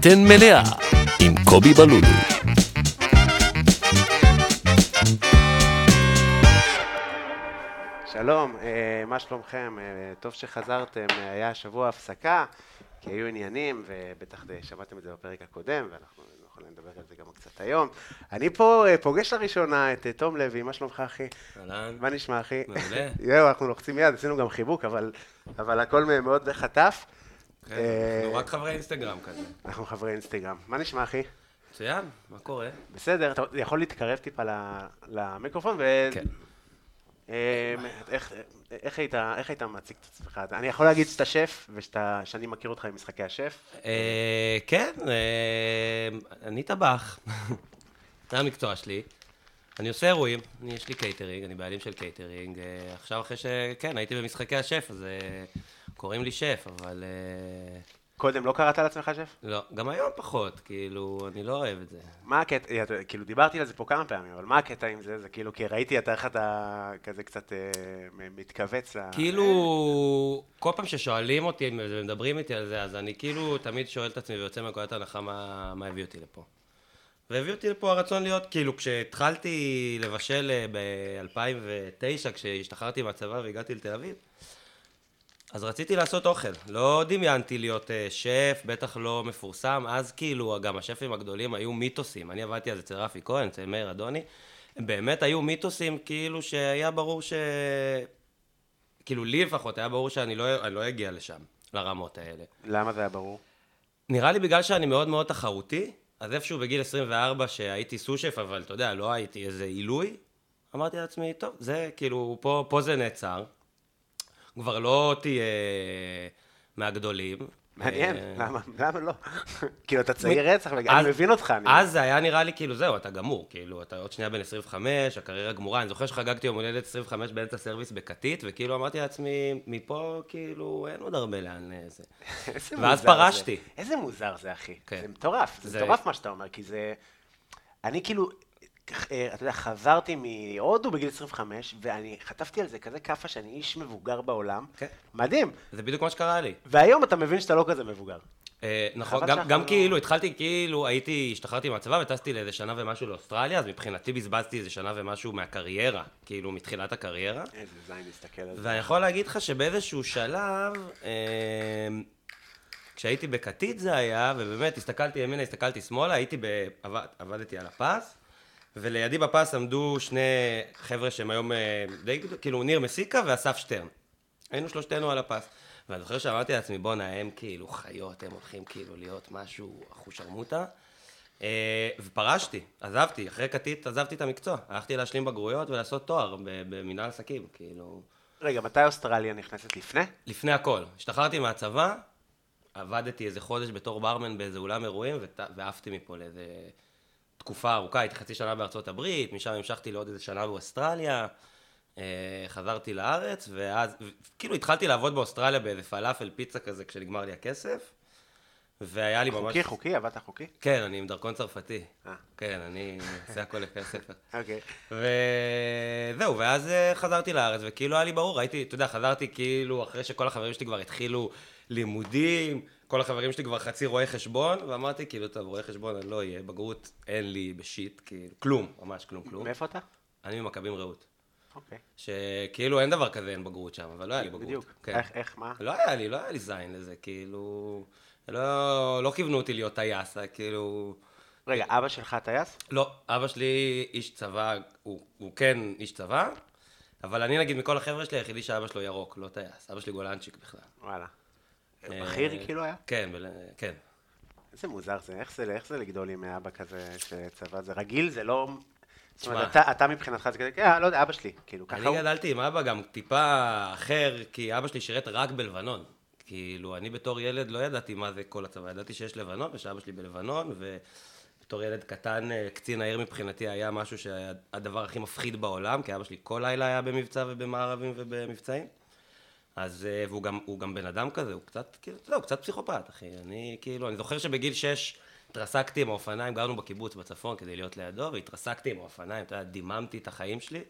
בטן מלאה עם קובי בלולו. שלום, אה, מה שלומכם? אה, טוב שחזרתם, אה, היה שבוע הפסקה, כי היו עניינים, ובטח שמעתם את זה בפרק הקודם, ואנחנו יכולים לדבר על זה גם קצת היום. אני פה פוגש לראשונה את תום לוי, מה שלומך אחי? אהלן, מה נשמע אחי? מעולה. יואו, אנחנו לוחצים מיד, עשינו גם חיבוק, אבל, אבל הכל מאוד בחטף. כן, אה, אנחנו רק חברי אינסטגרם כזה. אנחנו חברי אינסטגרם. מה נשמע אחי? מצוין, מה קורה? בסדר, אתה יכול להתקרב טיפה למיקרופון ו... כן. אה, איך, היית, מציג את עצמך? אני יכול להגיד שאתה שף, ושאתה, שאני מכיר אותך עם משחקי השף? אה, כן, אה, אני טבח. זה המקצוע שלי. אני עושה אירועים, יש לי קייטרינג, אני בעלים של קייטרינג. אה, עכשיו אחרי שכן, הייתי במשחקי השף, אז אה, קוראים לי שף, אבל אה, קודם לא קראת לעצמך שף? לא, גם היום פחות, כאילו, אני לא אוהב את זה. מה הקטע, אה, כאילו דיברתי על זה פה כמה פעמים, אבל מה הקטע עם זה? זה כאילו, כי ראיתי אתה איך אתה כזה קצת אה, מתכווץ ל... כאילו, כל פעם ששואלים אותי ומדברים איתי על זה, אז אני כאילו תמיד שואל את עצמי ויוצא מנקודת הנחה מה, מה הביא אותי לפה. והביא אותי לפה הרצון להיות, כאילו, כשהתחלתי לבשל ב-2009, כשהשתחררתי מהצבא והגעתי לתל אביב, אז רציתי לעשות אוכל. לא דמיינתי להיות אה, שף, בטח לא מפורסם. אז כאילו, גם השפים הגדולים היו מיתוסים. אני עבדתי אז אצל רפי כהן, אצל מאיר אדוני. הם באמת היו מיתוסים, כאילו, שהיה ברור ש... כאילו, לי לפחות היה ברור שאני לא, לא אגיע לשם, לרמות האלה. למה זה היה ברור? נראה לי בגלל שאני מאוד מאוד תחרותי, אז איפשהו בגיל 24 שהייתי סושף, אבל אתה יודע, לא הייתי איזה עילוי, אמרתי לעצמי, טוב, זה כאילו, פה, פה זה נעצר. כבר לא תהיה מהגדולים. מעניין, אה, למה, למה לא? כאילו, אתה צעיר רצח, אני מבין אותך. אז זה היה נראה לי כאילו, זהו, אתה גמור. כאילו, אתה עוד שנייה בן 25, הקריירה גמורה. אני זוכר שחגגתי יום הולדת 25 באמצע סרוויס בכתית, וכאילו אמרתי לעצמי, מפה כאילו אין עוד הרבה לאן אה, זה. ואז פרשתי. זה. איזה מוזר זה, אחי. כן. זה מטורף, זה מטורף מה שאתה אומר, כי זה... אני כאילו, אתה יודע, חזרתי מהודו בגיל 25, ואני חטפתי על זה כזה כאפה שאני איש מבוגר בעולם. כן. מדהים. זה בדיוק מה שקרה לי. והיום אתה מבין שאתה לא כזה מבוגר. אה, נכון, גם, לא- כאילו, התחלתי כאילו, הייתי, השתחררתי מהצבא וטסתי לאיזה שנה ומשהו לאוסטרליה, אז מבחינתי בזבזתי איזה שנה ומשהו מהקריירה, כאילו, מתחילת הקריירה. איזה זין להסתכל על זה. ואני יכול להגיד לך שבאיזשהו שלב, אה, כשהייתי בכתית זה היה, ובאמת הסתכלתי ימינה, הסתכלתי שמאלה, הייתי עבדתי על הפס, ולידי בפס עמדו שני חבר'ה שהם היום אה, די גדולים, כאילו ניר מסיקה ואסף שטרן. היינו שלושתנו על הפס. ואני זוכר שאמרתי לעצמי, בואנה, הם כאילו חיות, הם הולכים כאילו להיות משהו אחושרמוטה. אה, ופרשתי, עזבתי, אחרי כתית עזבתי את המקצוע. הלכתי להשלים בגרויות ולעשות תואר במנהל עסקים, כאילו... רגע, מתי אוסטרליה נכנסת לפני? לפני הכל. השתחררתי מהצבא, עבדתי איזה חודש בתור ברמן באיזה אולם אירועים, ועפתי מפה לאיזה תקופה ארוכה, הייתי חצי שנה בארצות הברית, משם המשכתי לעוד איזה שנה באוסטרליה, אה, חזרתי לארץ, ואז, כאילו התחלתי לעבוד באוסטרליה באיזה פלאפל פיצה כזה כשנגמר לי הכסף, והיה לי ממש... חוקי, חוקי, עבדת חוקי? כן, אני עם דרכון צרפתי. אה. כן, אני עושה הכל לפי הספר. אוקיי. וזהו, ואז אה, חזרתי לארץ, וכאילו היה לי ברור, הייתי, אתה יודע, חזרתי כאילו אחרי שכל החברים שלי כבר התחילו לימודים, כל החברים שלי כבר חצי רואי חשבון, ואמרתי, כאילו, טוב, רואי חשבון אני לא אהיה, בגרות אין לי בשיט, כאילו, כלום, ממש כלום, כלום. מאיפה אתה? אני ממכבים רעות. אוקיי. שכאילו אין דבר כזה אין בגרות שם, אבל לא היה לי בגרות. בדיוק. כן. איך, איך, מה? לא היה לי, לא היה לי זין לזה, כאילו... לא, לא כיוונו אותי להיות טייס, היה כאילו... רגע, אבא שלך טייס? לא, אבא שלי איש צבא, הוא, הוא כן איש צבא, אבל אני נגיד מכל החבר'ה שלי, היחידי שאבא שלו ירוק, לא טייס. אבא שלי גולנצ'יק בכלל. וואלה. אה, בכיר כאילו היה? כן. כן. איזה מוזר זה, איך זה, איך זה לגדול עם אבא כזה שצבא, זה רגיל, זה לא... זאת תשמע. אומרת, אתה, אתה מבחינתך זה כזה, כן, לא יודע, אבא שלי, כאילו, ככה אני הוא... גדלתי עם אבא גם טיפה אחר, כי אבא שלי שירת רק בלבנון. כאילו, אני בתור ילד לא ידעתי מה זה כל הצבא, ידעתי שיש לבנון ושאבא שלי בלבנון, ובתור ילד קטן, אה, קצין העיר מבחינתי היה משהו שהיה הדבר הכי מפחיד בעולם, כי אבא שלי כל לילה היה במבצע ובמערבים ובמבצעים. אז, אה, והוא גם, הוא גם בן אדם כזה, הוא קצת, כאילו, אתה יודע, הוא קצת פסיכופת, אחי. אני, כאילו, אני זוכר שבגיל 6 התרסקתי עם האופניים, גרנו בקיבוץ בצפון כדי להיות לידו, והתרסקתי עם האופניים, אתה יודע, דיממתי את החיים שלי.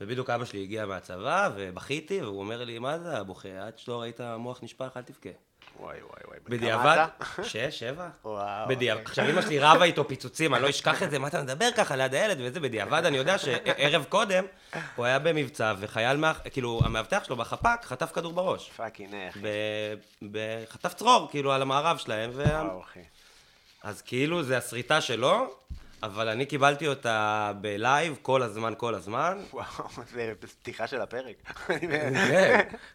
ובדיוק אבא שלי הגיע מהצבא, ובכיתי, והוא אומר לי, מה זה הבוכה? עד שלא ראית מוח נשפך, אל תבכה. וואי, וואי, וואי. בדיעבד? שש, שבע. וואו, בדיעבד, אוקיי. עכשיו אמא שלי רבה איתו פיצוצים, אני לא אשכח את זה, מה אתה מדבר ככה ליד הילד וזה, בדיעבד אני יודע שערב קודם הוא היה במבצע וחייל, מה- כאילו המאבטח שלו בחפ"ק חטף כדור בראש. fucking איך. חטף צרור, כאילו, על המערב שלהם, וואו, אחי. אז כאילו זה השריטה שלו, אבל אני קיבלתי אותה ב live כל הזמן, כל הזמן. וואו, זה פתיחה של הפרק. כן,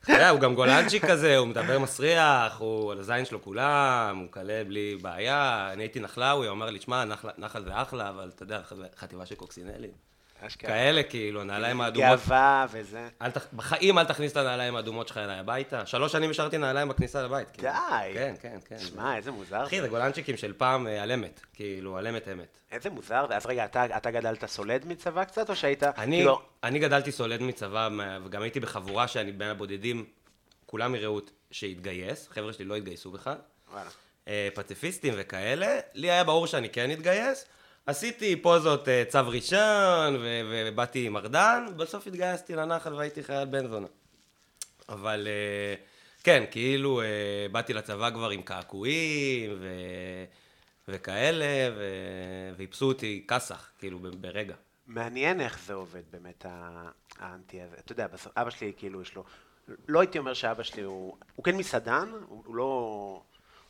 אתה יודע, הוא גם גולנצ'יק כזה, הוא מדבר מסריח, הוא על הזין שלו כולם, הוא קלה בלי בעיה. אני הייתי נחלאווי, הוא אמר לי, שמע, נחל- זה אחלה, אבל אתה יודע, חטיבה של קוקסינלים. אשכרה. כאלה, כאילו, הנעליים האדומות. גאווה וזה. אל תכ- בחיים אל תכניס את הנעליים האדומות שלך אליי הביתה. שלוש שנים השארתי נעליים בכניסה לבית. כאילו. די. כן, כן, כן. שמע, איזה מוזר. אחי, זה. גולנצ'יקים של פעם אה, על אמת. כאילו, על אמת אמת. איזה מוזר. אז רגע, אתה אתה גדלת סולד מצבא קצת, או שהיית... אני, כאילו- אני גדלתי סולד מצבא, וגם הייתי בחבורה שאני בין הבודדים, כולם מרעות, שהתגייס, חבר'ה שלי לא התגייסו בכלל, וואלה. אה, פציפיסטים וכאלה, לי היה ברור שאני כן אתגייס, עשיתי פוזות אה, צו ראשון, ו- ובאתי עם ארדן, בסוף התגייסתי לנחל והייתי חייל בן זונה. אבל אה, כן, כאילו אה, באתי לצבא כבר עם קעקועים ו... וכאלה, ו... ואיפסו אותי כסח, כאילו, ברגע. מעניין איך זה עובד באמת, האנטי הזה. אתה יודע, בסוף, אבא שלי, כאילו, יש לו... לא הייתי אומר שאבא שלי הוא... הוא כן מסעדן, הוא, הוא לא...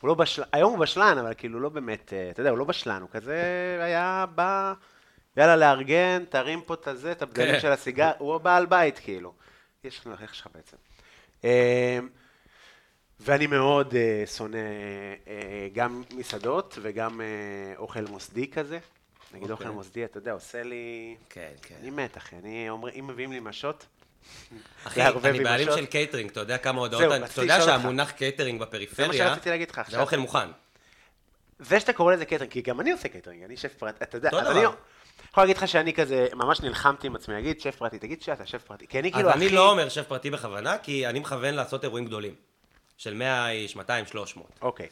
הוא לא בשלן, היום הוא בשלן, אבל כאילו לא באמת, אה, אתה יודע, הוא לא בשלן, הוא כזה היה בא, יאללה לארגן, תרים פה את הזה, את הבגדים כן. של הסיגר, הוא בעל בית, כאילו. יש לנו, איך שלך בעצם? אה, ואני מאוד אה, שונא אה, גם מסעדות וגם אוכל מוסדי כזה. נגיד אוקיי. אוכל מוסדי, אתה יודע, עושה לי... כן, כן. אני מת, אחי. אני אומר, אם מביאים לי משות, אחי, אני בעלים. של קייטרינג, אתה יודע כמה הודעות, זהו, אתה יודע. שהמונח קייטרינג זה בפריפריה, מה שרציתי להגיד לך זה עכשיו. אוכל מוכן. זה שאתה קורא לזה קייטרינג, כי גם אני עושה קייטרינג, אני שף פרטי, אתה יודע, אז דבר. אני יכול להגיד לך שאני כזה, ממש נלחמתי עם עצמי, להגיד שף פרטי, תגיד שאתה שף פרטי, כי אני אז כאילו הכי... אני לא אומר שף פרטי בכוונה, כי אני מכוון לעשות אירועים גדולים. של 100 איש, 200, 300. אוקיי.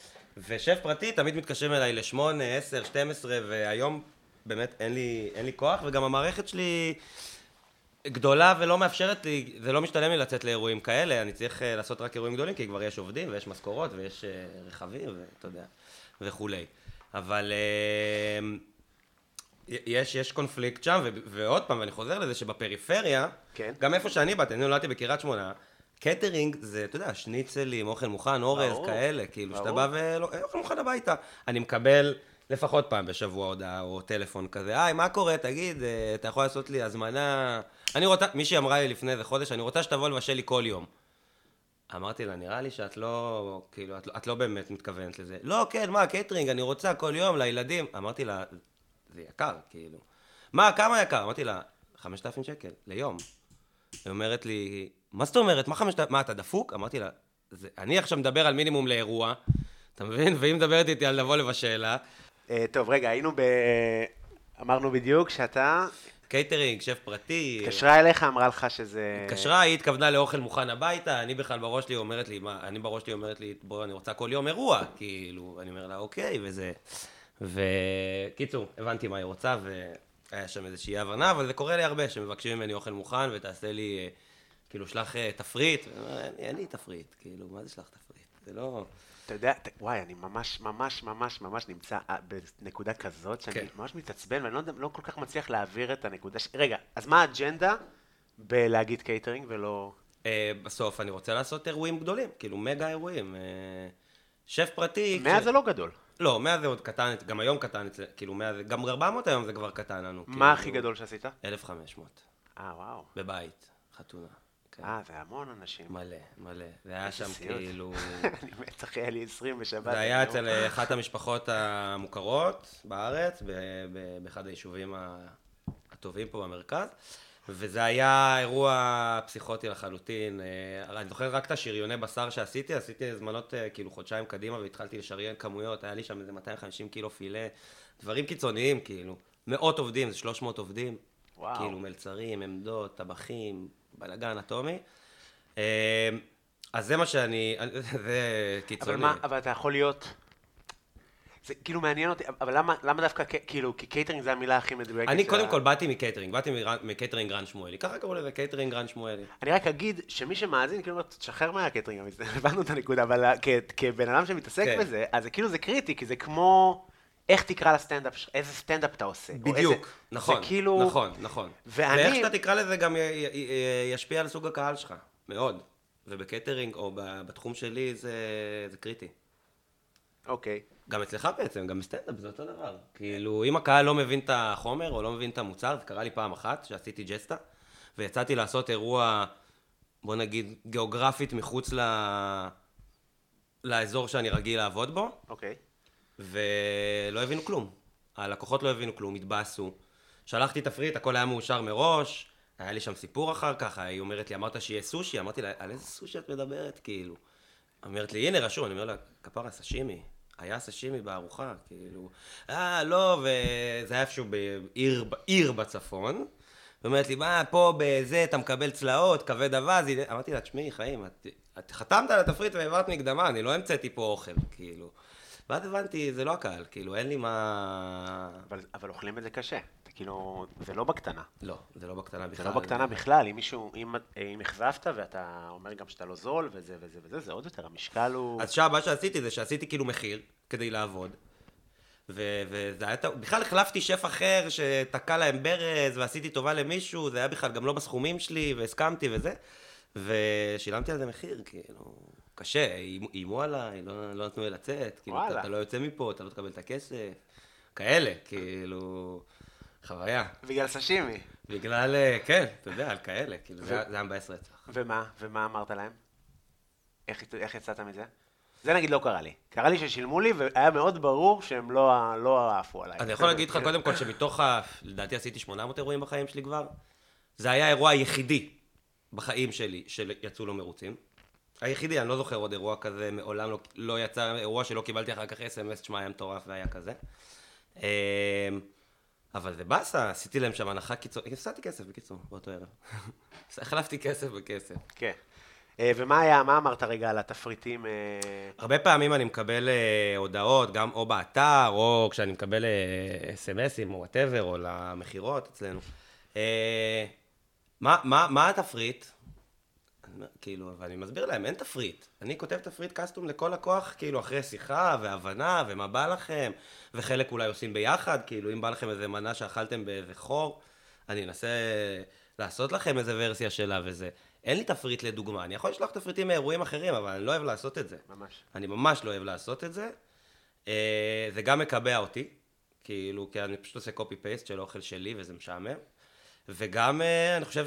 ושף פרטי תמיד מתקשרים אליי ל-8, 10, 12, והיום באמת אין לי, אין לי כוח, וגם המערכת שלי גדולה ולא מאפשרת לי, זה לא משתלם לי לצאת לאירועים כאלה, אני צריך אה, לעשות רק אירועים גדולים, כי כבר יש עובדים ויש משכורות ויש אה, רכבים ואתה יודע, וכולי. אבל אה, יש, יש קונפליקט שם, ו- ועוד פעם, ואני חוזר לזה שבפריפריה, כן. גם איפה שאני באתי, אני נולדתי בקריית שמונה, קייטרינג זה, אתה יודע, שניצלים, אוכל מוכן, אורז, ברור. כאלה, כאילו, שאתה ברור. בא ואוכל מוכן הביתה. אני מקבל לפחות פעם בשבוע הודעה או טלפון כזה, היי, מה קורה, תגיד, אה, אתה יכול לעשות לי הזמנה? אני רוצה, מישהי אמרה לי לפני איזה חודש, אני רוצה שתבוא לבשל לי כל יום. אמרתי לה, נראה לי שאת לא, כאילו, את, לא- את לא באמת מתכוונת לזה. לא, כן, מה, קייטרינג, אני רוצה כל יום לילדים. אמרתי לה, זה יקר, כאילו. מה, כמה יקר? אמרתי לה, 5,000 שקל, ליום. היא אומרת לי, מה זאת אומרת? מה 5,000? מה, אתה דפוק? אמרתי לה, זה, אני עכשיו מדבר על מינימום לאירוע, אתה מבין? והיא מדברת איתי על לבוא לבשל לה. אה, טוב, רגע, היינו ב... אמרנו בדיוק שאתה... קייטרינג, שף פרטי. התקשרה אליך, אמרה לך שזה... התקשרה, היא התכוונה לאוכל מוכן הביתה, אני בכלל בראש שלי אומרת לי, מה, אני בראש שלי אומרת לי, בוא, אני רוצה כל יום אירוע, כאילו, אני אומר לה, אוקיי, וזה... וקיצור, הבנתי מה היא רוצה, והיה שם איזושהי הבנה, אבל זה קורה לי הרבה, שמבקשים ממני אוכל מוכן, ותעשה לי, אה, כאילו, שלח אה, תפריט, לי- אין לי תפריט, כאילו, מה זה שלח תפריט? זה לא... אתה יודע, ת- וואי, אני ממש, ממש, ממש, ממש נמצא אה, בנקודה כזאת, שאני כן. ממש מתעצבן, ואני לא, לא כל כך מצליח להעביר את הנקודה ש... רגע, אז מה האג'נדה בלהגיד קייטרינג ולא... אה, בסוף אני רוצה לעשות אירועים גדולים, כאילו, מגה אירועים. אה, שף פרטי... מאה כש- זה לא גדול. לא, 100 זה עוד קטן, גם היום קטן, כאילו 100 זה, גם 400 היום זה כבר קטן לנו. מה כאילו, הכי גדול שעשית? 1,500, אה, וואו. בבית, חתונה. אה, זה המון אנשים. מלא, מלא. זה היה שם סיוט. כאילו... אני מת, אחי, היה לי 20 בשבת. זה היה אצל אחת המשפחות המוכרות בארץ, באחד היישובים הטובים פה במרכז, וזה היה אירוע פסיכוטי לחלוטין. אה, אני זוכר רק את השריוני בשר שעשיתי, עשיתי הזמנות אה, כאילו חודשיים קדימה והתחלתי לשריין כמויות, היה לי שם איזה 250 קילו פילה, דברים קיצוניים כאילו. מאות עובדים, זה 300 עובדים. וואו. כאילו מלצרים, עמדות, טבחים, בלאגן אטומי. אה, אז זה מה שאני, זה אבל קיצוני. מה, אבל אתה יכול להיות... זה כאילו מעניין אותי, אבל למה, למה דווקא, כאילו, כי קייטרינג זה המילה הכי מדויקת. אני קודם כל באתי מקייטרינג, באתי מקייטרינג רן שמואלי, ככה קראו לזה קייטרינג רן שמואלי. אני רק אגיד שמי שמאזין, כאילו, אומר, תשחרר מהקייטרינג, אבל הבנו את הנקודה, אבל כבן אדם שמתעסק כן. בזה, אז כאילו זה קריטי, כי זה כמו, איך תקרא לסטנדאפ, שלך, איזה סטנדאפ אתה עושה. בדיוק, איזה- נכון, זה כאילו, נכון, נכון. ואני- ואיך שאתה תקרא לזה גם י- י- י- ישפיע על סוג הקהל שלך, מאוד. ובקייטרינג, או בתחום שלי, זה זה קריטי. אוקיי. גם אצלך בעצם, גם בסטנדאפ זה אותו דבר. כאילו, אם הקהל לא מבין את החומר או לא מבין את המוצר, זה קרה לי פעם אחת, שעשיתי ג'סטה, ויצאתי לעשות אירוע, בוא נגיד, גיאוגרפית מחוץ ל... לאזור שאני רגיל לעבוד בו, אוקיי. ולא הבינו כלום. הלקוחות לא הבינו כלום, התבאסו. שלחתי תפריט, הכל היה מאושר מראש, היה לי שם סיפור אחר כך, היא אומרת לי, אמרת שיהיה סושי? אמרתי לה, על איזה סושי את מדברת, כאילו? אומרת לי, הנה רשום, אני אומר לה, כפרה, סשימי. היה סשימי בארוחה, כאילו, אה, לא, וזה היה איפשהו בעיר, בעיר בצפון. ואומרת לי, מה, פה בזה אתה מקבל צלעות, כבד אווז, אמרתי לה, תשמעי, חיים, את, את חתמת על התפריט והעברת מקדמה, אני לא המצאתי פה אוכל, כאילו. ואז הבנתי, זה לא הקהל, כאילו, אין לי מה... אבל, אבל אוכלים את זה קשה. זה כאילו, זה לא בקטנה. לא, זה לא בקטנה זה בכלל. לא בקטנה בכלל, אם מישהו, אם, אם אכזבת ואתה אומר גם שאתה לא זול וזה וזה וזה, זה עוד יותר, המשקל הוא... אז שם מה שעשיתי זה שעשיתי כאילו מחיר כדי לעבוד. ו- וזה היה. בכלל החלפתי שף אחר שתקע להם ברז ועשיתי טובה למישהו, זה היה בכלל גם לא בסכומים שלי והסכמתי וזה. ושילמתי על זה מחיר, כאילו, קשה, איימו- עליי, לא, לא נתנו לי לצאת, כאילו, אתה, וואלה. אתה לא יוצא מפה, אתה לא תקבל את הכסף, כאלה, כאילו, חוויה. בגלל סשימי. בגלל, אה, כן, אתה יודע, על כאלה, כאילו, זה היה- זה היה מבאס רצח. ומה? ומה אמרת להם? איך, איך יצאת מזה? זה נגיד לא קרה לי. קרה לי ששילמו לי והיה מאוד ברור שהם לא, לא עפו עליי. אני יכול להגיד לך קודם כל שמתוך ה... לדעתי עשיתי 800 אירועים בחיים שלי כבר. זה היה האירוע היחידי בחיים שלי שיצאו לא מרוצים. היחידי, אני לא זוכר עוד אירוע כזה, מעולם לא, לא יצא אירוע שלא קיבלתי אחר כך אס.אם.אס, תשמע, היה מטורף והיה כזה. אמ, אבל זה באסה, עשיתי להם שם הנחה קיצונית, הפסדתי כסף בקיצור, באותו ערב. החלפתי כסף בכסף. כן. אה, ומה היה, מה אמרת רגע על התפריטים? אה, הרבה פעמים אני מקבל אה, הודעות, גם או באתר, או כשאני מקבל אס.אם.אסים, או וואטאבר, או למכירות אצלנו. מה, מה, מה התפריט? כאילו, ואני מסביר להם, אין תפריט. אני כותב תפריט קסטום לכל לקוח, כאילו, אחרי שיחה והבנה, ומה בא לכם, וחלק אולי עושים ביחד, כאילו, אם בא לכם איזה מנה שאכלתם באיזה חור, אני אנסה לעשות לכם איזה ורסיה שלה וזה. אין לי תפריט לדוגמה, אני יכול לשלוח תפריטים מאירועים אחרים, אבל אני לא אוהב לעשות את זה. ממש. אני ממש לא אוהב לעשות את זה. אה, זה גם מקבע אותי, כאילו, כי אני פשוט עושה קופי פייסט של אוכל שלי וזה משעמם. וגם אה, אני חושב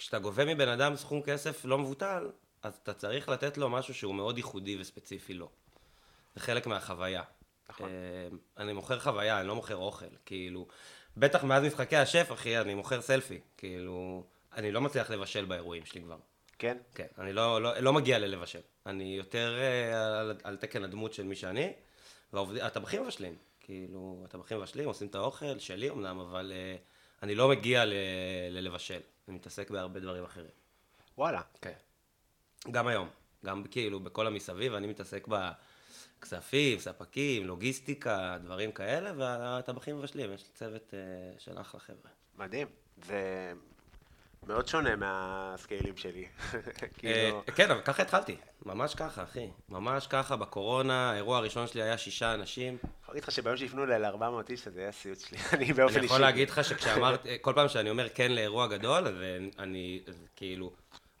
שכשאתה גובה מבן אדם סכום כסף לא מבוטל, אז אתה צריך לתת לו משהו שהוא מאוד ייחודי וספציפי לו. זה חלק מהחוויה. נכון. אה, אני מוכר חוויה, אני לא מוכר אוכל, כאילו, בטח מאז משחקי השף, אחי, אני מוכר סלפי, כאילו, אני לא מצליח לבשל באירועים שלי כבר. כן? כן, אני לא, לא, לא מגיע ללבשל. אני יותר אה, על, על תקן הדמות של מי שאני, והטבחים מבשלים. כאילו, הטבחים מבשלים, עושים את האוכל, שלי אמנם, אבל אה, אני לא מגיע ל, ללבשל. אני מתעסק בהרבה דברים אחרים. וואלה. כן. גם היום. גם כאילו בכל המסביב, אני מתעסק בכספים, ספקים, לוגיסטיקה, דברים כאלה, והטבחים מבשלים. יש לי צוות אה, של אחלה חבר'ה. מדהים. זה מאוד שונה מהסקיילים שלי. כאילו, אה, כן, אבל ככה התחלתי. ממש ככה, אחי. ממש ככה, בקורונה, האירוע הראשון שלי היה שישה אנשים. אני יכול להגיד לך שביום שיפנו אליי ל-400 איש, זה היה סיוט שלי. אני באופן אישי. אני יכול להגיד לך שכשאמרת, כל פעם שאני אומר כן לאירוע גדול, אז אני, אז כאילו,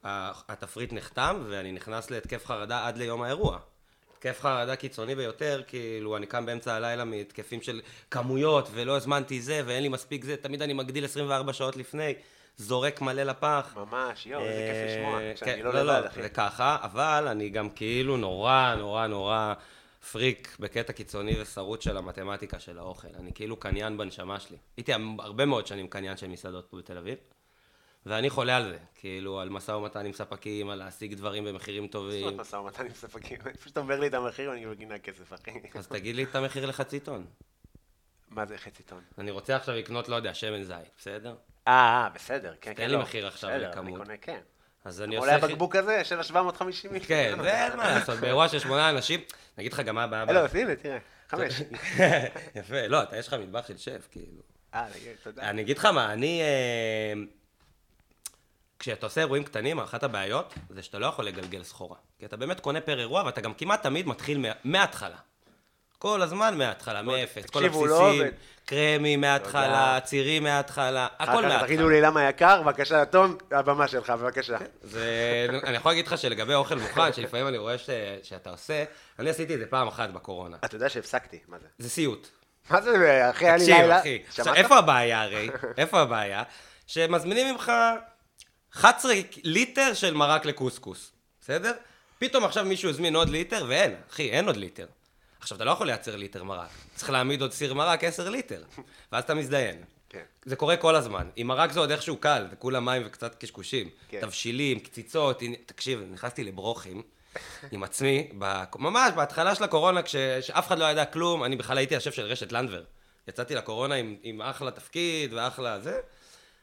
התפריט נחתם, ואני נכנס להתקף חרדה עד ליום האירוע. התקף חרדה קיצוני ביותר, כאילו, אני קם באמצע הלילה מהתקפים של כמויות, ולא הזמנתי זה, ואין לי מספיק זה, תמיד אני מגדיל 24 שעות לפני, זורק מלא לפח. ממש, יואו, איזה כיף לשמוע. אה, שאני כן, לא לא, לבד, לא, אחי. זה ככה, אבל אני גם כאילו נורא, נורא, נורא פריק בקטע קיצוני ושרוט של המתמטיקה של האוכל. אני כאילו קניין בנשמה שלי. הייתי הרבה מאוד שנים קניין של מסעדות פה בתל אביב, ואני חולה על זה. כאילו, על משא ומתן עם ספקים, על להשיג דברים במחירים זאת טובים. משא ומתן עם ספקים. פשוט אומר לי את המחיר ואני בגין הכסף, אחי. אז תגיד לי את המחיר לחצי טון. מה זה חצי טון? אני רוצה עכשיו לקנות, לא יודע, שמן זית, בסדר? אה, אה, בסדר, כן, כן. תן לי לא. מחיר עכשיו בסדר, לכמות. אני קונה, כן. אז אני עושה... הבקבוק הזה של ה-750 מיליון. כן, ואין מה לעשות, באירוע של שמונה אנשים, אני אגיד לך גם מה הבעיה. לא, הנה, תראה, חמש. יפה, לא, אתה, יש לך מטבח של שף, כאילו. אה, תודה. אני אגיד לך מה, אני... אה, כשאתה עושה אירועים קטנים, אחת הבעיות זה שאתה לא יכול לגלגל סחורה. כי אתה באמת קונה פר אירוע, ואתה גם כמעט תמיד מתחיל מה- מההתחלה. כל הזמן מההתחלה, מאפס, כל לא הבסיסים. קרמי מההתחלה, צירים מההתחלה, הכל מההתחלה. תגידו לי למה יקר, בבקשה, תום, הבמה שלך, בבקשה. זה, אני יכול להגיד לך שלגבי אוכל מוכן, שלפעמים אני רואה ש, שאתה עושה, אני עשיתי את זה פעם אחת בקורונה. אתה יודע שהפסקתי, מה זה? זה סיוט. מה זה, אחי, היה לי תקשיב, לילה... אחי. עכשיו? איפה הבעיה הרי? איפה הבעיה? שמזמינים ממך 11 ליטר של מרק לקוסקוס, בסדר? פתאום עכשיו מישהו הזמין עוד ליטר, ואין, אחי, אין עוד ליטר. עכשיו, אתה לא יכול לייצר ליטר מרק. צריך להעמיד עוד סיר מרק 10 ליטר, ואז אתה מזדיין. כן. זה קורה כל הזמן. עם מרק זה עוד איכשהו קל, זה כולה מים וקצת קשקושים. כן. תבשילים, קציצות, תקשיב, נכנסתי לברוכים עם עצמי, ב- ממש בהתחלה של הקורונה, כש- שאף אחד לא ידע כלום, אני בכלל הייתי השף של רשת לנדוור. יצאתי לקורונה עם, עם אחלה תפקיד ואחלה זה,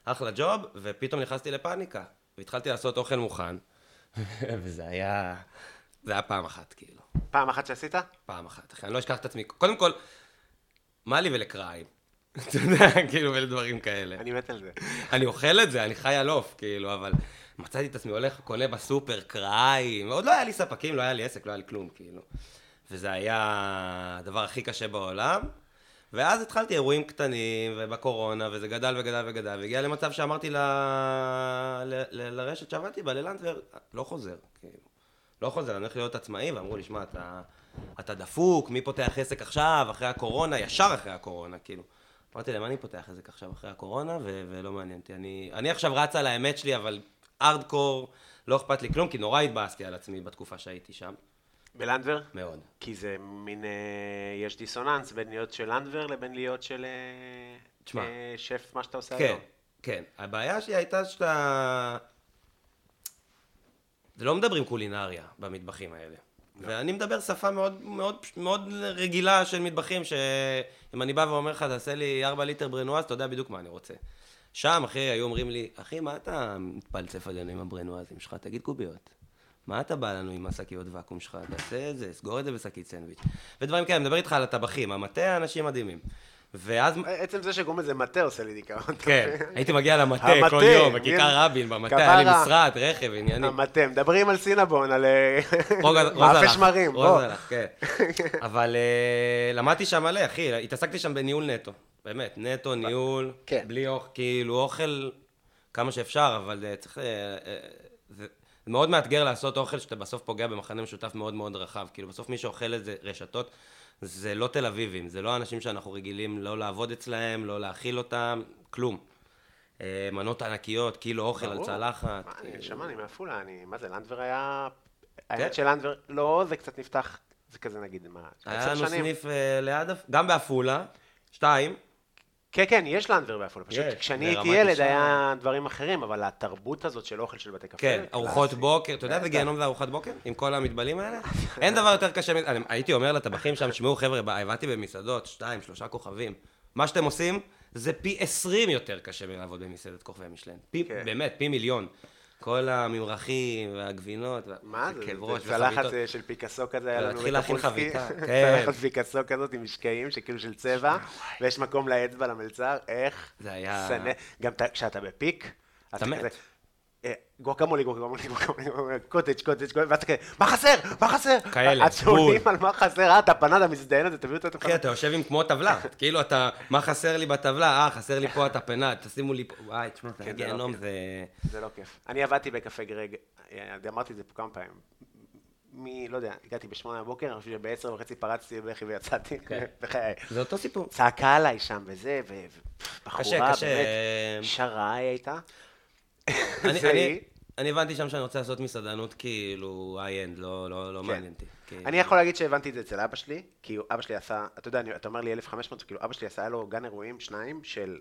אחלה ג'וב, ופתאום נכנסתי לפאניקה. והתחלתי לעשות אוכל מוכן, וזה היה... זה היה פעם אחת, כאילו. פעם אחת שעשית? פעם אחת, אחי, אני לא אשכח את עצמי. קודם כל, מה לי ולקריים? אתה יודע, כאילו, ולדברים כאלה. אני מת על זה. אני אוכל את זה, אני חי על עוף, כאילו, אבל מצאתי את עצמי הולך, קונה בסופר קריים, עוד לא היה לי ספקים, לא היה לי עסק, לא היה לי כלום, כאילו. וזה היה הדבר הכי קשה בעולם. ואז התחלתי אירועים קטנים, ובקורונה, וזה גדל וגדל וגדל, והגיע למצב שאמרתי ל... ל... ל... לרשת שעבדתי בה, ללנדבר, לא חוזר, כאילו. לא חוזר, אני הולך להיות עצמאי, ואמרו לי, שמע, אתה, אתה דפוק, מי פותח עסק עכשיו, אחרי הקורונה, ישר אחרי הקורונה, כאילו. אמרתי להם, אני פותח עסק עכשיו אחרי הקורונה, ו- ולא מעניין אותי. אני, אני עכשיו רץ על האמת שלי, אבל ארדקור, לא אכפת לי כלום, כי נורא התבאסתי על עצמי בתקופה שהייתי שם. בלנדבר? מאוד. כי זה מין, אה, יש דיסוננס בין להיות של לנדבר לבין להיות של אה, תשמע. אה, שף, מה שאתה עושה כן, היום. כן. הבעיה שלי הייתה שאתה... זה לא מדברים קולינריה במטבחים האלה. ואני מדבר שפה מאוד, מאוד, מאוד רגילה של מטבחים, שאם אני בא ואומר לך, תעשה לי 4 ליטר ברנואז', אתה יודע בדיוק מה אני רוצה. שם, אחי, היו אומרים לי, אחי, מה אתה מתפלצף עלינו עם הברנואזים שלך? תגיד קוביות. מה אתה בא לנו עם השקיות ואקום שלך? תעשה את זה, סגור את זה בשקית סנדוויץ'. ודברים כאלה, אני מדבר איתך על הטבחים, המטה, אנשים מדהימים. ואז עצם זה שקוראים לזה מטה עושה לי דיכאון. כן, הייתי מגיע למטה כל יום. בכיכר רבין, במטה, היה לי. משרד, רכב, עניינים. המטה, מדברים על סינבון, על אה, מאפה שמרים, בוא. כן. אבל אה, למדתי שם מלא, אחי, התעסקתי שם בניהול נטו. באמת, נטו, ניהול, כן. בלי אוכל, כאילו אוכל כמה שאפשר, אבל אה, צריך... זה מאוד מאתגר לעשות אוכל שאתה בסוף פוגע במחנה משותף מאוד מאוד רחב. כאילו, בסוף מי שאוכל את זה, רשתות, זה לא תל אביבים, זה לא אנשים שאנחנו רגילים לא לעבוד אצלהם, לא להאכיל אותם, כלום. אה, מנות ענקיות, קילו אוכל על. צלחת. מה, אני. נשמה, אני מעפולה, אני, מה זה, לנדבר היה... כן. האמת שלנדבר, לא, זה קצת נפתח, זה כזה נגיד, מה, היה לנו? סניף אה, ליד, גם בעפולה, שתיים, כן, כן, יש לנדבר בעפולה, פשוט יש, כשאני הייתי ילד. היה דברים אחרים, אבל התרבות הזאת של אוכל של בתי קפה, כן, ארוחות. בוקר, אתה יודע איזה. גיהנום זה ארוחת בוקר? עם כל המטבלים האלה? אין דבר יותר קשה מזה, הייתי אומר לטבחים שם, תשמעו חבר'ה, עבדתי במסעדות, שתיים, שלושה כוכבים, מה שאתם עושים זה פי עשרים יותר קשה מלעבוד במסעדת כוכבי משלן. פי, כן. באמת, פי מיליון. כל הממרחים והגבינות, מה זה, זה צלחת. אה, של פיקאסו כזה, היה לנו להתחיל להכין. חביתה, כן. צלחת פיקאסו כזאת עם משקעים, שכאילו של צבע, ויש מקום לאצבע למלצר, איך? זה היה-. גם אתה- כשאתה בפיק, אתה מת. אה, גואקמולי, גואקמולי, גואקמולי, קוטג', קוטג', ואתה כזה, מה חסר? מה חסר? כאלה, עד בול. על מה חסר, אה, אתה פנדה מזדיין את זה, תביאו אותו. אחי, אתה יושב עם כמו טבלה, כאילו אתה, מה חסר לי בטבלה? אה, חסר לי פה את הפנה, תשימו לי פה, וואי, תשמע, זה כן, לא גיהנום, כיף. זה... זה לא כיף. אני עבדתי בקפה גרג, אה, אמרתי את זה פה כמה פעמים. מ... לא יודע, הגעתי בשמונה בבוקר, אני חושב שבעשר וחצי פרצתי בבכי ויצאתי, כן. בחיי. זה אותו סיפור. צעקה עליי שם וזה, ובחורה. באמת, שרה הייתה. אני, זה אני, היא. אני הבנתי שם שאני רוצה לעשות מסעדנות כאילו איי-אנד, לא, לא, לא כן. מעניין אותי. כאילו. אני יכול להגיד שהבנתי את זה אצל אבא שלי, כי אבא שלי עשה, אתה יודע, אני- אתה אומר לי 1,500, כאילו אבא שלי עשה, היה לו גן אירועים, שניים, של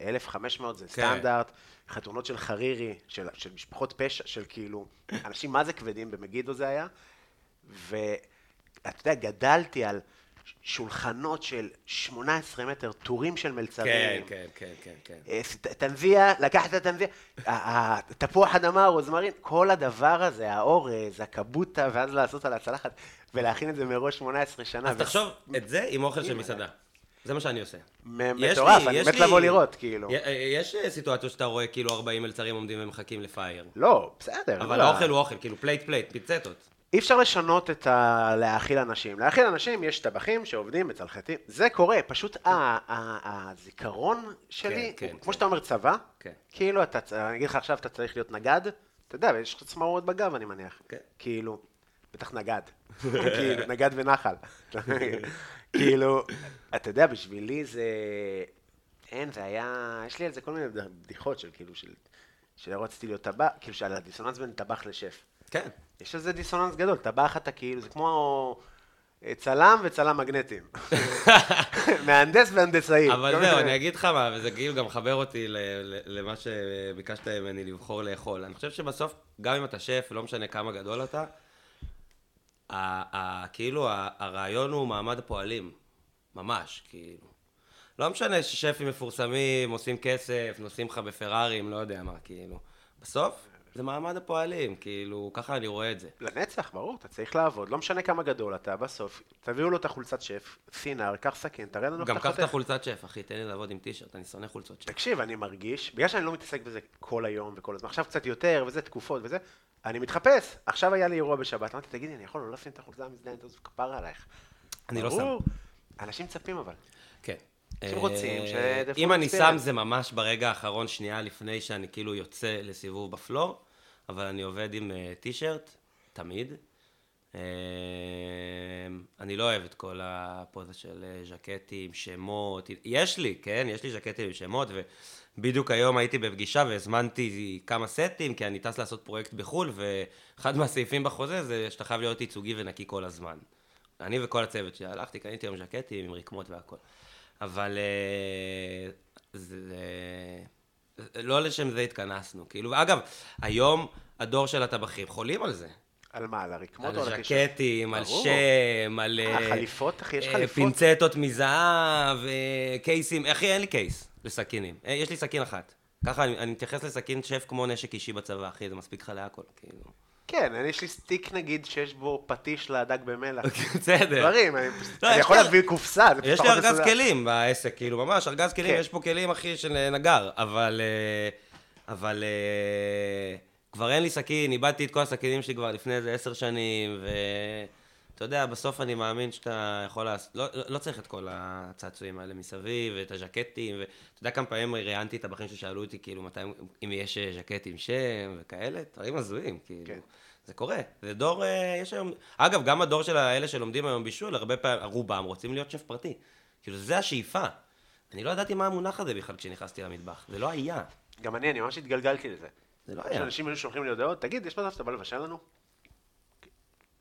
1,500, זה כן. סטנדרט, חתונות של חרירי, של, של משפחות פשע, של כאילו, אנשים מה זה כבדים, במגידו זה היה, ואתה יודע, גדלתי על שולחנות של 18 מטר, טורים של כן, מלצרים. כן, כן, כן, כן. אה, ת- תנביה, לקחת את התנביה, ה- ה- תפוח אדמה, רוזמרין, כל הדבר הזה, האורז, הקבוטה, ואז לעשות על הצלחת, ולהכין את זה מראש 18 שנה. אז ו- תחשוב את זה עם אוכל של מסעדה. זה מה שאני עושה. מטורף, אני מת לבוא לראות, כאילו. יש אה, סיטואציות שאתה רואה כאילו 40 מלצרים עומדים ומחכים לפייר. לא, בסדר. אבל לא. האוכל הוא אוכל, כאילו פלייט פלייט, פיצטות. אי אפשר לשנות את ה... להאכיל אנשים. להאכיל אנשים יש טבחים שעובדים, מצלחתים, זה קורה, פשוט ה- ה- הזיכרון שלי, כן, הוא- כן. כמו שאתה אומר צבא, כן. כאילו אתה, אני אגיד לך עכשיו, אתה צריך להיות נגד, אתה יודע, ויש לך צמרמורת בגב, אני מניח. כן. כאילו, בטח נגד. כאילו, נגד ונחל. כאילו, אתה יודע, בשבילי זה... אין, זה היה... יש לי על זה כל מיני בדיחות של כאילו, של... שלא רציתי להיות טבח, כאילו, שעל הדיסוננס בין טבח לשף. כן. יש לזה דיסוננס גדול, טבח אתה כאילו, זה כמו אה, צלם וצלם מגנטים. מהנדס והנדסאי. אבל זהו, אני אגיד לך מה, וזה כאילו גם מחבר אותי למה שביקשת ממני לבחור לאכול. אני חושב שבסוף, גם אם אתה שף, לא משנה כמה גדול אתה, כאילו הרעיון הוא מעמד הפועלים. ממש, כאילו. לא משנה ששפים מפורסמים, עושים כסף, נוסעים לך בפרארים, לא יודע מה, כאילו. בסוף, זה מעמד הפועלים, כאילו, ככה אני רואה את זה. לנצח, ברור, אתה צריך לעבוד, לא משנה כמה גדול אתה, בסוף, תביאו לו את החולצת שף, סינר, קח סכין, תראה לנו גם קח את. החולצת שף, אחי, תן לי לעבוד עם טישרט, אני שונא חולצות שף. תקשיב, אני מרגיש, בגלל שאני לא מתעסק בזה כל היום וכל הזמן, עכשיו קצת יותר, וזה תקופות וזה, אני מתחפש. עכשיו היה לי אירוע בשבת, אמרתי, תגידי, אני יכול לא לשים את החולצה המזדיינת הזו, כפרה עלייך. אני לא ברור. אנשים מצפים אבל. כן. אנשים רוצים אה, ש- אם אני שם. זה ממש ברגע האחרון, שנייה לפני שאני כאילו יוצא לסיבוב בפלור, אבל אני עובד עם אה, טישרט, תמיד. אה, אני לא אוהב את כל הפוזה של אה, ז'קטים, שמות. יש לי, כן, יש לי ז'קטים עם שמות, ובדיוק היום הייתי בפגישה והזמנתי כמה סטים, כי אני טס לעשות פרויקט בחו"ל, ואחד מהסעיפים בחוזה זה שאתה חייב להיות ייצוגי ונקי כל הזמן. אני וכל הצוות שלי, הלכתי, קניתי היום ז'קטים עם רקמות והכל. אבל זה, לא לשם זה התכנסנו. כאילו, ואגב, היום הדור של הטבחים חולים על זה. על מה, על הרקמות או על על? ז'קטים, על. שם, על... אה, אה, חליפות, אחי, יש אה, חליפות. פינצטות מזהב, אה, קייסים. אחי, אין לי קייס לסכינים. יש לי סכין אחת. ככה, אני, אני מתייחס לסכין שף כמו נשק אישי בצבא, אחי, זה מספיק לך להכל, כאילו. כן, אני- יש לי סטיק נגיד שיש בו פטיש לדג במלח. בסדר. דברים, אני לא, יש יכול להביא קופסה, זה יש פחות לי ארגז מסודר. כלים בעסק, כאילו, ממש, ארגז כלים, כן. יש פה כלים, אחי, של אה, נגר, אבל... אה, אבל... אה, כבר אין לי סכין, איבדתי את כל הסכינים שלי כבר לפני איזה עשר שנים, ואתה יודע, בסוף אני מאמין שאתה יכול לעשות... לא, לא צריך את כל הצעצועים האלה מסביב, ואת הז'קטים, ואתה יודע כמה פעמים ראיינתי את הבחורים ששאלו אותי, כאילו, מתי, אם יש ז'קט עם שם וכאלה, דברים הזויים, כאילו. כן. זה קורה, זה דור, אה, יש היום, אגב, גם הדור של האלה שלומדים היום בישול, הרבה פעמים, רובם רוצים להיות שף פרטי. כאילו, זה השאיפה. אני לא ידעתי מה המונח הזה בכלל כשנכנסתי למטבח, זה לא היה. גם אני, אני ממש התגלגלתי לזה. זה לא היה. שאנשים היו שולחים לי הודעות, תגיד, יש מצב שאתה בא לבשל לנו?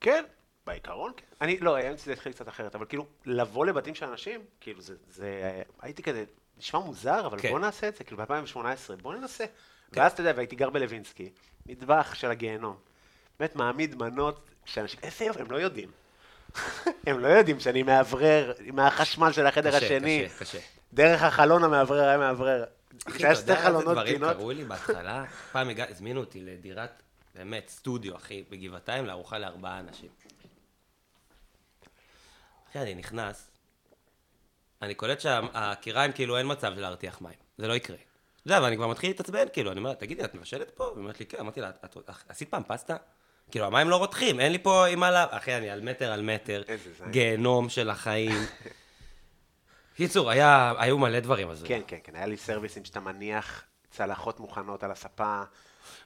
כן, בעיקרון כן. אני, לא, האמת שזה התחיל קצת אחרת, אבל כאילו, לבוא לבתים של אנשים, כאילו, זה, זה, הייתי כזה, נשמע מוזר, אבל כן. בוא נעשה את זה, כאילו, ב-2018, בוא ננסה. ואז, אתה יודע, והייתי גר בלווינסקי, מטבח של הגיהנום. באמת מעמיד מנות שאנשים, איזה יופי, הם לא יודעים. הם לא יודעים שאני מאוורר מהחשמל של החדר קשה, השני. קשה, קשה. דרך החלון המאוורר היה מאוורר. אחי, אתה יודע איזה דברים. קראו לי בהתחלה? פעם הזמינו אותי לדירת, באמת, סטודיו, אחי, בגבעתיים, לארוחה לארבעה אנשים. אחי, אני נכנס, אני קולט שהקיריים, כאילו, אין מצב של להרתיח מים. זה לא יקרה. אתה יודע, ואני כבר מתחיל להתעצבן, כאילו, אני אומר, לה, תגידי, את מבשלת פה? והיא אומרת לי, כן. אמרתי לה, "את- את- עשית פעם פסטה? כאילו, המים לא רותחים, אין לי פה עם מה לה... אחי, אני על מטר על מטר. גיהנום של החיים. קיצור, היה- היו מלא דברים הזויים. כן, כן, כן, היה לי סרוויסים שאתה מניח צלחות מוכנות על הספה.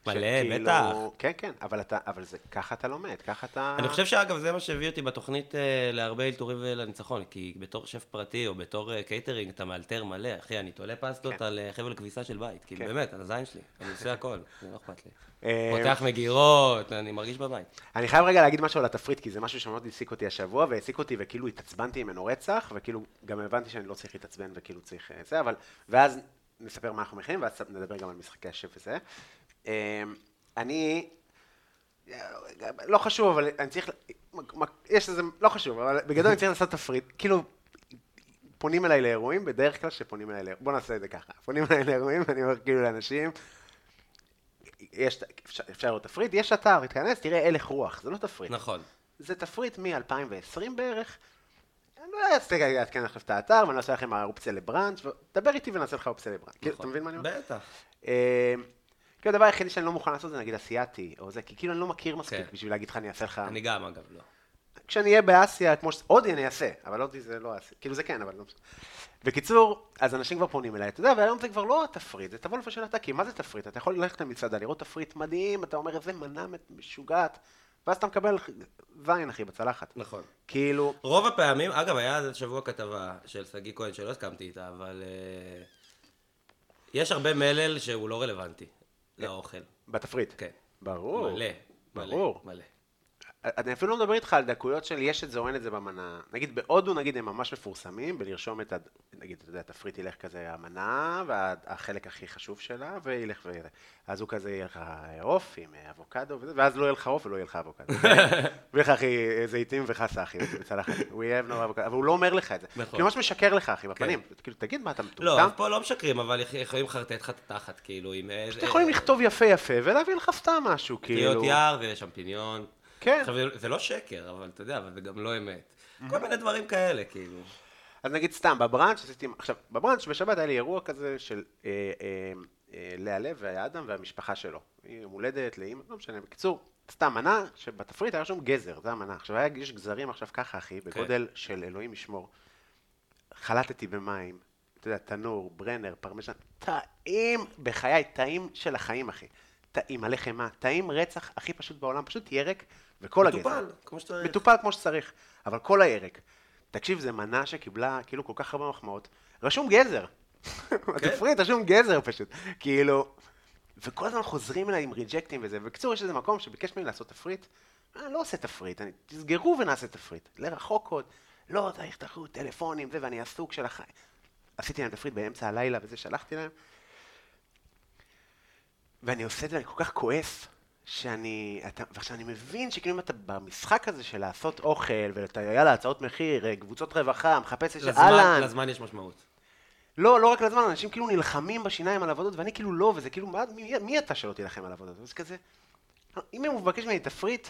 מלא, שכאילו- בטח. כן, כן, אבל אתה, אבל זה, ככה אתה לומד, ככה אתה... אני חושב שאגב, זה מה שהביא אותי בתוכנית אה, להרבה אלתורים ולניצחון, כי בתור שף פרטי או בתור אה, קייטרינג אתה מאלתר מלא, אחי, אני תולה פסטות כן. על אה, חבל כביסה של בית, כאילו, כן. באמת, על הזין שלי, אני עושה הכל, זה לא אכפת לי. פותח מגירות, אני מרגיש בבית. אני חייב רגע להגיד משהו על התפריט, כי זה משהו שמאוד העסיק אותי השבוע, והעסיק אותי וכאילו התעצבנתי ממנו רצח, וכאילו גם הבנתי שאני לא צריך להתעצבן וכאילו צריך זה, אבל... ואז נספר מה אנחנו מכינים, ואז נדבר גם על משחקי השף וזה. אה, אני לא חשוב, אבל אני צריך, יש איזה, לא חשוב, אבל בגדול אני צריך לעשות תפריט, כאילו, פונים אליי לאירועים, בדרך כלל שפונים אליי לאירועים, בוא נעשה את זה ככה, פונים אליי לאירועים, ואני אומר כאילו לאנשים, יש, אפשר, אפשר לראות תפריט, יש אתר, תיכנס, תראה הלך רוח, זה לא תפריט. נכון. זה תפריט מ-2020 בערך. אני לא אעשה לעדכן עכשיו את האתר, ואני אעשה לכם אופציה לבראנץ', ודבר איתי ונעשה לך אופציה לבראנץ'. כאילו, אתה נכון. מבין מה אני אומר? בטח. כאילו הדבר היחידי שאני לא מוכן לעשות זה נגיד אסיאתי, או זה, כי כאילו אני לא מכיר מספיק כן. בשביל להגיד לך אני אעשה לך... אני גם, אגב, לא. כשאני אהיה באסיה, כמו ש... הודי אני אעשה, אבל הודי זה לא אסיה. כאילו זה כן, אבל לא משנה. בקיצור, אז אנשים כבר פונים אליי, אתה יודע, והיום זה כבר לא תפריט, זה תבוא לבשל אתה, כי מה זה תפריט? אתה יכול ללכת למסעדה, לראות תפריט מדהים, אתה אומר, איזה מנה משוגעת, ואז אתה מקבל זין, אחי, בצלחת. נכון. כאילו, רוב הפעמים, אגב, היה שבוע כתבה של שגיא כהן שלא הסכמתי איתה, אבל אה, יש הרבה מלל שהוא לא רלוונטי לאוכל. בתפריט. כן. ברור. מלא. ברור. מלא. אני אפילו לא מדבר איתך על דקויות של יש את זה או אין את זה במנה. נגיד בהודו, נגיד, הם ממש מפורסמים בלרשום את ה... נגיד, אתה יודע, תפריט ילך כזה המנה, והחלק הכי חשוב שלה, וילך ו... אז הוא כזה יהיה לך עוף עם אבוקדו וזה, ואז לא יהיה לך עוף ולא יהיה לך אבוקדו. ויהיה לך, אחי, זיתים וחסה, אחי, בצלחת. We have no avocado. אבל הוא לא אומר לך את זה. נכון. ממש משקר לך, אחי, בפנים. כאילו, תגיד, מה, אתה לא, מטומטם? אז פה לא משקרים, אבל יכ- יכולים לחרטט לך את התחת, כאילו, עם... אתם יכולים לכתוב יפה יפה ולהביא לך סתם משהו, כאילו. יער ושמפיניון. כן. עכשיו, זה- לא שקר, אבל אתה יודע, אבל זה גם לא אמת. כל מיני דברים כאלה, כאילו. אז נגיד סתם, בבראנץ' עשיתי, עכשיו, בבראנץ' בשבת היה לי אירוע כזה של אה, אה, אה, לאה לב והאדם והמשפחה שלו. יום הולדת, לאמא, לא משנה. בקיצור, סתם מנה שבתפריט היה רשום גזר, זה המנה. עכשיו, היה, יש גזרים עכשיו ככה, אחי, בגודל של אלוהים ישמור. חלטתי במים, אתה יודע, תנור, ברנר, פרמיז'ן, טעים, בחיי, טעים של החיים, אחי. טעים, מלא חמאה, טעים רצח הכי פשוט בעולם, פשוט ירק, וכל הגזר. מטופל, כמו שצריך. מטופל כמו שצריך, אבל כל הירק. תקשיב, זו מנה שקיבלה כאילו כל כך הרבה מחמאות. רשום גזר. בתפריט רשום גזר פשוט. כאילו, וכל הזמן חוזרים אליי עם ריג'קטים וזה. בקיצור, יש איזה מקום שביקש ממני לעשות תפריט. אני לא עושה תפריט, אני, תסגרו ונעשה תפריט. לרחוק עוד. לא, צריך תחרות, טלפונים, זה, ואני עסוק של החיים. עשיתי להם תפריט באמצע הלילה וזה, שלחתי להם. ואני עושה את זה, אני כל כך כועס, שאני, אתה, ועכשיו אני מבין שכאילו אם אתה במשחק הזה של לעשות אוכל, ואתה, יאללה, הצעות מחיר, קבוצות רווחה, מחפש את לזמן- אהלן, לזמן יש משמעות. לא, לא רק לזמן, אנשים כאילו נלחמים בשיניים על עבודות, ואני כאילו לא, וזה כאילו, מה, מי, מי אתה שלא תילחם על עבודות? אז כזה, אם הוא מבקש ממני תפריט,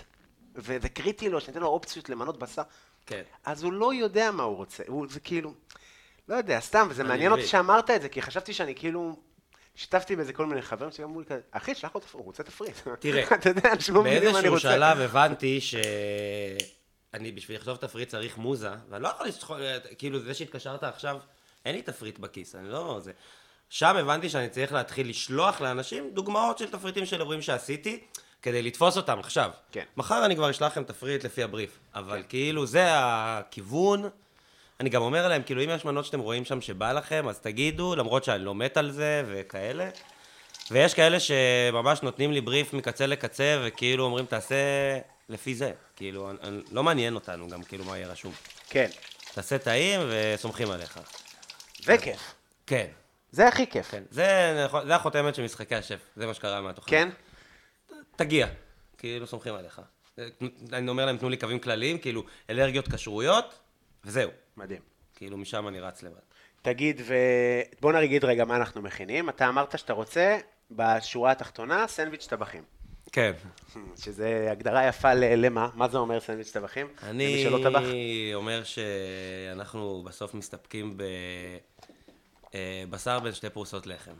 וזה קריטי לו, שניתן לו אופציות למנות בשר, כן. אז הוא לא יודע מה הוא רוצה, הוא, זה כאילו, לא יודע, סתם, וזה מעניין אותי. שאמרת את זה, כי חשבתי שאני כאילו, שיתפתי באיזה כל מיני חברים שאמרו לי כזה, אחי, שלח לו הוא רוצה תפריט. תראה, אתה יודע, אנשים לא מבינים מה אני באיזשהו רוצה. שלב הבנתי שאני בשביל לכתוב תפריט צריך מוזה, ואני לא יכול לשחור, כאילו זה שהתקשרת עכשיו, אין לי תפריט בכיס, אני לא... זה... שם הבנתי שאני צריך להתחיל לשלוח לאנשים דוגמאות של תפריטים של אירועים שעשיתי, כדי לתפוס אותם עכשיו. כן. מחר אני כבר אשלח לכם תפריט לפי הבריף, אבל כאילו זה הכיוון. אני גם אומר להם, כאילו אם יש מנות שאתם רואים שם שבא לכם, אז תגידו, למרות שאני לא מת על זה וכאלה. ויש כאלה שממש נותנים לי בריף מקצה לקצה, וכאילו אומרים, תעשה לפי זה. כאילו, אני, אני, לא מעניין אותנו גם כאילו מה יהיה רשום. כן, תעשה טעים וסומכים עליך. זה כיף. כן, זה הכי כיף. כן. זה, זה החותמת של משחקי השף, זה מה שקרה מהתוכנית. כן? תגיע, כאילו סומכים עליך. אני אומר להם, תנו לי קווים כלליים, כאילו, אלרגיות, כשרויות, וזהו. מדהים. כאילו, משם אני רץ לבד. תגיד, ובוא נגיד רגע מה אנחנו מכינים. אתה אמרת שאתה רוצה, בשורה התחתונה, סנדוויץ' טבחים. כן. שזה הגדרה יפה ל- למה? מה זה אומר סנדוויץ' טבחים? אני אומר שאנחנו בסוף מסתפקים בבשר בין שתי פרוסות לחם.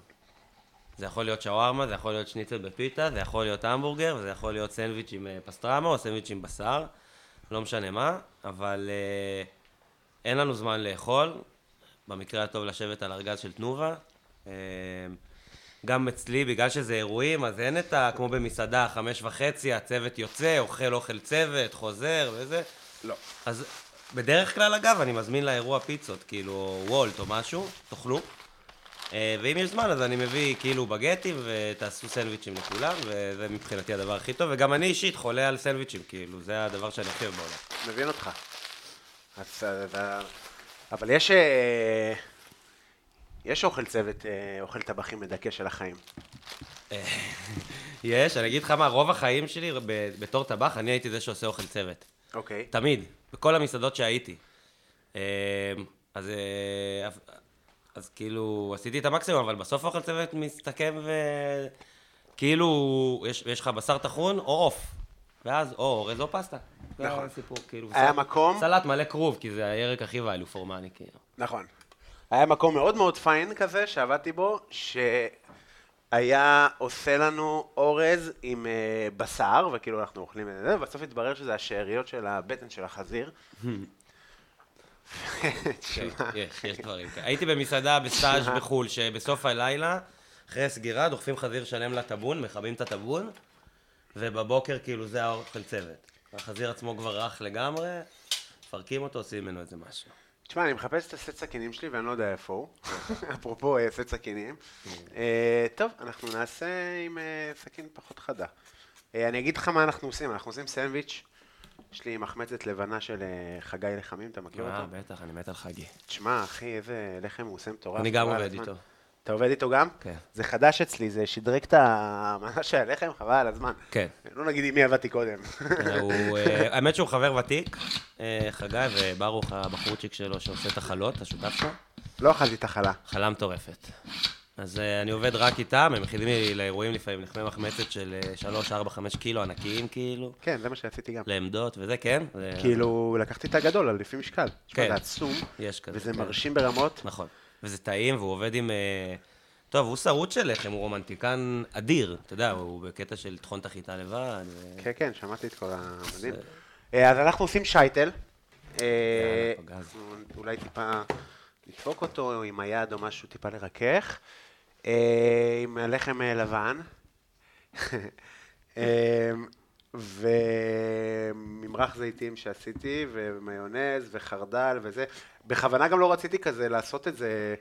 זה יכול להיות שווארמה, זה יכול להיות שניצל בפיתה, זה יכול להיות המבורגר, וזה יכול להיות סנדוויץ' עם אה, פסטרמה או סנדוויץ' עם בשר, לא משנה מה, אבל אה, אין לנו זמן לאכול, במקרה הטוב לשבת על ארגז של תנובה. אה, גם אצלי, בגלל שזה אירועים, אז אין את ה... כמו במסעדה, חמש וחצי, הצוות יוצא, אוכל אוכל צוות, חוזר וזה. לא. אז בדרך כלל, אגב, אני מזמין לאירוע פיצות, כאילו וולט או משהו, תאכלו. אה, ואם יש זמן, אז אני מביא כאילו בגטים ותעשו סנדוויצ'ים לכולם, וזה מבחינתי הדבר הכי טוב. וגם אני אישית חולה על סנדוויצ'ים, כאילו, זה הדבר שאני הכי אוהב בעולם. מבין אותך. אז, אה, אבל יש... אה, יש אוכל צוות, אה, אוכל טבחים מדכא של החיים. יש, אני אגיד לך מה, רוב החיים שלי, בתור טבח, אני הייתי זה שעושה אוכל צוות. אוקיי. תמיד, בכל המסעדות שהייתי. אה, אז, אה, אז- אז כאילו, עשיתי את המקסימום, אבל בסוף האוכל צוות מסתכם ו... כאילו, יש, יש לך בשר טחון או עוף. ואז או אורז או פסטה. זה נכון. הסיפור, כאילו. היה סלט- מקום? סלט מלא כרוב, כי זה הירק הכי ואלו פורמני, כאילו. נכון. היה מקום מאוד מאוד פיין כזה, שעבדתי בו, שהיה עושה לנו אורז עם אה, בשר, וכאילו אנחנו אוכלים את זה, ובסוף התברר שזה השאריות של הבטן של החזיר. יש, יש דברים כאלה. הייתי במסעדה בסטאז' בחו"ל, שבסוף הלילה, אחרי סגירה, דוחפים חזיר שלם לטאבון, מכבים את הטאבון, ובבוקר כאילו זה האוכל צוות. החזיר עצמו כבר רך לגמרי, מפרקים אותו, עושים ממנו איזה משהו. תשמע, אני מחפש את הסט סכינים שלי ואני לא יודע איפה הוא. אפרופו אה, סט סכינים. אה, טוב, אנחנו נעשה עם אה, סכין פחות חדה. אה, אני אגיד לך מה אנחנו עושים, אנחנו עושים סנדוויץ'. יש לי מחמצת לבנה של אה, חגי לחמים, אתה מכיר אה, אותו? בטח, אני מת על חגי. תשמע, אחי, איזה לחם הוא עושה מטורף. אני גם עובד. איתו. אתה עובד איתו גם? כן. זה חדש אצלי, זה שדרג את המנה של הלחם, חבל על הזמן. כן. לא נגיד עם מי עבדתי קודם. הוא, אה, האמת שהוא חבר ותיק, אה, חגי, וברוך הבחורצ'יק שלו שעושה את החלות, השותף שלו. לא אכלתי את החלה. חלה מטורפת. אז אה, אני עובד רק איתם, הם מכינים לי לאירועים לפעמים לחמי מחמצת של 3, 4, 5 קילו ענקיים כאילו, כן, זה מה שעשיתי גם. לעמדות וזה, כן? כאילו, לקחתי את הגדול, על לפי משקל. כן. זה עצום, יש כזה. וזה כן. מרשים ברמות. נכון. וזה טעים, והוא עובד עם... אה, טוב, הוא שרוט של לחם, הוא רומנטיקן אדיר, אתה יודע, הוא בקטע של לטחון את החיטה לבד. ו- כן, כן, שמעתי את כל המדהים. אה, אז אנחנו עושים שייטל. אה, אולי טיפה נדפוק אותו עם היד או משהו, טיפה לרכך. עם לחם לבן. וממרח זיתים שעשיתי, ומיונז, וחרדל וזה. בכוונה גם לא רציתי כזה לעשות את זה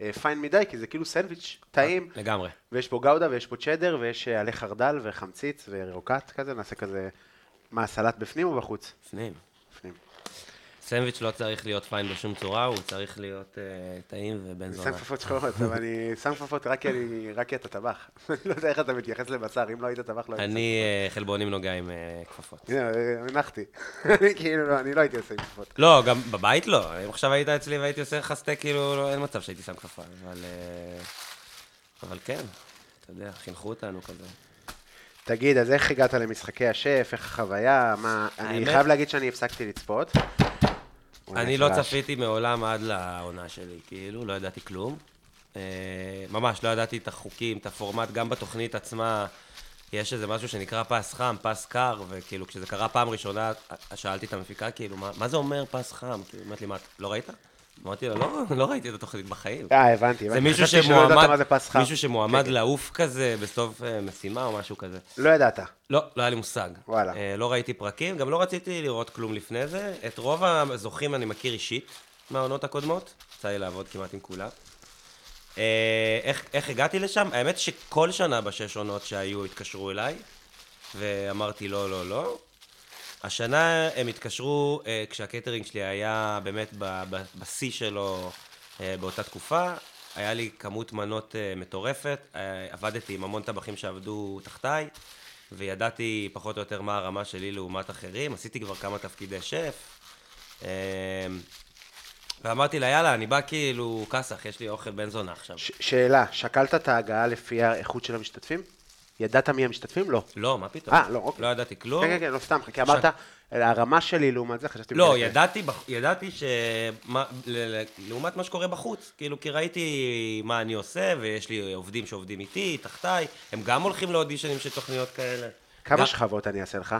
אה, פיין מדי, כי זה כאילו סנדוויץ' טעים. לגמרי. ויש פה גאודה ויש פה צ'דר ויש אה, עלי חרדל וחמציץ ורוקט כזה, נעשה כזה, מה, סלט בפנים או בחוץ? בפנים. סנדוויץ' לא צריך להיות פיין בשום צורה, הוא צריך להיות אה, טעים ובן אני זונה. שם כפפות שחורות, אבל אני שם כפפות רק כי אתה טבח. אני לא יודע איך אתה מתייחס לבשר, אם לא היית טבח לא היית. אני אה, חלבונים נוגע עם אה, כפפות. הנחתי. אני כאילו, לא, אני לא הייתי עושה עם כפפות. לא, גם בבית לא. אם עכשיו היית אצלי והייתי עושה לך סטייק, כאילו, לא, אין מצב שהייתי שם כפפה. אבל... אבל כן, אתה יודע, חינכו אותנו כזה. תגיד, אז איך הגעת למשחקי השף? איך החוויה? מה... אני חייב להגיד שאני הפסקתי לצפות. אני לא. צפיתי מעולם עד לעונה שלי, כאילו, לא ידעתי כלום. אה, ממש, לא ידעתי את החוקים, את הפורמט, גם בתוכנית עצמה. יש איזה משהו שנקרא פס חם, פס קר, וכאילו, כשזה קרה פעם ראשונה, שאלתי את המפיקה, כאילו, מה, מה זה אומר פס חם? כאילו, היא אומרת לי, מה, לא ראית? אמרתי לה, לא, לא ראיתי את התוכנית בחיים. אה, הבנתי. זה. מישהו שמועמד. מישהו שמועמד כן, כן. לעוף כזה בסוף אה, משימה או משהו כזה. לא ידעת. לא, לא היה לי מושג. וואלה. אה, לא ראיתי פרקים, גם לא רציתי לראות כלום לפני זה. את רוב הזוכים אני מכיר אישית מהעונות הקודמות, יצא לי לעבוד כמעט עם כולם. אה, איך, איך הגעתי לשם? האמת שכל שנה בשש עונות שהיו התקשרו אליי, ואמרתי לא, לא, לא. השנה הם התקשרו אה, כשהקייטרינג שלי היה באמת בשיא שלו אה, באותה תקופה. היה לי כמות מנות אה, מטורפת, אה, עבדתי עם המון טבחים שעבדו תחתיי, וידעתי פחות או יותר מה הרמה שלי לעומת אחרים. עשיתי כבר כמה תפקידי שף. אה, ואמרתי לה, יאללה, אני בא כאילו כסח, יש לי אוכל בן זונה עכשיו. ש- שאלה, שקלת את ההגעה לפי האיכות של המשתתפים? ידעת מי המשתתפים? לא. לא, מה פתאום? אה, לא, אוקיי. לא ידעתי כלום. כן, כן, כן, לא סתם, כי אמרת, הרמה שלי לעומת זה, חשבתי... לא. ידעתי, ידעתי ש... מה- ל- ל- לעומת מה שקורה בחוץ, כאילו, כי ראיתי מה אני עושה, ויש לי עובדים שעובדים איתי, תחתיי, הם גם הולכים לאודישנים של תוכניות כאלה. כמה שכבות אני אעשה לך?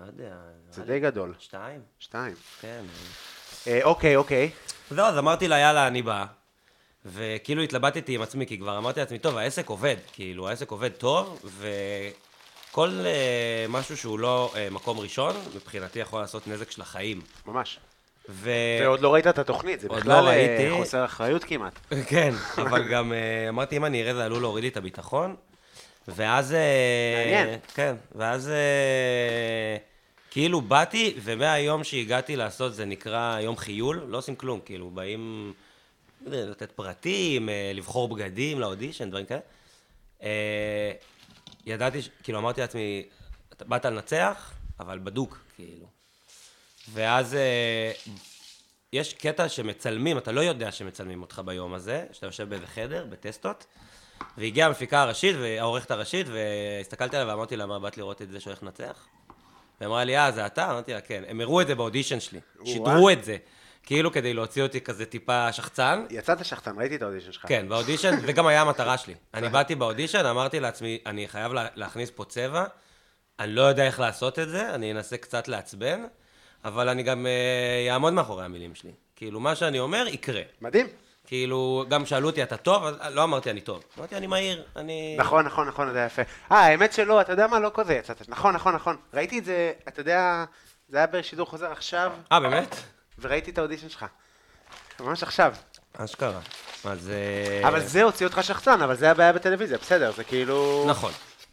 לא יודע. זה נראה לי די גדול. שתיים, שתיים. כן. אה, אוקיי, אוקיי. זהו, אז אמרתי לה, יאללה, אני בא. וכאילו התלבטתי עם עצמי, כי כבר אמרתי לעצמי, טוב, העסק עובד, כאילו, העסק עובד טוב, וכל uh, משהו שהוא לא uh, מקום ראשון, מבחינתי יכול לעשות נזק של החיים. ממש. ו... ועוד לא ראית את התוכנית, זה בכלל לא אה, ראיתי. חוסר אחריות כמעט. כן, אבל גם אה, אמרתי, אם אני אראה, זה עלול להוריד לי את הביטחון. ואז... מעניין. כן, ואז אה, כאילו באתי, ומהיום שהגעתי לעשות, זה נקרא יום חיול, לא עושים כלום, כאילו, באים לתת פרטים, אה, לבחור בגדים לאודישן, דברים כאלה. אה, ידעתי, כאילו אמרתי לעצמי, אתה באת לנצח, אבל בדוק, כאילו. ואז אה, יש קטע שמצלמים, אתה לא יודע שמצלמים אותך ביום הזה, שאתה יושב באיזה חדר, בטסטות, והגיעה המפיקה הראשית, והעורכת הראשית, והסתכלתי עליה ואמרתי לה, מה, באת לראות את זה שהולך לנצח? והיא אמרה לי, אה, זה אתה? אמרתי לה, כן. הם הראו את זה באודישן שלי, שידרו את זה, כאילו כדי להוציא אותי כזה טיפה שחצן. יצאת שחצן, ראיתי את האודישן שלך. כן, באודישן, זה גם היה המטרה שלי. אני באתי באודישן, אמרתי לעצמי, אני חייב לה- להכניס פה צבע, אני לא יודע איך לעשות את זה, אני אנסה קצת לעצבן, אבל אני גם אעמוד מאחורי המילים שלי. כאילו, מה שאני אומר, יקרה. מדהים. כאילו, גם שאלו אותי, אתה טוב? אז לא אמרתי אני טוב. אמרתי, אני מהיר, אני... נכון, נכון, נכון, זה יפה. אה, האמת שלא, אתה יודע מה? לא כזה יצאת. נכון, נכון, נכון. ראיתי את זה, אתה יודע, זה היה בשידור חוזר עכשיו, אה, באמת? וראיתי את האודישן שלך. ממש עכשיו. אשכרה. אז... אה, אבל זה הוציא אותך שחצן, אבל זה הבעיה בטלוויזיה, בסדר, זה כאילו... נכון.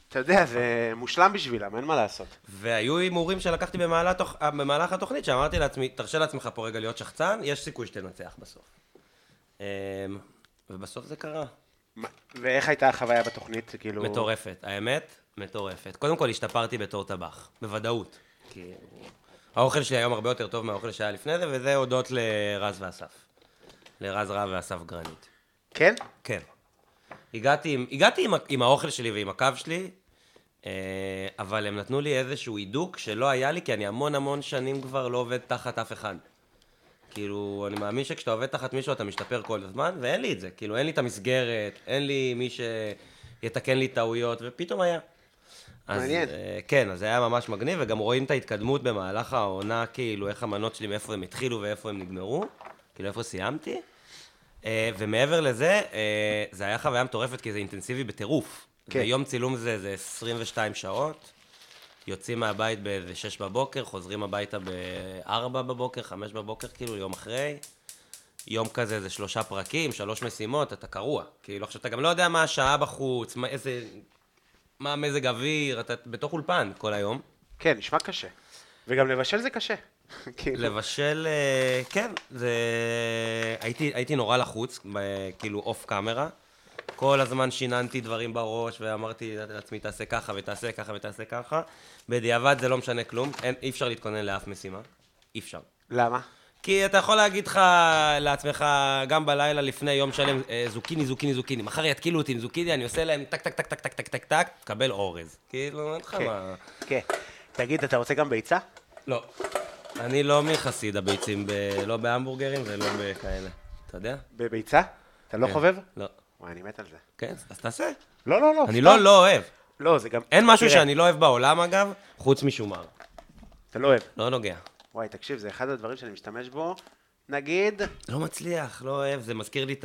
אתה יודע, זה מושלם בשבילם, אין מה לעשות. והיו הימורים שלקחתי במהלך, התוכ... במהלך התוכנית, שאמרתי לעצמי, תרשה לעצמך פה רגע להיות שחצן, יש סיכוי שתנצח בסוף. אמ, ובסוף זה קרה. ואיך הייתה החוויה בתוכנית, כאילו... מטורפת. האמת, מטורפת. קודם כל, השתפרתי בתור טבח. בוודאות. כי האוכל שלי היום הרבה יותר טוב מהאוכל שהיה לפני זה, וזה הודות לרז ואסף. לרז רב ואסף גרנית. כן? כן. הגעתי, עם, הגעתי עם, עם האוכל שלי ועם הקו שלי, אה, אבל הם נתנו לי איזשהו הידוק שלא היה לי, כי אני המון המון שנים כבר לא עובד תחת אף אחד. כאילו, אני מאמין שכשאתה עובד תחת מישהו אתה משתפר כל הזמן, ואין לי את זה. כאילו, אין לי את המסגרת, אין לי מי שיתקן לי טעויות, ופתאום היה. אז, מעניין. אה, כן, אז זה היה ממש מגניב, וגם רואים את ההתקדמות במהלך העונה, כאילו, איך המנות שלי, מאיפה הם התחילו ואיפה הם נגמרו, כאילו, איפה סיימתי. אה, ומעבר לזה, אה, זה היה חוויה מטורפת, כי זה אינטנסיבי בטירוף. כן. כן. יום צילום זה, זה 22 שעות, יוצאים מהבית באיזה 6 בבוקר, חוזרים הביתה ב-4 בבוקר, 5 בבוקר, כאילו, יום אחרי. יום כזה זה שלושה פרקים, שלוש משימות, אתה קרוע. כאילו, עכשיו אתה גם לא יודע מה השעה בחוץ, מה, איזה... מה המזג אוויר, אתה בתוך אולפן כל היום. כן, נשמע קשה. וגם לבשל זה קשה. כאילו, לבשל, אה, כן, זה... הייתי, הייתי נורא לחוץ, ב- כאילו off camera. כל הזמן שיננתי דברים בראש, ואמרתי לעצמי, תעשה ככה ותעשה ככה ותעשה ככה. בדיעבד זה לא משנה כלום, אין, אי אפשר להתכונן לאף משימה. אי אפשר. למה? כי אתה יכול להגיד לך לעצמך, גם בלילה לפני יום שלם, אה, זוקיני, זוקיני, זוקיני. מחר יתקילו אותי עם זוקיני, אני עושה להם טק, טק, טק, טק, טק, טק, טק, טק, תקבל אורז. כאילו, אין לך כן. מה... כן. תגיד, אתה רוצה גם ביצה? לא. אני לא מחסיד הביצים. לא בהמבורגרים ולא בכאלה. אתה יודע? בביצה? אתה לא כן. חובב? לא. וואי, אני מת על זה. כן, אז תעשה. לא, לא, לא. אני. לא לא אוהב. לא, זה גם... אין משהו שאני לא אוהב בעולם, אגב, חוץ משומר. אתה לא אוהב. לא נוגע. וואי, תקשיב, זה אחד הדברים שאני משתמש בו. נגיד, לא מצליח, לא אוהב. זה מזכיר לי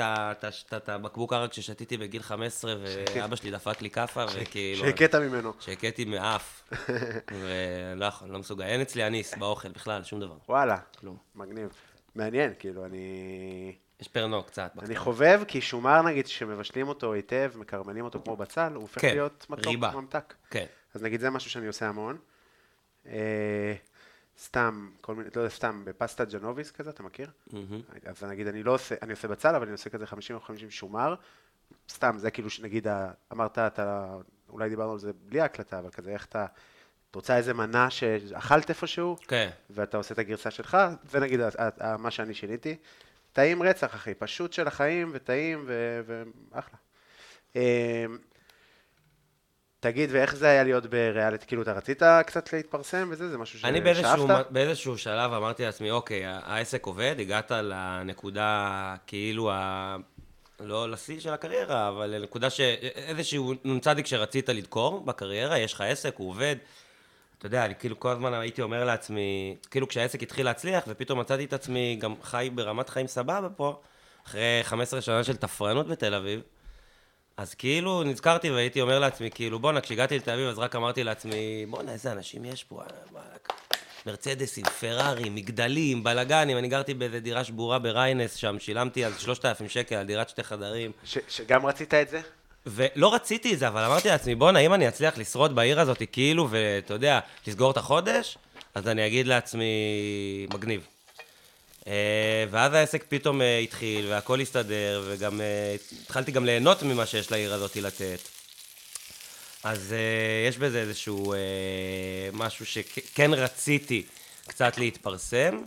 את הבקבוק ערק ששתיתי בגיל 15, ואבא שלי דפק לי כאפה, וכאילו... שהכית ממנו. שהכיתי מאף. ולא יכול, לא מסוגל. אין אצלי אניס באוכל בכלל, שום דבר. וואלה, כלום. מגניב. מעניין, כאילו, אני... יש פרנוק קצת. אני חובב, כי שומר, נגיד, שמבשלים אותו היטב, מקרמלים אותו כמו בצל, הוא הופך כן, להיות מתוק. ממתק. כן. אז נגיד, זה משהו שאני עושה המון. סתם, כל מיני, לא יודע, סתם, בפסטה ג'נוביס כזה, אתה מכיר? מהמם. אז נגיד, אני לא עושה, אני עושה בצל, אבל אני עושה כזה 50 או 50 שומר. סתם, זה כאילו, שנגיד, ה- אמרת, אתה, אולי דיברנו על זה בלי ההקלטה, אבל כזה, איך אתה, את רוצה איזה מנה שאכלת איפשהו, כן. ואתה עושה את הגרסה שלך, זה נגיד מה שאני שיניתי. טעים רצח, אחי, פשוט של החיים, וטעים, ו- ואחלה. אמ, תגיד, ואיך זה היה להיות בריאליטי? כאילו, אתה רצית קצת להתפרסם וזה? זה משהו אני באיזשהו, ששאפת? באיזשהו שלב אמרתי לעצמי, אוקיי, העסק עובד, הגעת לנקודה, כאילו, ה... לא לשיא של הקריירה, אבל לנקודה ש... איזשהו נ"צ שרצית לדקור בקריירה, יש לך עסק, הוא עובד. אתה יודע, אני כאילו כל הזמן הייתי אומר לעצמי, כאילו כשהעסק התחיל להצליח, ופתאום מצאתי את עצמי גם חי ברמת חיים סבבה פה, אחרי 15 שנה של תפרנות בתל אביב, אז כאילו נזכרתי והייתי אומר לעצמי, כאילו, בואנה, כשהגעתי לתל אביב, אז רק אמרתי לעצמי, בואנה, איזה אנשים יש פה, וואלכ. מרצדסים, פרארי, מגדלים, בלאגנים, אני גרתי באיזה דירה שבורה בריינס שם, שילמתי אז 3,000 שקל על דירת שתי חדרים. ש- שגם רצית את זה? ולא רציתי את זה, אבל אמרתי לעצמי, בואנה, אם אני אצליח לשרוד בעיר הזאת, כאילו, ואתה יודע, לסגור את החודש, אז אני אגיד לעצמי, מגניב. אה, ואז העסק פתאום אה, התחיל, והכל הסתדר, וגם אה, התחלתי גם ליהנות ממה שיש לעיר הזאת לתת. אז יש בזה איזשהו משהו שכן רציתי קצת להתפרסם.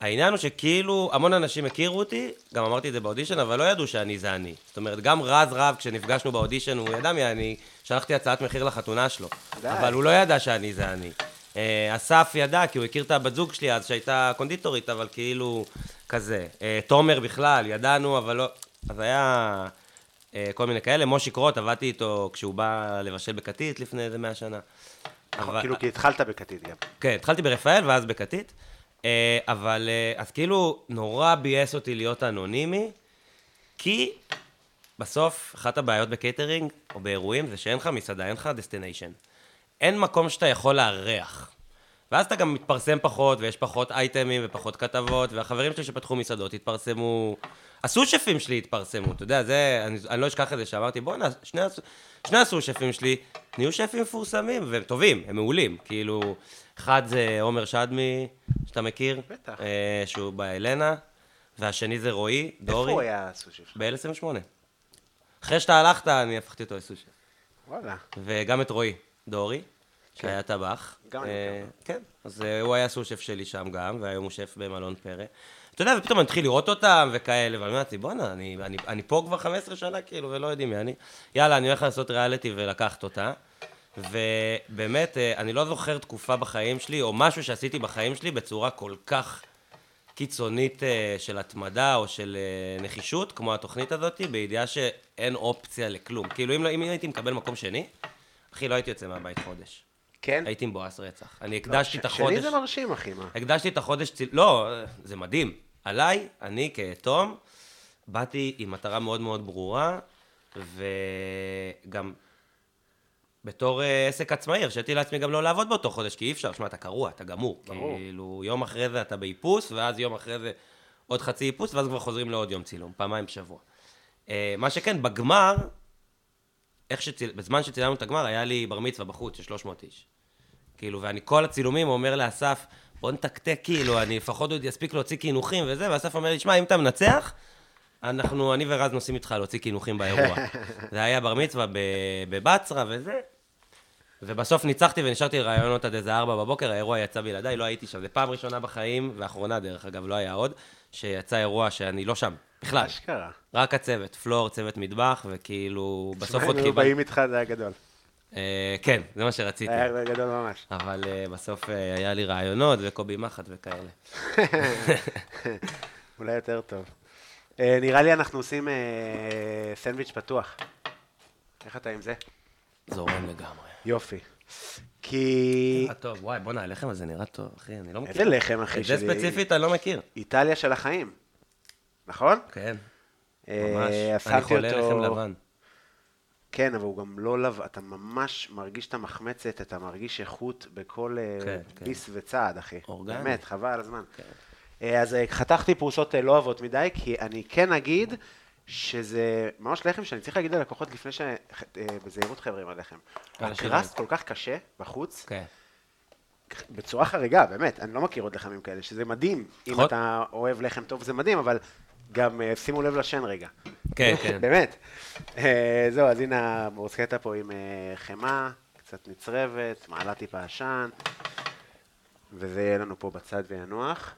העניין הוא שכאילו, המון אנשים הכירו אותי, גם אמרתי את זה באודישן, אבל לא ידעו שאני זה אני. זאת אומרת, גם רז רב, כשנפגשנו באודישן, הוא ידע מי אני, שלחתי הצעת מחיר לחתונה שלו. אבל הוא לא ידע שאני זה אני. Uh, אסף ידע, כי הוא הכיר את הבת זוג שלי אז, שהייתה קונדיטורית, אבל כאילו, כזה. Uh, תומר בכלל, ידענו, אבל לא... אז היה uh, כל מיני כאלה. מושי קרוט, עבדתי איתו כשהוא בא לבשל בקטית לפני איזה מאה שנה. אבל- כאילו, כי התחלת בקטית גם. כן, התחלתי ברפאל ואז בקטית. אה, אבל, אה, אז כאילו, נורא ביאס אותי להיות אנונימי, כי בסוף, אחת הבעיות בקייטרינג או באירועים זה שאין לך מסעדה, אין לך destination. אין מקום שאתה יכול לארח. ואז אתה גם מתפרסם פחות, ויש פחות אייטמים ופחות כתבות, והחברים שלי שפתחו מסעדות התפרסמו... הסושפים שלי התפרסמו, אתה יודע, זה, אני, אני לא אשכח את זה שאמרתי, בוא'נה, שני, שני הסושפים שלי נהיו שפים מפורסמים, והם טובים, הם מעולים, כאילו, אחד זה עומר שדמי, שאתה מכיר, בטח. אה, שהוא באלנה, והשני זה רועי, איפה דורי, הוא היה הסושי שלך? ב-L28. אחרי שאתה הלכת, אני הפכתי אותו לסושף. וואלה. וגם את רועי, דורי, שהיה טבח. כן. גם אני אה, כן, אז אה, הוא היה סושף שלי שם גם, והיום הוא שף במלון פרא. אתה יודע, ופתאום אני מתחיל לראות אותם וכאלה, ואני אמרתי, בואנה, אני, אני, אני פה כבר 15 שנה, כאילו, ולא יודעים מי אני. יאללה, אני הולך לעשות ריאליטי ולקחת אותה. ובאמת, אה, אני לא זוכר תקופה בחיים שלי, או משהו שעשיתי בחיים שלי בצורה כל כך קיצונית של התמדה או של נחישות, כמו התוכנית הזאת, בידיעה שאין אופציה לכלום. כאילו, אם, לא- אם הייתי מקבל מקום שני, אחי, לא הייתי יוצא מהבית חודש. כן? הייתי מבואס רצח. אני הקדשתי את החודש... שלי זה מרשים, אחי, מה? הקדשתי את החודש... ציל... לא, זה מדהים. עליי, אני כיתום, באתי עם מטרה מאוד מאוד ברורה, וגם בתור אה, עסק עצמאי, הרשיתי לעצמי גם לא לעבוד באותו חודש, כי אי אפשר, שמע, אתה קרוע, אתה גמור. ברור. כאילו, יום אחרי זה אתה באיפוס, ואז יום אחרי זה עוד חצי איפוס, ואז כבר חוזרים לעוד יום צילום, פעמיים בשבוע. אה, מה שכן, בגמר, איך שציל... בזמן שצילמנו את הגמר, היה לי בר מצווה בחוץ של 300 איש. כאילו, ואני כל הצילומים אומר לאסף, בוא נתקתק, כאילו, אני לפחות עוד אספיק להוציא קינוחים וזה, ואסף אומר לי, שמע, אם אתה מנצח, אנחנו, אני ורז נוסעים איתך להוציא קינוחים באירוע. זה היה בר מצווה בבצרה וזה, ובסוף ניצחתי ונשארתי לרעיונות עד איזה ארבע בבוקר, האירוע יצא בלעדיי, לא הייתי שם. זו פעם ראשונה בחיים, ואחרונה דרך אגב, לא היה עוד, שיצא אירוע שאני לא שם, בכלל. אשכרה. רק הצוות, פלור, צוות מטבח, וכאילו, בסוף עוד היינו קיבלתי... באים איתך, זה היה גדול. אה, כן, זה מה שרציתי. היה גדול ממש. אבל uh, בסוף uh, היה לי רעיונות וקובי מחט וכאלה. אולי יותר טוב. אה, נראה לי אנחנו עושים אה, סנדוויץ' פתוח. איך אתה עם זה? זורם לגמרי. יופי. כי נראה טוב, וואי, בואנה, הלחם הזה נראה טוב, אחי, אני לא מכיר. איזה לחם, אחי את זה שלי? ספציפית אני לא מכיר. איטליה של החיים, נכון? כן, אה, ממש. אני חולה לחם לבן. כן, אבל הוא גם לא לבן, אתה ממש מרגיש את המחמצת, אתה מרגיש איכות בכל אה, כן, כן. ביס וצעד, אחי. אורגני. באמת, חבל על הזמן. כן. אה, אז אה, חתכתי פרוסות לא עבות מדי, כי אני כן אגיד שזה ממש לחם שאני צריך להגיד ללקוחות לפני ש... בזהירות חבר'ה עם הלחם. אנשים הקרסט כל כך קשה בחוץ, כן. בצורה חריגה, באמת, אני לא מכיר עוד לחמים כאלה, שזה מדהים. אם. אתה אוהב לחם טוב זה מדהים, אבל גם אה, שימו לב לשן רגע. כן, כן. באמת. אה, זהו, אז הנה הבורסקטה פה עם אה, חמאה, קצת נצרבת, מעלה טיפה עשן, וזה יהיה לנו פה בצד וינוח.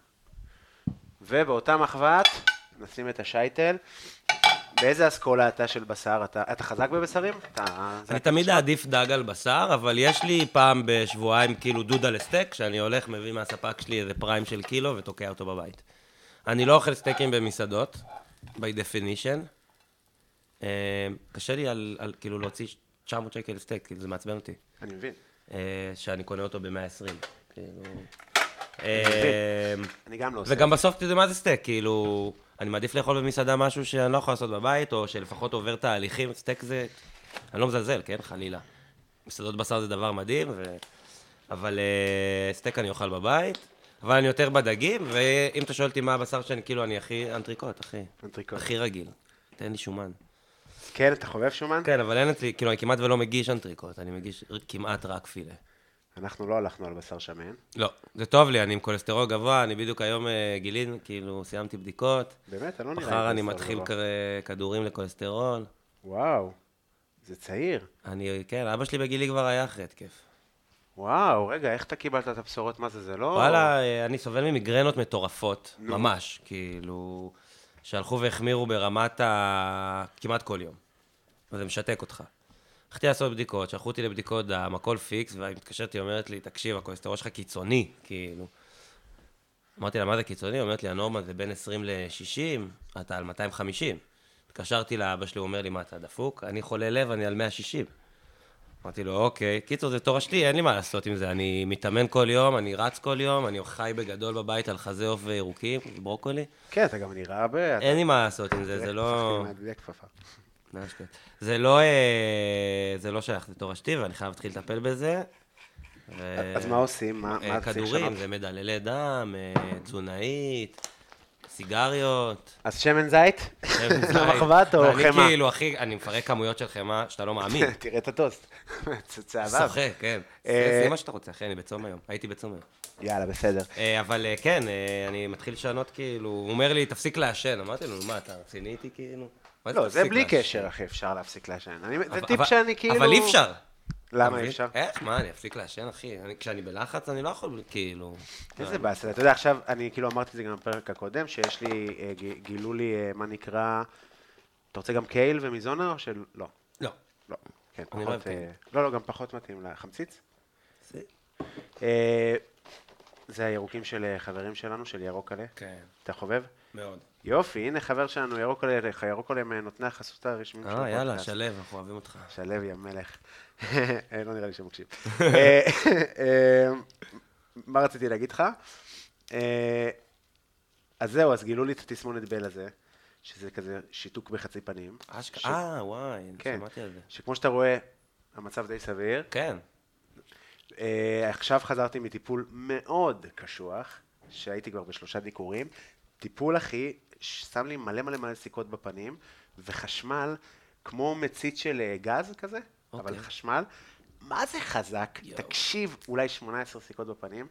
ובאותה מחבת נשים את השייטל. באיזה אסכולה אתה של בשר? אתה, אתה חזק בבשרים? אתה, אני תמיד? אעדיף דג על בשר, אבל יש לי פעם בשבועיים כאילו דודה לסטייק, שאני הולך, מביא מהספק שלי איזה prime של קילו ותוקע אותו בבית. אני לא אוכל סטייקים במסעדות, by definition. אה, קשה לי על, על כאילו להוציא 900 שקל סטייק, כאילו זה מעצבן אותי. אני מבין. אה, שאני קונה אותו ב-120. כאילו... אה, אני גם לא עושה. וגם בסוף, אתה יודע מה זה סטייק? כאילו, אני מעדיף לאכול במסעדה משהו שאני לא יכול לעשות בבית, או שלפחות עובר תהליכים. סטייק זה... אני לא מזלזל, כן? חלילה. מסעדות בשר זה דבר מדהים, ו... אבל אה, סטייק אני אוכל בבית, אבל אני יותר בדגים, ואם אתה שואל אותי מה הבשר שאני, כאילו, אני הכי אנטריקוט, אחי. אנטריקוט. הכי רגיל. תן לי שומן. כן, אתה חובב שומן? כן, אבל אין אצלי, כאילו, אני כמעט ולא מגיש אנטריקוט, אני מגיש כמעט רק פילה. אנחנו לא הלכנו על בשר שמן. לא, זה טוב לי, אני עם כולסטרול גבוה, אני בדיוק היום אה, גילינו, כאילו, סיימתי בדיקות. באמת, אני לא נראה לי מחר אני מתחיל גבוה. כדורים לכולסטרול. וואו. זה צעיר. אני, כן, אבא שלי בגילי כבר היה אחרי התקף. וואו, רגע, איך אתה קיבלת את הבשורות? מה זה, זה לא... וואלה, אני סובל ממיגרנות מטורפות, ממש, כאילו, שהלכו והחמירו ברמת ה... כמעט כל יום. וזה משתק אותך. הלכתי לעשות בדיקות, שלחו אותי לבדיקות דם, הכל פיקס, והיא מתקשרת לי, אומרת לי, תקשיב, הכולסטרול שלך קיצוני, כאילו. אמרתי לה, מה זה קיצוני? היא אומרת לי, הנורמה זה בין 20 ל-60, אתה על 250. התקשרתי לאבא שלי, הוא אומר לי, מה, אתה דפוק? אני חולה לב, אני על 160. אמרתי לו, אוקיי. קיצור, זה תורשתי, אין לי מה לעשות עם זה. אני מתאמן כל יום, אני רץ כל יום, אני חי בגדול בבית על חזה עוף וירוקים, ברוקולי. כן, אתה גם נראה ב... אין לי מה לעשות עם זה, זה לא... זה לא, אה, זה לא שייך לתורשתי, ואני חייב להתחיל לטפל בזה. אז מה עושים? מה אה, צריך כדורים, לשנות? זה מדללי דם, אה, תזונאית, סיגריות. אז שמן זית? שמן זית. למחבת או ואני חמאה? כאילו, אחי, אני מפרק כמויות של חמאה שאתה לא מאמין. תראה את הטוסט. צהבה. שוחק, כן. אה, זה מה שאתה רוצה, אחי, אני בצום היום. הייתי בצום היום. יאללה, בסדר. אה, אבל אה, כן, אני מתחיל לשנות, כאילו, הוא אומר לי, תפסיק לעשן. אמרתי לו, מה, אתה רציני איתי, כאילו? לא, זה בלי? קשר, אחי, אפשר להפסיק לעשן. אני- זה טיפ שאני כאילו... אבל אי אפשר. למה אי? אפשר? איך? מה, אני אפסיק לעשן, אחי? אני- כשאני בלחץ, אני לא יכול, כאילו... איזה באסה. אתה יודע, עכשיו, אני כאילו אמרתי את זה גם בפרק הקודם, שיש לי, אה, גילו לי, אה, מה נקרא... אתה רוצה גם קייל ומיזונה או של... לא. לא. לא. כן, לא פחות... אה, לא, לא, גם פחות מתאים לחמציץ. זה- אה, הירוקים של אה, חברים שלנו, של ירוק עלה. כן, אתה חובב? מאוד. יופי, הנה חבר שלנו, ירוק עלה אליך, ירוק עלה מנותני החסות הרשמיים של אה, יאללה. שלו, אנחנו אוהבים אותך. שלו, יא מלך. אה, לא נראה לי שמקשיב. אה, אה, מה רציתי להגיד לך? אז זהו, אז גילו לי את התסמונת בל הזה, שזה כזה שיתוק בחצי פנים. אשכרה, אה, וואי, כן, שמעתי על זה. שכמו שאתה רואה, המצב די סביר. כן. עכשיו חזרתי מטיפול מאוד קשוח, שהייתי כבר בשלושה דיקורים. טיפול, אחי, שם לי מלא מלא מלא סיכות בפנים, וחשמל, כמו מצית של אה, גז כזה, אבל אוקיי. חשמל. מה זה חזק? יואו. תקשיב, אולי 18 סיכות בפנים,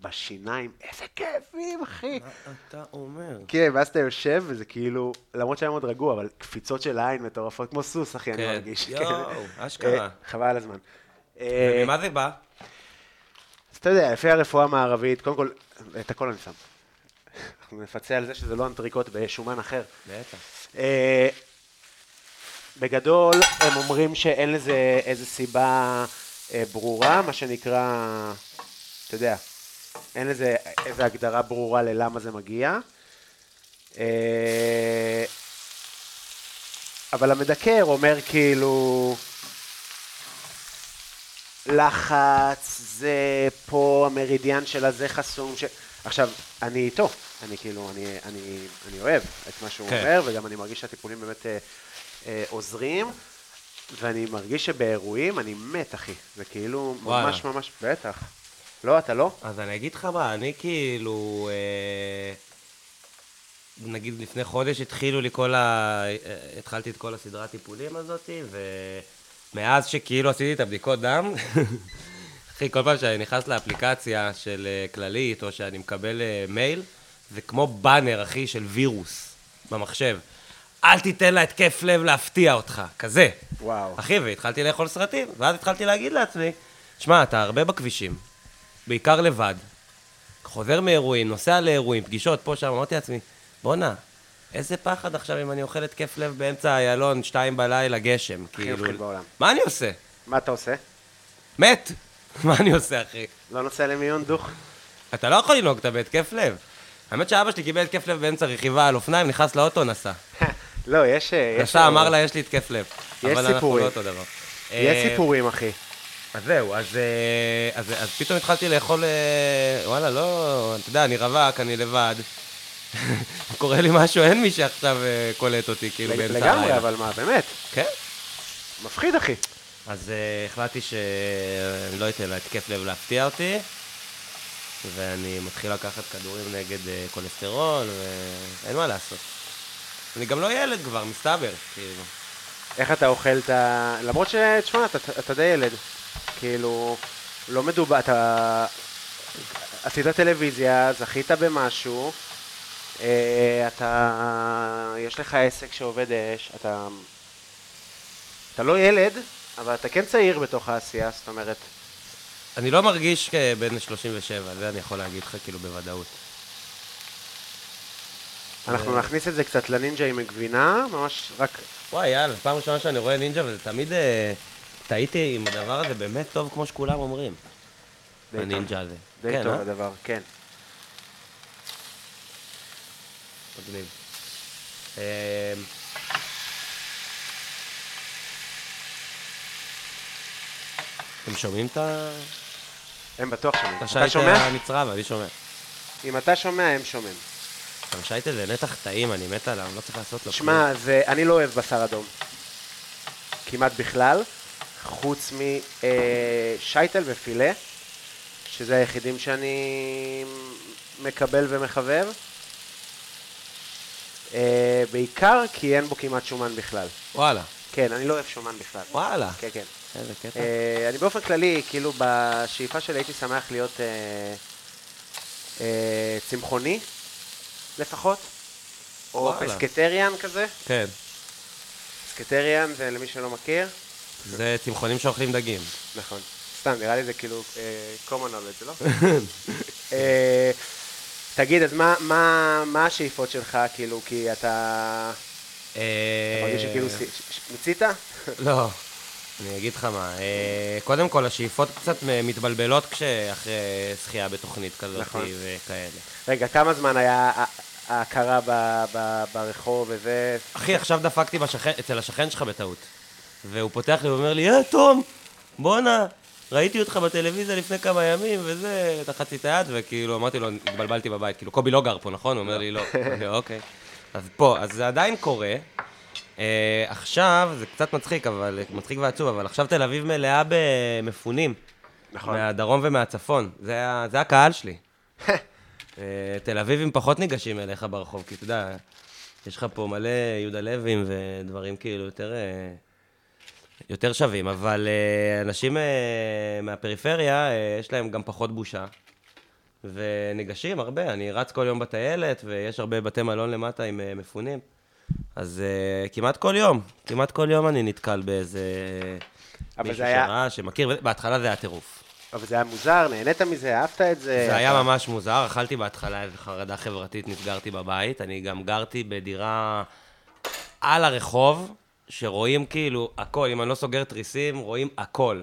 בשיניים, איזה כאבים, אחי. מה אתה אומר? כן, ואז אתה יושב, וזה כאילו, למרות שהיה מאוד רגוע, אבל קפיצות של עין מטורפות, כמו סוס, אחי, אני כן. מרגיש. יואו, כן. אשכרה. אה, חבל על הזמן. אה, וממה זה בא? אז אתה יודע, לפי הרפואה המערבית, קודם כל, את הכל אני שם. אנחנו נפצה על זה שזה לא אנטריקוט בשומן אחר. בטח. אה, בגדול, הם אומרים שאין לזה איזה סיבה אה, ברורה, מה שנקרא, אתה יודע, אין לזה איזה הגדרה ברורה ללמה זה מגיע. אה, אבל המדקר אומר כאילו, לחץ, זה פה המרידיאן של הזה חסום. ש... עכשיו, אני איתו, אני כאילו, אני, אני, אני אוהב את מה שהוא כן. אומר, וגם אני מרגיש שהטיפולים באמת אה, אה, עוזרים, ואני מרגיש שבאירועים אני מת, אחי. זה כאילו וואלה. ממש ממש, בטח. לא, אתה לא? אז אני אגיד לך מה, אני כאילו... אה, נגיד לפני חודש התחילו לי כל ה... אה, התחלתי את כל הסדרת טיפולים הזאתי, ומאז שכאילו עשיתי את הבדיקות דם, אחי, כל פעם שאני נכנס לאפליקציה של אה, כללית, או שאני מקבל אה, מייל, זה כמו באנר, אחי, של וירוס במחשב. אל תיתן לה התקף לב להפתיע אותך, כזה. וואו. אחי, והתחלתי לאכול סרטים, ואז התחלתי להגיד לעצמי, שמע, אתה הרבה בכבישים, בעיקר לבד, חוזר מאירועים, נוסע לאירועים, פגישות פה, שם, אמרתי לעצמי, בואנה, איזה פחד עכשיו אם אני אוכל התקף לב באמצע איילון, שתיים בלילה, גשם, כאילו... מפחיד בעולם. מה אני עושה? מה אתה עושה? מת! מה אני עושה, אחי? לא נוסע למיון דוך? אתה לא יכול לנהוג, אתה בהתקף לב. האמת שאבא שלי קיבל התקף לב באמצע רכיבה על אופניים, נכנס לאוטו, נסע. לא, יש... יש- נסע, אמר לה, יש לי התקף לב. יש אבל אנחנו סיפורים. לא אותו דבר. יש אה, סיפורים, אחי. אז זהו, אז, אה, אז, אז פתאום התחלתי לאכול, אה, וואלה, לא, אתה יודע, אני רווק, אני לבד. קורה לי משהו, אין מי שעכשיו אה, קולט אותי, כאילו, באמצע הלילה. לגמרי, אבל מה, באמת? כן. מפחיד, אחי. אז אה, החלטתי שאני לא אתן להתקף לב להפתיע אותי, ואני מתחיל לקחת כדורים נגד אה, כולסטרול, ואין מה לעשות. אני גם לא ילד כבר, מסתבר, כאילו. איך אתה אוכל את ה... למרות ש... תשמע, אתה, אתה די ילד. כאילו, לא מדובר, אתה... עשית טלוויזיה, זכית במשהו, אה, אתה... יש לך עסק שעובד אש, אתה... אתה לא ילד, אבל אתה כן צעיר בתוך העשייה, זאת אומרת, אני לא מרגיש כבן 37, זה אני יכול להגיד לך כאילו בוודאות. אנחנו נכניס את זה קצת לנינג'ה עם גבינה, ממש רק... וואי, יאללה, פעם ראשונה שאני רואה נינג'ה, וזה תמיד אה, טעיתי עם הדבר הזה, באמת טוב כמו שכולם אומרים. די. הנינג'ה הזה. די כן, טוב אה? הדבר, כן. מגניב. אה, אתם שומעים את ה... הם בטוח שומעים. את אתה שומע? הנצרב, אני שומע. אם אתה שומע, הם שומעים. אבל שייט זה נתח טעים, אני מת עליו, לא צריך לעשות לו שמע, זה- אני לא אוהב בשר אדום. כמעט בכלל, חוץ משייטל ופילה, שזה היחידים שאני מקבל ומחבב. אה, בעיקר כי אין בו כמעט שומן בכלל. וואלה, כן, אני לא אוהב שומן בכלל. וואלה. כן, כן. איזה קטע. אה, אני באופן כללי, כאילו בשאיפה שלי הייתי שמח להיות אה, אה, צמחוני, לפחות, או. פסקטריאן כזה. כן. פסקטריאן זה למי שלא מכיר. זה צמחונים שאוכלים דגים. נכון. סתם, נראה לי זה כאילו אה, common knowledge, לא? אה, תגיד, אז מה, מה, מה השאיפות שלך, כאילו, כי אתה... אתה מרגיש שכאילו מיצית? לא, אני אגיד לך מה. אה, קודם כל, השאיפות קצת מתבלבלות כשאחרי זכייה בתוכנית כזאת נכון. וכאלה. רגע, כמה זמן היה ההכרה ב- ב- ברחוב וזה? אחי, עכשיו דפקתי בשכן, אצל השכן שלך בטעות. והוא פותח לי ואומר לי, אה, תום, בואנה, ראיתי אותך בטלוויזיה לפני כמה ימים, וזה, לחצתי את היד, וכאילו, אמרתי לו, התבלבלתי בבית, כאילו, קובי לא גר פה, נכון? הוא אומר לי, לא. אוקיי. אז פה, אז זה עדיין קורה. אה, עכשיו, זה קצת מצחיק, אבל, מצחיק ועצוב, אבל עכשיו תל אביב מלאה במפונים. נכון. מהדרום ומהצפון. זה, זה הקהל שלי. אה, תל אביבים פחות ניגשים אליך ברחוב, כי אתה יודע, יש לך פה מלא יהודה לוים ודברים כאילו יותר, אה, יותר שווים, אבל אה, אנשים אה, מהפריפריה, אה, יש להם גם פחות בושה. וניגשים הרבה, אני רץ כל יום בטיילת, ויש הרבה בתי מלון למטה עם אה, מפונים. אז uh, כמעט כל יום, כמעט כל יום אני נתקל באיזה מישהו היה- שראה, שמכיר, בהתחלה זה היה טירוף. אבל זה היה מוזר, נהנית מזה, אהבת את זה? זה היה ממש מוזר, אכלתי בהתחלה איזו חרדה חברתית, נסגרתי בבית. אני גם גרתי בדירה על הרחוב, שרואים כאילו הכל, אם אני לא סוגר תריסים, רואים הכל.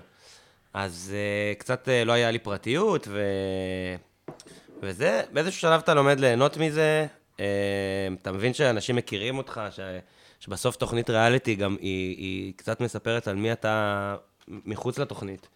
אז uh, קצת uh, לא היה לי פרטיות, ו... וזה, באיזשהו שלב אתה לומד ליהנות מזה, אתה מבין שאנשים מכירים אותך, ש... שבסוף תוכנית ריאליטי גם היא, היא קצת מספרת על מי אתה מחוץ לתוכנית.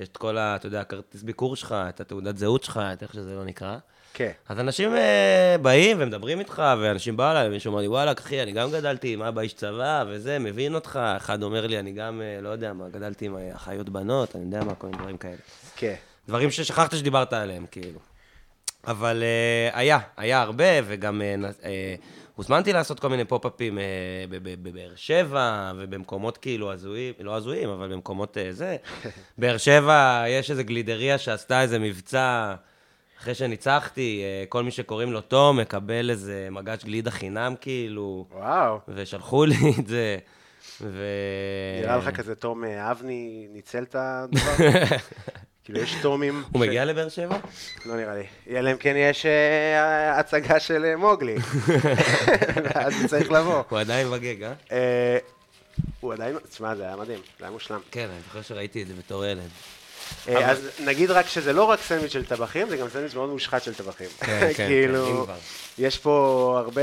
יש את כל ה... אתה יודע, הכרטיס ביקור שלך, את התעודת זהות שלך, את איך שזה לא נקרא. כן. אז אנשים אה, באים ומדברים איתך, ואנשים באו אליי, ומישהו אומר לי, וואלה, אחי, אני גם גדלתי עם אבא איש צבא, וזה, מבין אותך. אחד אומר לי, אני גם, אה, לא יודע מה, גדלתי עם אחיות בנות, אני יודע מה, כל מיני דברים כאלה. כן. דברים ששכחת שדיברת עליהם, כאילו. אבל אה, היה, היה הרבה, וגם נ- אה, הוזמנתי לעשות כל מיני פופ-אפים ב- בבאר שבע, ובמקומות כאילו הזויים, לא הזויים, אבל במקומות אה, זה. באר שבע, יש איזה גלידריה שעשתה איזה מבצע, אחרי שניצחתי, אה, כל מי שקוראים לו תום מקבל איזה מגש גלידה חינם, כאילו, וואו. ושלחו לי את זה. ו... נראה לך כזה תום אבני ניצל את הדבר? כאילו, יש תומים... הוא מגיע לבאר שבע? לא נראה לי. אלא אם כן יש אה, הצגה של אה, מוגלי. ואז הוא צריך לבוא. הוא עדיין בגג, אה? אה, הוא עדיין... תשמע, זה היה מדהים, זה היה מושלם. כן, אני זוכר שראיתי את זה בתור ילד. אז נגיד רק שזה לא רק סנדוויץ' של טבחים, זה גם סנדוויץ' מאוד מושחת של טבחים. כן, כן, כן, כאילו. יש פה הרבה...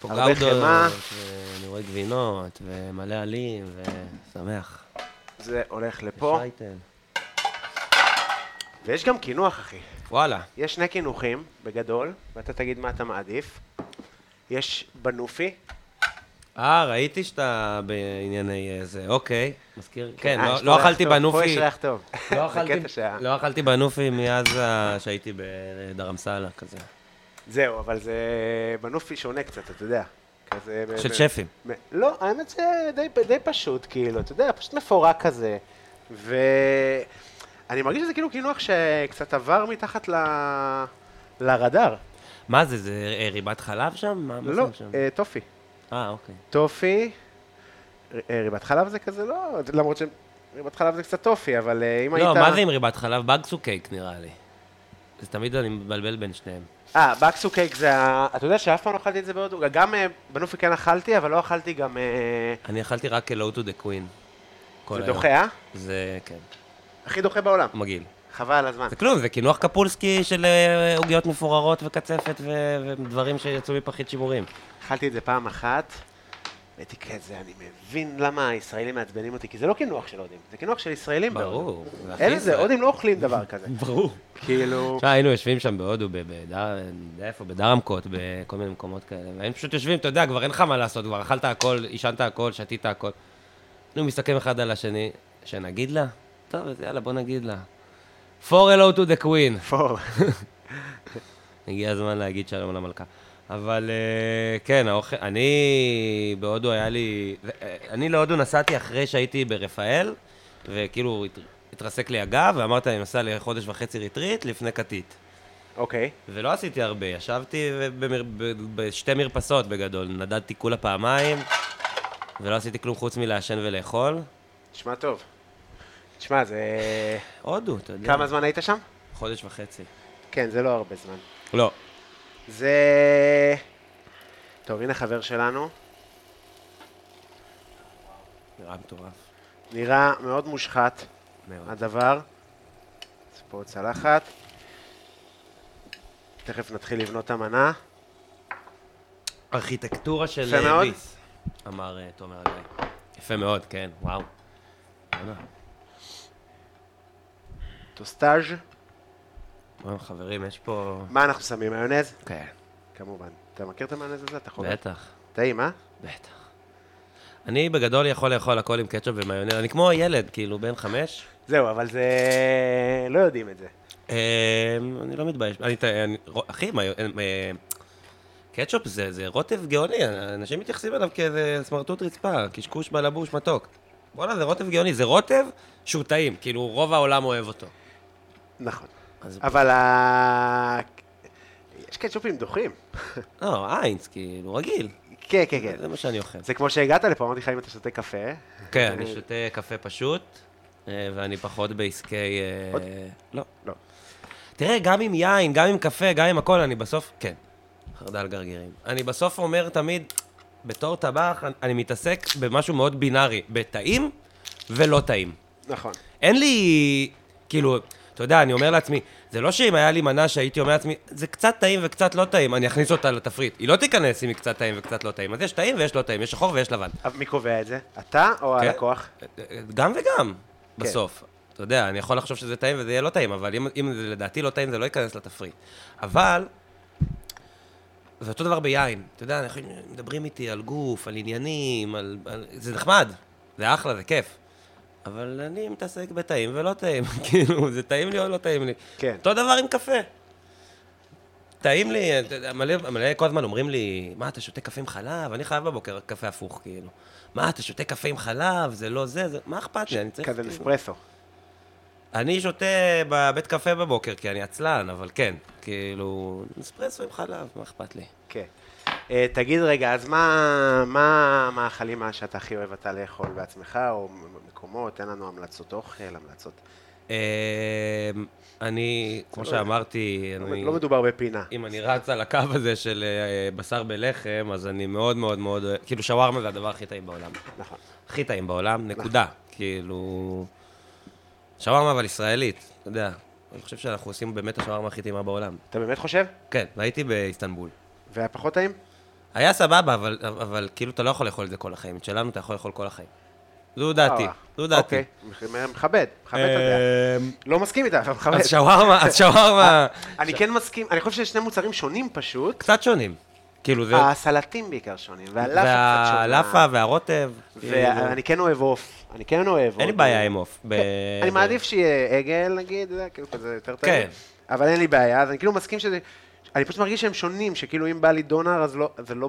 פה גאודות, רואה גבינות, ומלא עלים, ושמח. זה הולך לפה, שייטל. ויש גם קינוח, אחי. וואלה. יש שני קינוחים, בגדול, ואתה תגיד מה אתה מעדיף. יש בנופי, אה, ראיתי שאתה בענייני זה, אוקיי. מזכיר, כן, אה, לא- לא אכלתי טוב, פה בנופי. יש ריח טוב. לא אכלתי- לא אכלתי בנופי מאז שהייתי בדרמסלה כזה. זהו, אבל זה בנופי שונה קצת, אתה יודע. כזה... של שפים. לא, האמת זה די, די פשוט, כאילו, אתה יודע, פשוט מפורק כזה. ואני מרגיש שזה כאילו קינוח שקצת עבר מתחת ל... לרדאר. מה זה, זה אה, ריבת חלב שם? מה לא, שם? אה, טופי. אה, אוקיי. טופי, אה, ריבת חלב זה כזה לא, למרות שריבת חלב זה קצת טופי, אבל אה, אם היית... לא, מה זה עם ריבת חלב? בגסו cake נראה לי. אז תמיד אני מבלבל בין שניהם. אה, בקסו קייק זה ה... אתה יודע שאף פעם לא אכלתי את זה בהודו? גם אה, בנופי כן אכלתי, אבל לא אכלתי גם... אה, אני אכלתי רק Hello to the Queen. כל זה. דוחה, אה? זה, כן, הכי דוחה בעולם. מגעיל. חבל על הזמן. זה כלום, זה קינוח קפולסקי של אה, עוגיות מפוררות וקצפת ודברים שיצאו מפחית שימורים. אכלתי את זה פעם אחת, הייתי כזה, אני מבין למה הישראלים מעצבנים אותי, כי זה לא קינוח של הודים, זה קינוח של ישראלים. ברור. אין לזה. הודים לא אוכלים דבר כזה. ברור. כאילו... תשמע, היינו יושבים שם בהודו, בדר... איפה, בדרמקוט, בכל מיני מקומות כאלה. והיינו פשוט יושבים, אתה יודע, כבר אין לך מה לעשות, כבר אכלת הכל, עישנת הכל, שתית הכל. היינו מסתכלים אחד על השני, שנגיד לה? טוב, אז יאללה, בוא נגיד לה. For hello to the queen. פור. הגיע הזמן להגיד שלום למלכה. אבל אה, כן, האוכל, אני בהודו היה לי... אה, אני להודו נסעתי אחרי שהייתי ברפאל, וכאילו הת- התרסק לי הגב, ואמרתי, אני נוסע לחודש וחצי ריטריט לפני כתית. אוקיי. ולא עשיתי הרבה, ישבתי במר... בשתי מרפסות בגדול, נדדתי כולה פעמיים, ולא עשיתי כלום חוץ מלעשן ולאכול. נשמע טוב. תשמע, זה... הודו, אתה יודע. כמה זמן היית שם? חודש וחצי. כן, זה לא הרבה זמן. לא. זה... טוב, הנה חבר שלנו. נראה מטורף. נראה מאוד מושחת, מאוד. הדבר. אז פה צלחת. תכף נתחיל לבנות את המנה. ארכיטקטורה של אה. ביס, אמר אה, תומר הגיא. יפה מאוד, כן, וואו. טוסטאז'. וואו, חברים, יש פה... מה אנחנו שמים? מיונז? כן, כמובן. אתה מכיר את המיונז הזה? אתה חושב? בטח, טעים, אה? בטח. אני בגדול יכול לאכול הכל עם קטשופ ומיונז, אני כמו ילד, כאילו, בן חמש. זהו, אבל זה... לא יודעים את זה. אה, אני לא מתבייש. אני, אחי, אה, קטשופ זה, רוטב גאוני, אנשים מתייחסים אליו כאיזה סמרטוט רצפה, קשקוש בלבוש מתוק. וואלה, זה רוטב גאוני, זה רוטב שהוא טעים, כאילו רוב העולם אוהב אותו. נכון. אבל ה... יש קטשופים דוחים. לא, איינס, כאילו, רגיל. כן, כן, כן. זה מה שאני אוכל. זה כמו שהגעת לפה, אמרתי לך אם אתה שותה קפה. כן, אני שותה קפה פשוט, אה, ואני פחות בעסקי... אה? לא. לא. תראה, גם עם יין, גם עם קפה, גם עם הכל, אני בסוף... כן, חרדל גרגירים. אני בסוף אומר תמיד, בתור טבח, אני מתעסק במשהו מאוד בינארי, בטעים ולא טעים. נכון. אין לי, כאילו, אתה יודע, אני אומר לעצמי, זה לא שאם היה לי מנה שהייתי אומר לעצמי, זה קצת טעים וקצת לא טעים, אני אכניס אותה לתפריט. היא לא תיכנס אם היא קצת טעים וקצת לא טעים. אז יש טעים ויש לא טעים, יש שחור ויש לבן. אבל מי קובע את זה? אתה או כן. הלקוח? גם וגם, בסוף. אתה יודע, אני יכול לחשוב שזה טעים וזה יהיה לא טעים, אבל אם, אם זה לדעתי לא טעים, זה לא ייכנס לתפריט. אבל, זה אותו דבר ביין. אתה יודע, אנחנו מדברים איתי על גוף, על עניינים, על... על... זה נחמד, זה אחלה, זה כיף. אבל אני מתעסק בטעים ולא טעים. כאילו, זה טעים לי או לא טעים לי. כן. אותו דבר עם קפה. טעים לי, מלא, מלא כל הזמן אומרים לי, מה, אתה שותה קפה עם חלב? אני חייב בבוקר קפה הפוך, כאילו. מה, אתה שותה קפה עם חלב? זה לא זה, זה... מה אכפת לי? אני צריך... כזה כאילו- נספרסו. אני שותה בבית קפה בבוקר, כי אני עצלן, אבל כן, כאילו, אספרסו עם חלב, מה אכפת לי? כן. אה, תגיד רגע, אז מה מה המאכלים מה שאתה הכי אוהב אתה לאכול בעצמך, או מקומות? תן לנו המלצות אוכל, המלצות. אמ, אני, כמו לא- שאמרתי, לא- אני... לא מדובר בפינה. אם אני רץ על הקו הזה של אה, בשר בלחם, אז אני מאוד מאוד מאוד... כאילו, שווארמה זה הדבר הכי טעים בעולם. נכון. הכי טעים בעולם, נקודה. כאילו... שווארמה אבל ישראלית, אתה יודע. אני חושב שאנחנו עושים באמת השווארמה הכי טעימה בעולם. אתה באמת חושב? כן, והייתי באיסטנבול. והיה פחות טעים? היה סבבה, אבל, אבל כאילו אתה לא יכול לאכול את זה כל החיים. את שלנו אתה יכול לאכול כל החיים. זו דעתי, אה, זו דעתי. אוקיי, מכבד, מכבד את הדעה. אמ, לא מסכים איתה, אבל מכבד. אז שווארמה, אז שווארמה... אני כן מסכים, אני חושב שזה שני מוצרים שונים פשוט. קצת שונים. כאילו זה... הסלטים בעיקר שונים, והלאפה קצת שונה. והלאפה והרוטב. כאילו. ואני כן אוהב עוף. אני כן אוהב עוף. אין לי בעיה עם עוף. ב- אני מעדיף שיהיה עגל, נגיד, כאילו כזה יותר טעים. כן. אבל אין לי בעיה, אז אני כאילו מסכים שזה... אני פשוט מרגיש שהם שונים, שכאילו אם בא לי דונר, אז לא... זה לא...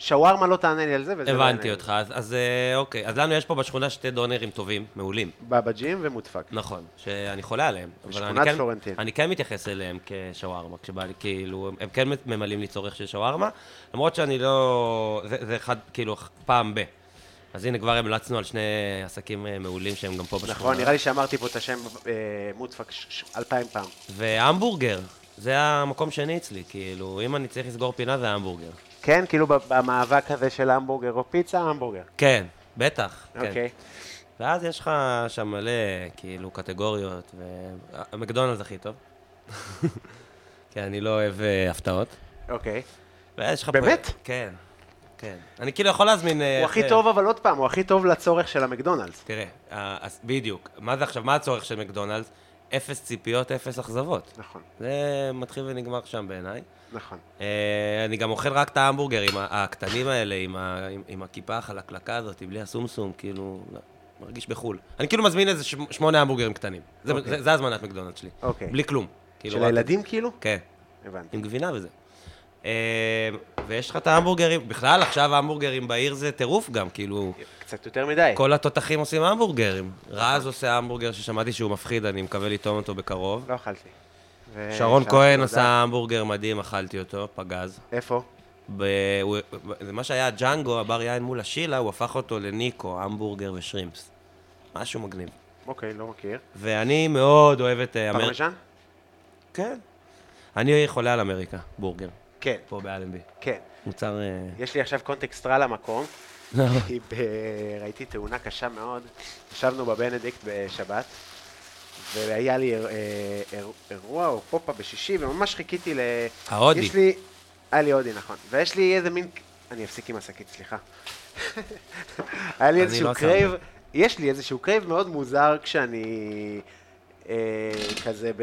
שווארמה לא תענה לי על זה, וזה לא יענה הבנתי לי. אותך, אז- אז אה, אוקיי. אז לנו יש פה בשכונה שתי דונרים טובים, מעולים. בבג'ים ומודפק. נכון, שאני חולה עליהם. אבל בשכונת אני כן- פלורנטין. אני כן מתייחס אליהם כשווארמה, כשבא לי, כאילו, הם כן ממלאים לי צורך של שווארמה, למרות שאני לא... זה, זה אחד, כאילו, פעם ב. אז הנה, כבר המלצנו על שני עסקים אה, מעולים שהם גם פה בשכונה. נכון, נראה לי שאמרתי פה את השם אה, ש- ש- אלפיים פעם. והמבורגר, זה המקום שני אצלי, כאילו, אם אני צריך לסגור פינה זה המבורגר. כן, כאילו במאבק הזה של המבורגר או פיצה, המבורגר. כן, בטח, כן. אוקיי. ואז יש לך שם מלא, כאילו, קטגוריות, ומקדונלדס הכי טוב. כי אני לא אוהב אה, הפתעות. אוקיי. ויש לך. באמת? כן, כן. אני כאילו יכול להזמין... אה, הוא הכי טוב, אבל עוד פעם, הוא הכי טוב לצורך של המקדונלדס. תראה, אה, בדיוק. מה זה עכשיו, מה הצורך של מקדונלדס? אפס ציפיות, אפס אכזבות. נכון, זה מתחיל ונגמר שם בעיניי. נכון. אה, אני גם אוכל רק את ההמבורגרים הקטנים האלה, עם, ה, עם, עם הכיפה החלקלקה הזאת, בלי הסומסום, כאילו, לא, מרגיש בחו"ל. אני כאילו מזמין איזה שמונה המבורגרים קטנים. זה, אוקיי. זה, זה הזמנת מקדונלד שלי. אוקיי. בלי כלום. כאילו, של הילדים כאילו? כן, הבנתי. עם גבינה וזה. אה, ויש לך את ההמבורגרים, בכלל עכשיו ההמבורגרים בעיר זה טירוף גם, כאילו, קצת יותר מדי. כל התותחים עושים המבורגרים. רז עושה המבורגר ששמעתי שהוא מפחיד, אני מקווה לטעום אותו בקרוב. לא אכלתי. ו- שרון כהן עשה. המבורגר מדהים, אכלתי אותו, פגז. איפה? ב... הוא... זה מה שהיה ג'אנגו, הבר יין מול השילה, הוא הפך אותו לניקו, המבורגר ושרימפס. משהו מגניב. אוקיי, לא מכיר. ואני מאוד אוהב את אה. פרמיז'ן? כן. אני חולה על אמריקה, בורגר, כן, פה באלנבי. כן. מוצר... אה, יש לי עכשיו קונטקסט רע למקום. כי ב... ראיתי תאונה קשה מאוד. ישבנו בבנדיקט בשבת, והיה לי אה, איר- אירוע או pop-up בשישי, וממש חיכיתי ל... ההודי. יש לי... היה לי הודי, נכון. ויש לי איזה מין... אני אפסיק עם השקית, סליחה. היה לי איזשהו לא crave. יש לי איזשהו crave מאוד מוזר כשאני אה, כזה ב...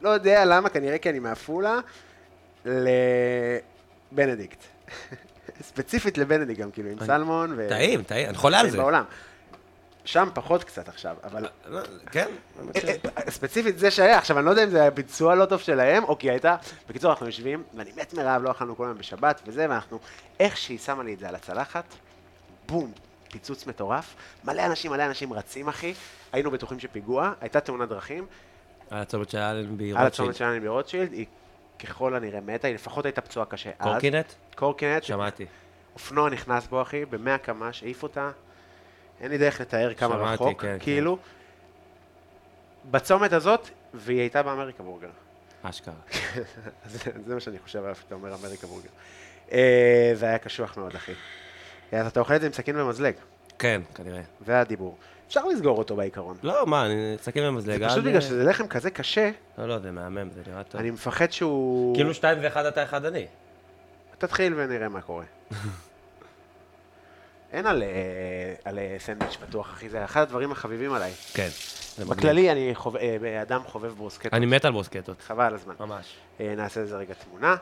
לא יודע למה, כנראה כי אני מעפולה, לבנדיקט. ספציפית לבנדיקט גם, כאילו, עם סלמון. ו... טעים, טעים, אני חולה על זה. בעולם. שם פחות קצת עכשיו, אבל... לא, כן? האמת ש- אה, אה, ספציפית זה שהיה, עכשיו אני לא יודע אם זה היה ביצוע לא טוב שלהם, או כי הייתה, בקיצור אנחנו יושבים, ואני מת מרעב, לא אכלנו כל היום בשבת וזה, ואנחנו, איך שהיא שמה לי את זה על הצלחת, בום, פיצוץ מטורף, מלא אנשים, מלא אנשים רצים אחי, היינו בטוחים שפיגוע, הייתה תאונת דרכים, על הצומת של אלנבי על רוטשילד. הצומת שלנו ברוטשילד, היא ככל הנראה מתה, היא לפחות הייתה פצועה קשה אז. קורקינט? קורקינט. שמעתי. אופנוע נכנס בו, אחי, ב-100 קמ"ש, העיף אותה. אין לי דרך לתאר כמה שמעתי, רחוק, כן, כאילו. בצומת הזאת, והיא הייתה באמריקה בורגר. אשכרה. זה, זה מה שאני חושב עליו כשאתה אומר אמריקה בורגר. אה, זה היה קשוח מאוד, אחי. אז אתה אוכל את זה עם סכין ומזלג, כן, כנראה. זה הדיבור. אפשר לסגור אותו בעיקרון. לא, מה, אני אסכם במזלג. זה פשוט בגלל שזה לחם כזה קשה, לא, לא, זה מהמם, זה נראה טוב. אני מפחד שהוא... כאילו שתיים ואחד אתה אחד אני. תתחיל ונראה מה קורה. אין על, אה, על אה, סנדוויץ' פתוח, אחי, זה אחד הדברים החביבים עליי. כן. בכללי אני חוב... אה, אדם חובב ברוסקטות. אני מת על ברוסקטות. חבל על הזמן. ממש. נעשה לזה רגע תמונה,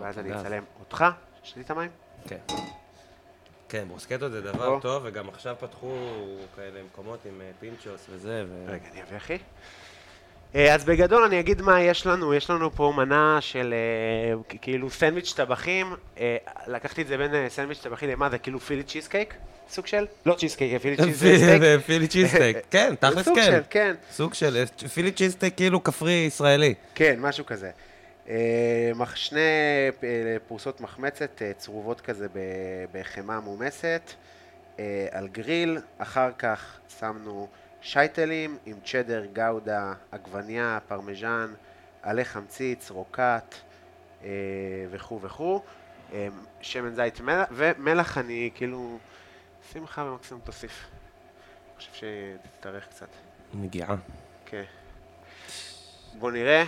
ואז אני אצלם אותך. שתית מים? כן. כן, ברוסקטות זה דבר או. טוב, וגם עכשיו פתחו כאלה מקומות עם אה, פינצ'וס וזה, ו... רגע, אני אביא אחי. אה, אז בגדול אני אגיד מה יש לנו, יש לנו פה מנה של אה, כאילו סנדוויץ' טבחים, לקחתי את זה בין סנדוויץ' טבחי למה זה כאילו Philly cheesecake? סוג של? לא cheesecake, Philly cheesecake. Philly cheesesteak. כן, תכלס סוג כן. של, כן. סוג של Philly cheesesteak כאילו כפרי ישראלי. כן, משהו כזה. אה, שני אה, פרוסות מחמצת אה, צרובות כזה בחמאה מומסת, על גריל, אחר כך שמנו שייטלים עם צ'דר, גאודה, עגבניה, פרמיז'ן, עלי חמציץ, רוקט וכו' וכו', שמן זית מלח, ומלח אני כאילו, לך ומקסימום תוסיף. אני חושב שתצטרך קצת. נגיעה. כן. בוא נראה,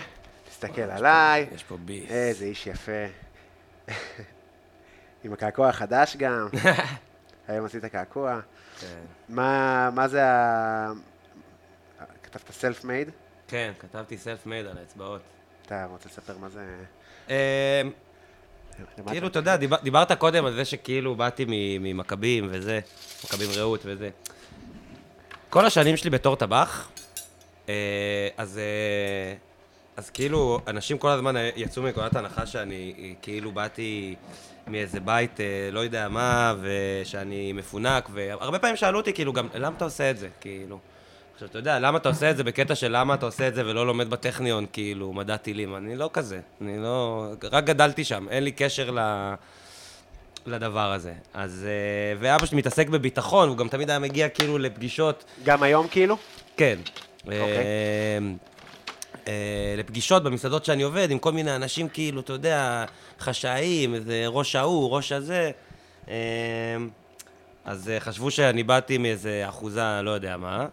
תסתכל עליי, יש פה ביס. איזה איש יפה. עם הקעקוע החדש גם. היום עשית קעקוע. כן. מה, מה זה ה... כתבת סלף מייד? כן, כתבתי סלף מייד על האצבעות. אתה רוצה לספר מה זה? למה כאילו, אתה- יודע, דיבר- דיברת קודם על זה שכאילו באתי ממכבים וזה, מכבים רעות וזה. כל השנים שלי בתור טבח, אה, אז, אה, אז כאילו, אנשים כל הזמן יצאו מנקודת הנחה שאני אה, כאילו באתי מאיזה בית, אה, לא יודע מה, ושאני מפונק, והרבה פעמים שאלו אותי, כאילו, גם, למה אתה עושה את זה? כאילו. עכשיו, אתה יודע, למה אתה עושה את זה בקטע של למה אתה עושה את זה ולא לומד בטכניון, כאילו, מדע טילים? אני לא כזה. אני לא... רק גדלתי שם, אין לי קשר ל... לדבר הזה. אז... אה, ואבא שלי מתעסק בביטחון, הוא גם תמיד היה מגיע כאילו לפגישות גם היום כאילו? כן. אוקיי. אה, לפגישות במסעדות שאני עובד, עם כל מיני אנשים כאילו, אתה יודע, חשאיים, איזה ראש ההוא, ראש הזה. אה, אז אה, חשבו שאני באתי מאיזה אחוזה, לא יודע מה.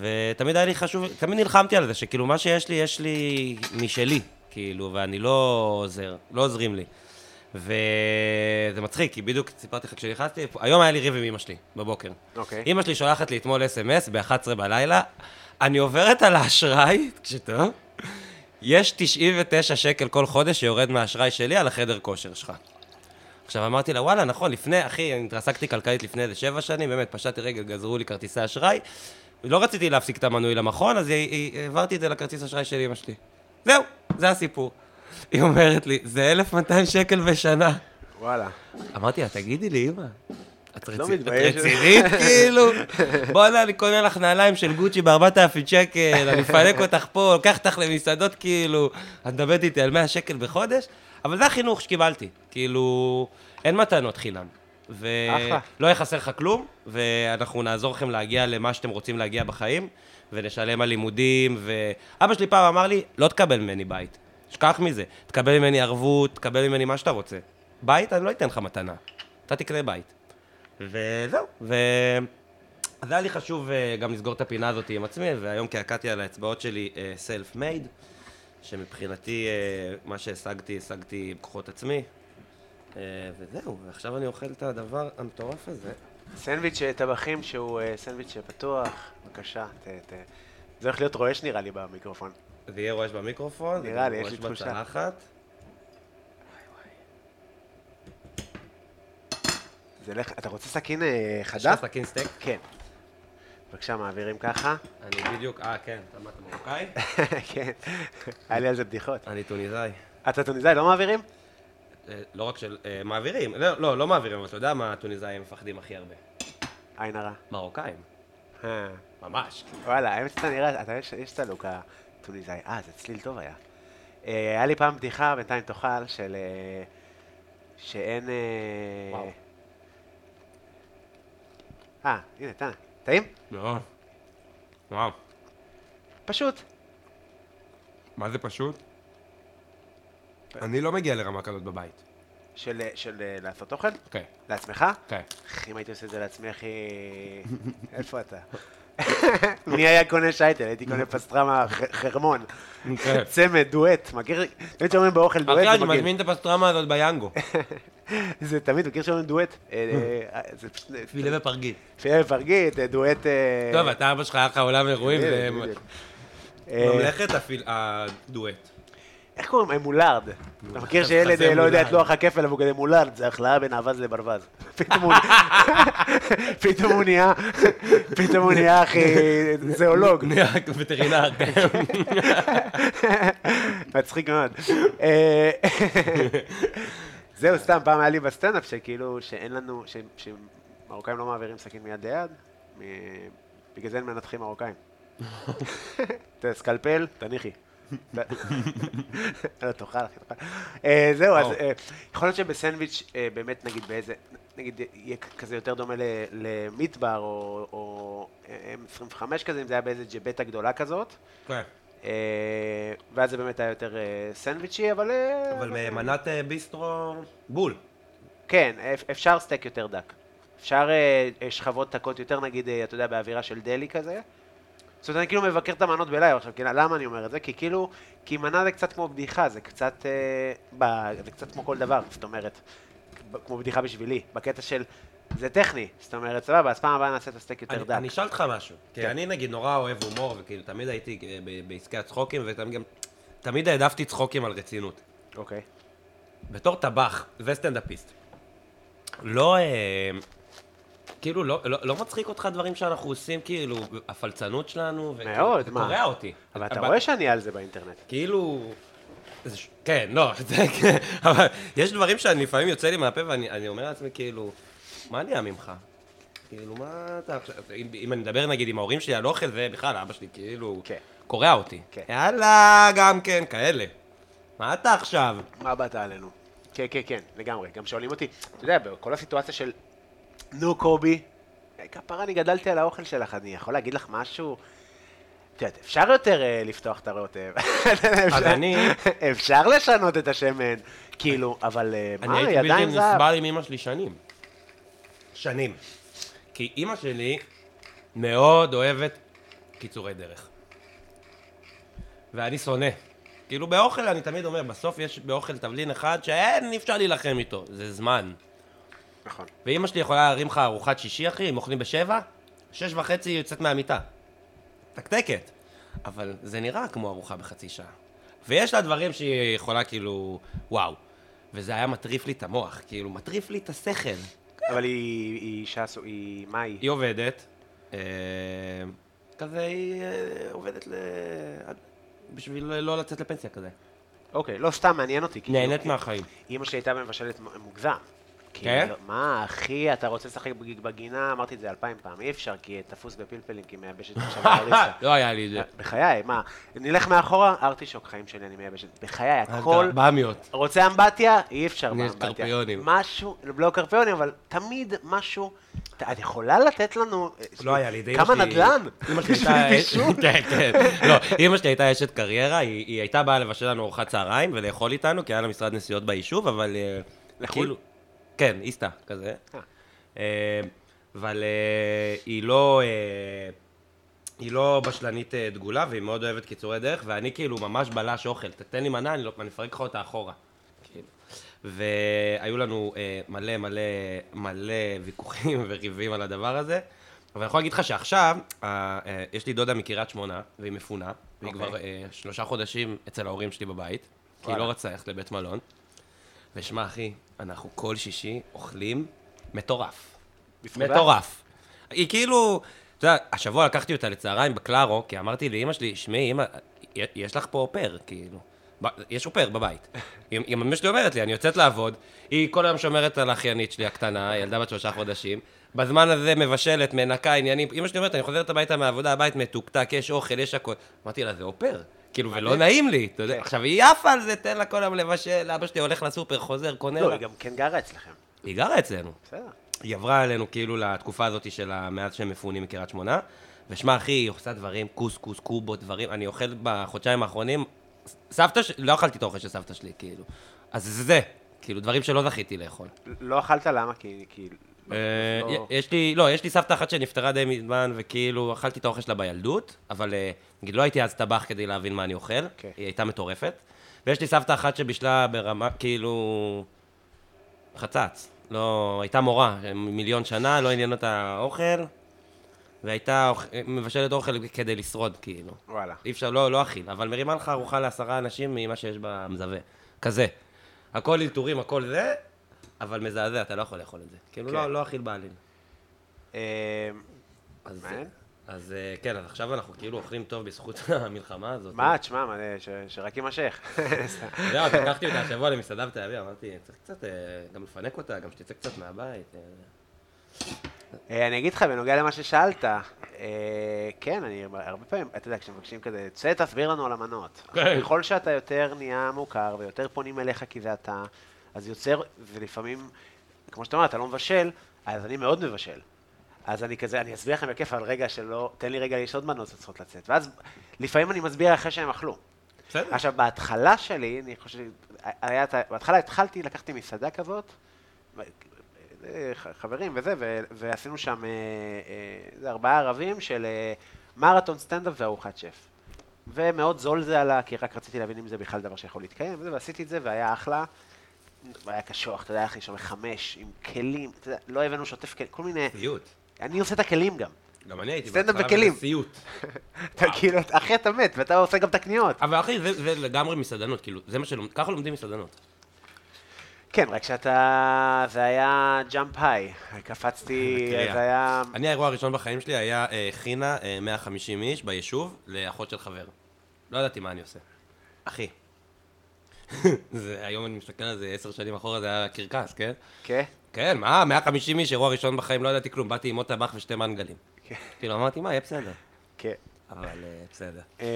ותמיד היה לי חשוב, תמיד נלחמתי על זה, שכאילו מה שיש לי, יש לי משלי, כאילו, ואני לא עוזר, לא עוזרים לי. וזה מצחיק, כי בדיוק סיפרתי לך כשנכנסתי, היום היה לי ריב עם אמא שלי, בבוקר. אוקיי. אמא שלי שולחת לי אתמול אס.אם.אס ב-11 בלילה, אני עוברת על האשראי, תקשיב, יש 99 שקל כל חודש שיורד מהאשראי שלי על החדר כושר שלך. עכשיו אמרתי לה, וואלה, נכון, לפני, אחי, אני התרסקתי כלכלית לפני איזה שבע שנים, באמת, פשטתי רגל, גזרו לי כרטיסי אשראי, לא רציתי להפסיק את המנוי למכון, אז העברתי את זה לכרטיס אשראי של אמא שלי. זהו, זה הסיפור. היא אומרת לי, זה 1,200 שקל בשנה. וואלה. אמרתי לה, תגידי לי, אמא, את לא? רצינית, כאילו? בואנה, אני קונה לך נעליים של גוצ'י ב-4,000 שקל, אני מפנק אותך פה, לוקח אותך למסעדות, כאילו, את מדברת איתי על 100 שקל בחודש, אבל זה החינוך שקיבלתי, כאילו, אין מתנות חינם. ולא יהיה חסר לך כלום, ואנחנו נעזור לכם להגיע למה שאתם רוצים להגיע בחיים, ונשלם על לימודים, ואבא שלי פעם אמר לי, לא תקבל ממני בית, שכח מזה, תקבל ממני ערבות, תקבל ממני מה שאתה רוצה. בית, אני לא אתן לך מתנה, אתה תקנה בית. וזהו, ו... אז היה לי חשוב אה, גם לסגור את הפינה הזאת עם עצמי, והיום קעקעתי על האצבעות שלי self-made, שמבחינתי אה, מה שהשגתי, השגתי בכוחות עצמי. אה, וזהו, ועכשיו אני אוכל את הדבר המטורף הזה. סנדוויץ' טבחים שהוא אה, סנדוויץ' פתוח, בבקשה. ת- ת- זה הולך להיות רועש נראה לי במיקרופון. זה יהיה רועש במיקרופון, נראה לי, יש לי תחושה. זה לך, אתה רוצה סכין אה, יש חדה? לך סכין סטייק? כן. בבקשה, מעבירים ככה. אני בדיוק, אה כן, אתה מה, אתה מרוקאי? כן, היה לי על זה בדיחות. אני טוניסאי. אתה טוניסאי, לא מעבירים? אה, לא רק של... אה, מעבירים, לא, לא, לא מעבירים, אבל אתה יודע מה הטוניסאים מפחדים הכי הרבה? עין הרע. מרוקאים. אה, ממש. וואלה, האמת שאתה נראה, אתה יש יש את הלוק הטוניסאי. אה, זה צליל טוב היה. היה לי פעם בדיחה, בינתיים תאכל, של... שאין... וואו. אה, הנה, טעם. טעים? מאוד. וואו. פשוט. מה זה פשוט? אני לא מגיע לרמה כזאת בבית. של, של אה, לעשות אוכל? כן, לעצמך? כן. אחי, אם הייתי עושה את זה לעצמי, אחי... איפה אתה? מי היה קונה שייטל? הייתי קונה פסטרמה חרמון. כן. צמד, דואט. מכיר? תמיד שאומרים באוכל דואט, אחי, אני. מזמין את הפסטרמה הזאת ביאנגו. זה תמיד, מכיר שאומרים דואט? אה, אה, זה פשוט... פילה ופרגית. פילה פרגית, אה, דואט... אה, טוב, אתה אבא שלך היה לך עולם אירועים. אה, ממלכת הפיל- הדואט. איך קוראים? אה, מולארד. אתה מכיר שילד אה, לא יודע את. לוח הכפל, אבל הוא כזה מולארד, זה החלאה בין אווז לברווז. פתאום הוא- נהיה, פתאום הוא נהיה אחי זואולוג. נהיה וטרינר, כן. מצחיק מאוד. זהו, סתם, פעם היה לי בסטנדאפ שכאילו, שאין לנו, שמרוקאים לא מעבירים סכין מיד ליד, בגלל זה הם מנתחים מרוקאים. אתה סקלפל, תניחי. לא, תאכל, אחי, תאכל. אה, זהו, אז. אה, יכול להיות שבסנדוויץ', אה, באמת, נגיד באיזה, נגיד, יהיה כזה יותר דומה למיטבר, או- או M25 כזה, אם זה היה באיזה ג'בטה גדולה כזאת. אה, ואז זה באמת היה יותר אה, סנדוויצ'י, אבל... אה, אבל מנת אה, ביסטרו בול. כן, אפ- אפשר סטייק יותר דק. אפשר שכבות דקות יותר, נגיד, אתה יודע, באווירה של deli כזה. זאת אומרת, אני כאילו מבקר את המנות ב live עכשיו, כאילו, למה אני אומר את זה? כי כאילו, כי מנה זה קצת כמו בדיחה, זה קצת, אה, ב, זה קצת כמו כל דבר, זאת אומרת, כמו בדיחה בשבילי, בקטע של, זה טכני, זאת אומרת, סבבה, אז פעם הבאה נעשה את הסטייק יותר דק. אני אשאל אותך משהו. כי כן. אני נגיד נורא אוהב הומור, וכאילו תמיד הייתי אה, בעסקי הצחוקים, ותמיד העדפתי צחוקים על רצינות. אוקיי. בתור טבח וסטנדאפיסט, לא... אה, כאילו, לא, לא, לא מצחיק אותך דברים שאנחנו עושים, כאילו, הפלצנות שלנו? מאוד, זה מה? קורע אותי. אבל אתה רואה שאני על זה באינטרנט. כאילו... זה כן, לא, זה כן, אבל יש דברים שאני לפעמים יוצא לי מהפה ואני אני אומר לעצמי, כאילו, מה נהיה ממך? כאילו, מה אתה עכשיו... אם, אם אני מדבר נגיד עם ההורים שלי על אוכל, זה בכלל, אבא שלי כאילו... כן. קורע אותי. כן. יאללה, גם כן, כאלה. מה אתה עכשיו? מה באת עלינו? כן, כן, כן, לגמרי. גם שואלים אותי, אתה יודע, בכל הסיטואציה של נו קובי, כפרה, אני גדלתי על האוכל שלך, אני יכול להגיד לך משהו? את יודעת, אפשר יותר אה, לפתוח את הרוטב. אפשר- אני- אפשר לשנות את השמן, כאילו, אבל אה, אני מה, הייתי בלתי ידיים זהב. נסבל עם אמא שלי שנים. שנים. כי אמא שלי מאוד אוהבת קיצורי דרך. ואני שונא. כאילו באוכל אני תמיד אומר, בסוף יש באוכל תבלין אחד שאין, אי אפשר להילחם איתו. זה זמן. נכון. ואמא שלי יכולה להרים לך ארוחת שישי, אחי, אם אוכלים בשבע, שש וחצי היא יוצאת מהמיטה. תקתקת. אבל זה נראה כמו ארוחה בחצי שעה. ויש לה דברים שהיא יכולה כאילו, וואו. וזה היה מטריף לי את המוח, כאילו, מטריף לי את השכל. אבל היא היא אישה, היא, מה היא? היא עובדת, אה, כזה, היא אה, עובדת ל... בשביל לא לצאת לפנסיה כזה. אוקיי, לא סתם מעניין אותי. כאילו, נהנית מהחיים. אימא שלי הייתה מבשלת מוגזם. כן? כאילו, מה, אחי, אתה רוצה לשחק בג- בגינה? אמרתי את זה אלפיים פעם, אי אפשר, כי תפוס בפלפלים, כי מייבשת עכשיו באריסה. לא היה לי את זה. בחיי, מה, נלך מאחורה, ארטישוק, חיים שלי, אני מייבשת. בחיי, הכל... באמיות. רוצה אמבטיה? אי אפשר באמבטיה. קרפיונים. משהו, לא קרפיונים, אבל תמיד משהו... את- את יכולה לתת לנו... אה, לא היה לי, אמא כמה נדל"ן? אמא שלי הייתה... בישול? כן, כן. לא, אמא שלי הייתה אשת קריירה, היא הייתה באה לבשל לנו ארוחת צהריים ולאכול איתנו, כי היה לה משרד נסיעות ביישוב, אבל אה, לחו"ל? כן, איסתא, כזה. אה. אה, אבל אה, היא לא... היא לא בשלנית דגולה, והיא מאוד אוהבת קיצורי דרך, ואני כאילו ממש בלש אוכל. תתן לי מנה, אני לא- אני אפרק לך אותה אחורה. כאילו. והיו לנו אה, מלא מלא מלא ויכוחים וריבים על הדבר הזה. אבל אני יכול להגיד לך שעכשיו, אה, אה, יש לי דודה מקריית שמונה, והיא מפונה, והיא אוקיי. כבר אה, שלושה חודשים אצל ההורים שלי בבית, כי היא לא. רצתה ללכת לבית מלון. ושמע, אחי, אנחנו כל שישי אוכלים מטורף. מטורף. היא כאילו, אתה יודע, השבוע לקחתי אותה לצהריים בקלארו, כי אמרתי לאמא שלי, שמעי, אמא, יש לך פה אופר, כאילו. יש אופר בבית. היא- היא- אמא שלי אומרת לי, אני יוצאת לעבוד, היא כל היום שומרת על האחיינית שלי הקטנה, ילדה בת שלושה חודשים. בזמן הזה מבשלת, מנקה עניינים. אמא שלי אומרת, אני חוזרת הביתה מהעבודה, הבית מתוקתק, יש אוכל, יש הכול. אמרתי לה, זה אופר. כאילו, ולא נעים לי, אתה יודע. כן. עכשיו, היא עפה על זה, תן לה כל היום לבשל, אבא שלי הולך לסופר, חוזר, קונה לא, לה. היא גם כן גרה אצלכם. היא גרה אצלנו. בסדר. היא עברה אלינו כאילו לתקופה הזאת של מאז שהם מפונים מקריית שמונה. ושמע, אחי, היא עושה דברים, קוסקוס, קובות, דברים, אני אוכל בחודשיים האחרונים, סבתא ש... לא אכלתי את האוכל של סבתא שלי, כאילו. אז זה זה, כאילו, דברים שלא זכיתי לאכול. לא אכלת למה? כי... כי- אה, לא- יש לי, לא, יש לי סבתא אחת שנפטרה די מזמן, וכאילו, אכלתי את האוכל שלה בילדות, אבל אה, נגיד, לא הייתי אז טבח כדי להבין מה אני אוכל, כן. היא הייתה מטורפת. ויש לי סבתא אחת שבישלה ברמה, כאילו, חצץ. לא, הייתה מורה, מיליון שנה, לא עניין אותה האוכל, והייתה אוכ- מבשלת אוכל כדי לשרוד, כאילו. וואלה. אי אפשר, לא, לא אכיל, אבל מרימה לך ארוחה לעשרה אנשים ממה שיש במזווה. כזה. הכל אלתורים, הכל זה, אבל מזעזע, אתה לא יכול לאכול את זה. כאילו, כן. לא, לא אכיל בעליל. אה, אז. אז אה, כן, אז עכשיו אנחנו כאילו אוכלים טוב בזכות המלחמה הזאת. מה, תשמע, ש- שרק יימשך. זהו, אז לקחתי אותה השבוע למסעדה בתל אביב, אמרתי, צריך קצת אה, גם לפנק אותה, גם שתצא קצת מהבית. אה. אה, אני אגיד לך, בנוגע למה ששאלת, אה, כן, אני הרבה פעמים, אתה יודע, כשמבקשים כזה, צא תסביר לנו על המנות. ככל שאתה יותר נהיה מוכר ויותר פונים אליך כי זה אתה, אז יוצר, ולפעמים, כמו שאתה אומר, אתה לא מבשל, אז אני מאוד מבשל. אז אני כזה, אני אסביר לכם בכיף על רגע שלא, תן לי רגע, יש עוד מנות שצריכות לצאת. ואז לפעמים אני מסביר אחרי שהם אכלו. בסדר. עכשיו, בהתחלה שלי, אני חושב, היה, בהתחלה התחלתי, לקחתי מסעדה כזאת, חברים וזה, ו- ועשינו שם אה, אה, ארבעה ערבים של אה, מרתון סטנדאפ וארוחת שף. ומאוד זול זה עלה, כי רק רציתי להבין אם זה בכלל דבר שיכול להתקיים, וזה, ועשיתי את זה, והיה אחלה. היה קשוח, אתה יודע, היה לי שם חמש, עם כלים, אתה יודע, לא הבאנו שוטף כלים, כל מיני... סיוט. אני עושה את הכלים גם. גם אני הייתי סטנדאפ בהתחלה, בכלים. סיוט. אתה כאילו, אחי, אתה מת, ואתה עושה גם את הקניות. אבל אחי, זה- זה לגמרי מסעדנות, כאילו, זה מה שלומדים, ככה לומדים מסעדנות. כן, רק שאתה... זה היה jump high. קפצתי. זה היה... אני, האירוע הראשון בחיים שלי היה אה, חינה, אה, 150 איש ביישוב, לאחות של חבר. לא ידעתי מה אני עושה. אחי. זה, היום אני מסתכל על זה, עשר שנים אחורה זה היה קרקס, כן? כן? כן, מה, 150 איש, אירוע ראשון בחיים, לא ידעתי כלום, באתי עם עוד טבח ושתי מנגלים. כן. כאילו, אמרתי, מה, יהיה בסדר. כן. אבל אה, בסדר. אמ,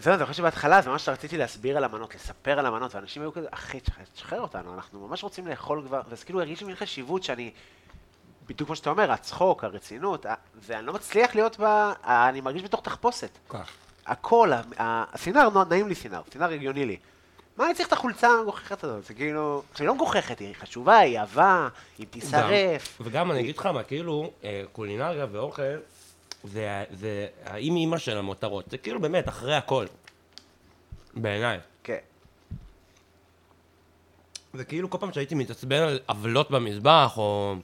זהו, אני חושב שבהתחלה זה ממש רציתי להסביר על המנות, לספר על המנות, ואנשים היו כזה, אחי, תשחרר- אותנו, אנחנו ממש רוצים לאכול כבר, וזה כאילו הרגיש לי מין חשיבות שאני, בדיוק כמו שאתה אומר, הצחוק, הרצינות, ואני לא מצליח להיות בה, אני מרגיש בתוך תחפושת. כך. הכל, הסינר, נעים לי סינר, סינר הגיוני לי. מה אני צריך את החולצה המגוחכת הזאת? זה כאילו, היא לא מגוחכת, היא חשובה, היא עבה, היא תישרף. גם- וגם אני אגיד לך מה, כאילו, אה, קולינריה ואוכל, זה האם אימא של המותרות. זה כאילו באמת, אחרי הכל. בעיניי. כן. זה כאילו כל פעם שהייתי מתעצבן על עוולות במזבח, או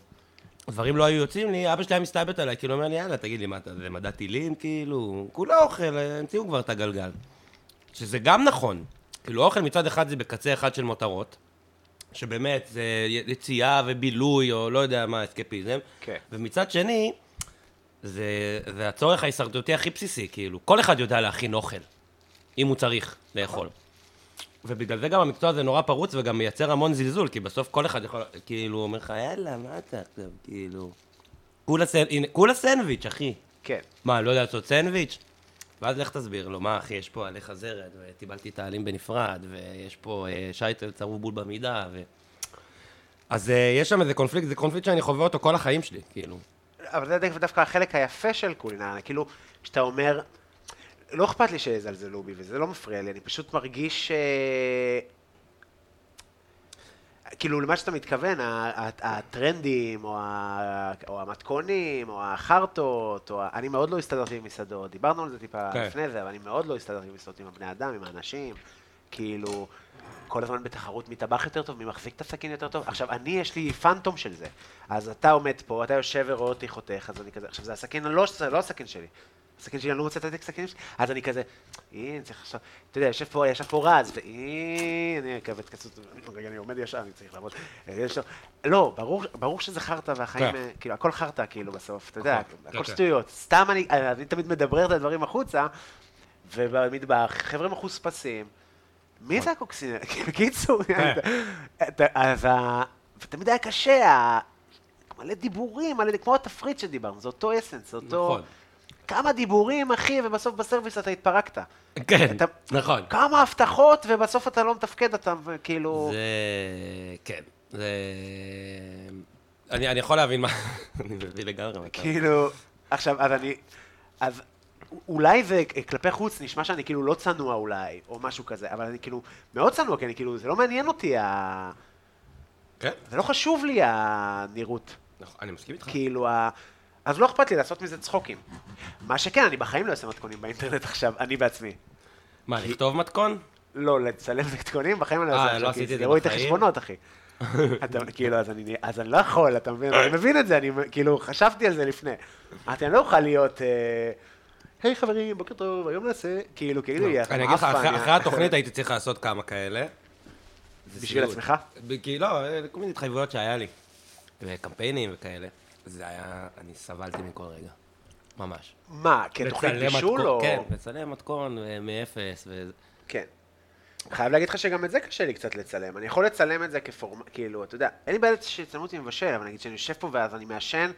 דברים לא היו יוצאים לי, אבא שלי היה מסתלבט עליי, כאילו אומר לי, יאללה, תגיד לי, מה אתה, זה מדע טילים, כאילו? כולו אוכל, המציאו כבר את הגלגל. שזה גם נכון. כאילו, אוכל מצד אחד זה בקצה אחד של מותרות, שבאמת, זה יציאה ובילוי, או לא יודע מה, אסקפיזם. כן. ומצד שני, זה, זה הצורך ההישרדותי הכי בסיסי, כאילו. כל אחד יודע להכין אוכל, אם הוא צריך לאכול. ובגלל זה גם המקצוע הזה נורא פרוץ וגם מייצר המון זלזול, כי בסוף כל אחד יכול, כאילו, אומר לך, יאללה, מה אתה עכשיו, כאילו... כולה, סנ... הנה, כולה סנדוויץ', אחי. כן. מה, לא יודע לעשות סנדוויץ'? ואז לך תסביר לו, מה, אחי, יש פה עלי חזרת, וטיבלתי את העלים בנפרד, ויש פה אה, שייטל צרוב בול במידה, ו... אז אה, יש שם איזה קונפליקט, זה קונפליקט שאני חווה אותו כל החיים שלי, כאילו. אבל זה דווקא- דווקא החלק היפה של קולינריה, כאילו, כשאתה אומר, לא אכפת לי שיזלזלו בי, וזה לא מפריע לי, אני פשוט מרגיש... אה, כאילו, למה שאתה מתכוון, הטרנדים, או, ה, או המתכונים, או החרטות, או. אני מאוד לא הסתדרתי עם מסעדות, דיברנו על זה טיפה כן. לפני זה, אבל אני מאוד לא הסתדרתי עם מסעדות, עם הבני אדם, עם האנשים, כאילו, כל הזמן בתחרות מי טבח יותר טוב, מי מחזיק את הסכין יותר טוב. עכשיו, אני, יש לי פאנטום של זה. אז אתה עומד פה, אתה יושב ורואה אותי חותך, אז אני כזה, עכשיו, זה הסכין, לא, זה לא הסכין שלי. הסכין שלי, אני לא מוצא את הסכין שלי, אז אני כזה, אי, אני צריך עכשיו, אתה יודע, יושב פה, ישב פה רז, ואי, אני אקבל קצות, רגע, אני עומד ישר, אני צריך לעבוד. לו- לא, ברור, שזה חרטא והחיים, כן. אה, כאילו, הכל חרטא, כאילו, בסוף, אתה יודע, נכון, הכל כן, כן. שטויות. סתם אני, אני תמיד מדברר את הדברים החוצה, ובמטבח, חבר'ה מחוספסים. מי זה הקוקסינר? בקיצור, כן. אתה- אז ה... ותמיד היה קשה, מלא דיבורים, מלא, כמו התפריט שדיברנו, זה אותו אסנס, זה אותו... נכון. כמה דיבורים, אחי, ובסוף בסרוויס אתה התפרקת. כן, אתה- נכון. כמה הבטחות, ובסוף אתה לא מתפקד, אתה כאילו... זה... כן, זה... אני, אני יכול להבין מה... אני מבין לגמרי. כאילו, עכשיו, אז אני... אז אולי זה כלפי חוץ נשמע שאני כאילו לא צנוע אולי, או משהו כזה, אבל אני כאילו מאוד צנוע, כי אני כאילו, זה לא מעניין אותי, ה... כן, זה לא חשוב לי הנראות. נכון, אני מסכים איתך. כאילו, ה... אז לא אכפת לי לעשות מזה צחוקים. מה שכן, אני בחיים לא אעשה מתכונים באינטרנט עכשיו, אני בעצמי. מה, לכתוב מתכון? לא, לצלם מתכונים, בחיים אני לא אה, אעשה לא עכשיו, כי עשיתי את זה בחיים. חשבונות, אחי. אתה, כאילו, אז אני, אז אני לא יכול, אתה מבין? אני מבין את זה, אני כאילו, חשבתי על זה לפני. אמרתי, אני לא אוכל להיות, אה, היי חברים, בוקר טוב, היום נעשה, כאילו, כאילו, יהיה אני אגיד לך, אחרי- התוכנית הייתי צריך לעשות כמה כאלה. בשביל. עצמך? כי לא, אה, כל מיני התחייבויות שהיה לי. וקמפיינים וכאלה. זה היה, אני סבלתי מכל רגע. ממש. מה, כתוכנית בישול, מתכון- או... כן, לצלם מתכון אה, מאפס. ו- כן. חייב להגיד לך שגם את זה קשה לי קצת לצלם. אני יכול לצלם את זה כפורמט, כאילו, אתה יודע, אין לי בעיה שיצלמו אותי מבשל, אבל נגיד שאני יושב פה ואז אני מעשן,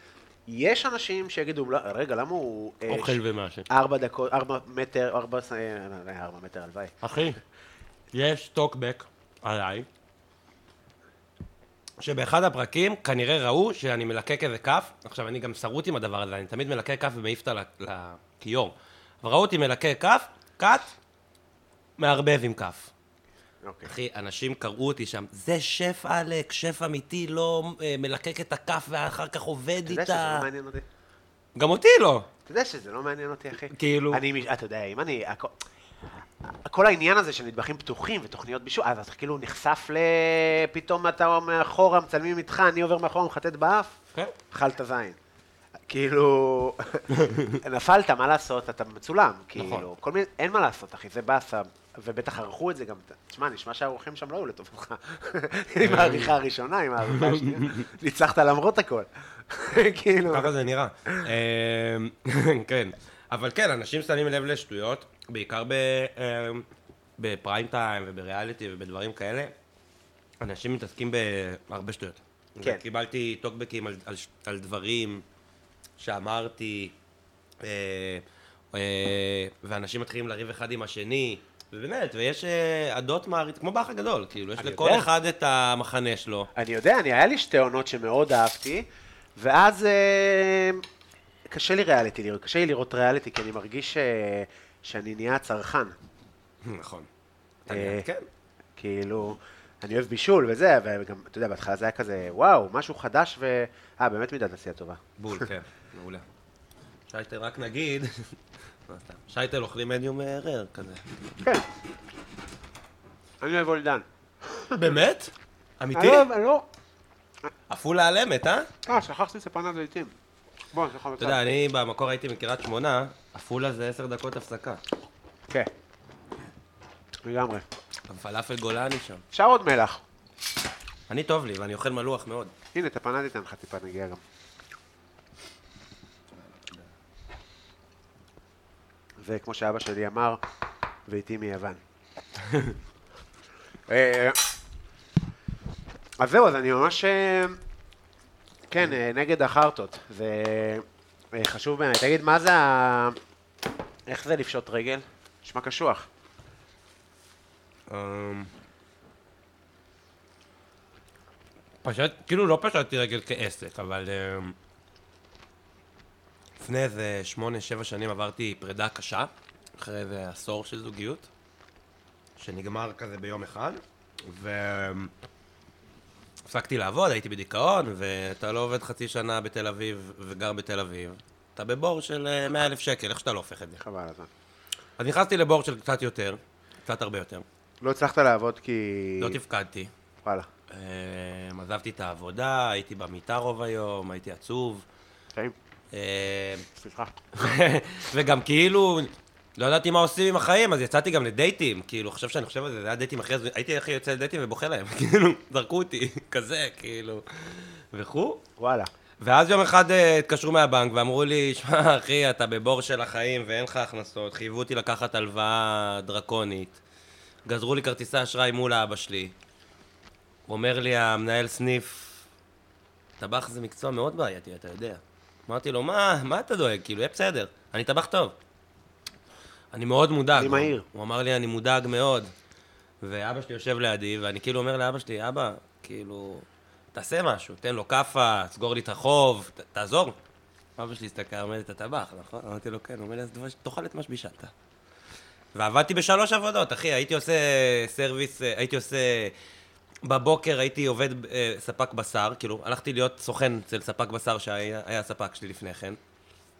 יש אנשים שיגידו, "לא, רגע, למה הוא... אה, אוכל ומעשן. ארבע דקות, ארבע מטר, ארבע... אה, ארבע מטר, הלוואי. אחי, יש טוקבק עליי, שבאחד הפרקים כנראה ראו שאני מלקק איזה כף, עכשיו אני גם שרוט עם הדבר הזה, אני תמיד מלקק כף ומעיף אותה לכיור. וראו אותי מלקק כף, קאט, מערבב עם כף. אוקיי. אחי, אנשים קראו אותי שם, זה שף עלק, שף אמיתי, לא אה, מלקק את הכף ואחר כך עובד אתה יודע שזה איתה. לא מעניין אותי? גם אותי לא. אתה יודע שזה לא מעניין אותי, אחי. כאילו- אני, אתה יודע, אם אני... כל העניין הזה של מטבחים פתוחים ותוכניות בישול, אז אתה כאילו נחשף ל... פתאום אתה מאחורה, מצלמים איתך, אני עובר מאחורה, מחטט באף, כן. אכלת זין. כאילו, נפלת, מה לעשות, אתה מצולם, כאילו, נכון. כל מיני, אין מה לעשות, אחי, זה באסה, ובטח ערכו את זה גם, תשמע, נשמע שהאורחים שם לא היו לטובתך. עם העריכה הראשונה, עם העריכה השנייה, ניצחת למרות הכל. כאילו, ככה זה נראה. אמ, כן. אבל כן, אנשים שמים לב לשטויות, בעיקר ב- אמ, בפריים טיים ובריאליטי ובדברים כאלה. אנשים מתעסקים בהרבה שטויות. כן. קיבלתי טוקבקים על, על, על דברים שאמרתי, אה, אה, ואנשים מתחילים לריב אחד עם השני, ובאמת, ויש אה, עדות מעריץ, כמו באח הגדול, כאילו, יש לכל יודע. אחד את המחנה שלו. אני יודע, אני, היה לי שתי עונות שמאוד אהבתי, ואז אה, קשה לי ריאליטי קשה לי לראות ריאליטי, כי אני מרגיש אה, שאני נהיה צרכן. נכון. אה, כן. כאילו, אני אוהב בישול וזה, וגם, אתה יודע, בהתחלה זה היה כזה, וואו, משהו חדש ו... אה, באמת מידת עשייה טובה. בול, כן, מעולה. שייטל, רק נגיד. שייטל אוכלים מדיום רר כזה. כן. אני אוהב אולדן. באמת? אמיתי? אני לא. עפולה על אמת, אה? אה, שכחתי ספנת זיתים. בוא, אני אתה יודע, אני במקור הייתי מקריית שמונה, עפולה זה עשר דקות הפסקה. כן. לגמרי. גם פלאפל גולני שם. אפשר עוד מלח. אני טוב לי, ואני אוכל מלוח מאוד. הנה, את הפנת אתן לך טיפה נגיע גם. וכמו שאבא שלי אמר, ואיתי מיוון. אה, אז זהו, אז אני ממש, אה, כן, אה, נגד החרטות. זה אה, חשוב בעיניי. תגיד, מה זה ה... איך זה לפשוט רגל? נשמע קשוח. אמ, פשט, כאילו לא פשטתי רגל כעסק, אבל אמ, לפני איזה שמונה, שבע שנים עברתי פרידה קשה, אחרי איזה עשור של זוגיות, שנגמר כזה ביום אחד, והפסקתי לעבוד, הייתי בדיכאון, ואתה לא עובד חצי שנה בתל אביב וגר בתל אביב, אתה בבור של 100 אלף שקל, איך שאתה לא הופך את זה. חבל הזמן. אז נכנסתי לבור של קצת יותר, קצת הרבה יותר. לא הצלחת לעבוד כי... לא תפקדתי. וואלה. אה, עזבתי את העבודה, הייתי במיטה רוב היום, הייתי עצוב. טעים. אה, סליחה. וגם כאילו, לא ידעתי מה עושים עם החיים, אז יצאתי גם לדייטים. כאילו, עכשיו שאני חושב על זה, זה היה דייטים אחרי הייתי הכי יוצא לדייטים ובוכה להם. כאילו, זרקו אותי, כזה, כאילו. וכו'. וואלה. ואז יום אחד אה, התקשרו מהבנק ואמרו לי, שמע, אחי, אתה בבור של החיים ואין לך הכנסות, חייבו אותי לקחת הלוואה דרקונית. גזרו לי כרטיסי אשראי מול האבא שלי. אומר לי המנהל סניף, טבח זה מקצוע מאוד בעייתי, אתה יודע. אמרתי לו, מה, מה אתה דואג? כאילו, יהיה בסדר, אני טבח טוב. אני מאוד מודאג. אני מהיר. הוא אמר לי, אני מודאג מאוד. ואבא שלי יושב לידי, ואני כאילו אומר לאבא שלי, אבא, כאילו, תעשה משהו, תן לו כאפה, סגור לי את החוב, ת, תעזור. אבא שלי הסתכל, אומר לי, אתה טבח, נכון? אמרתי לו, כן, הוא אומר לי, אז תאכל את מה שבישלת. ועבדתי בשלוש עבודות, אחי, הייתי עושה סרוויס, אה, הייתי עושה... בבוקר הייתי עובד אה, ספק בשר, כאילו, הלכתי להיות סוכן אצל ספק בשר שהיה היה הספק שלי לפני כן,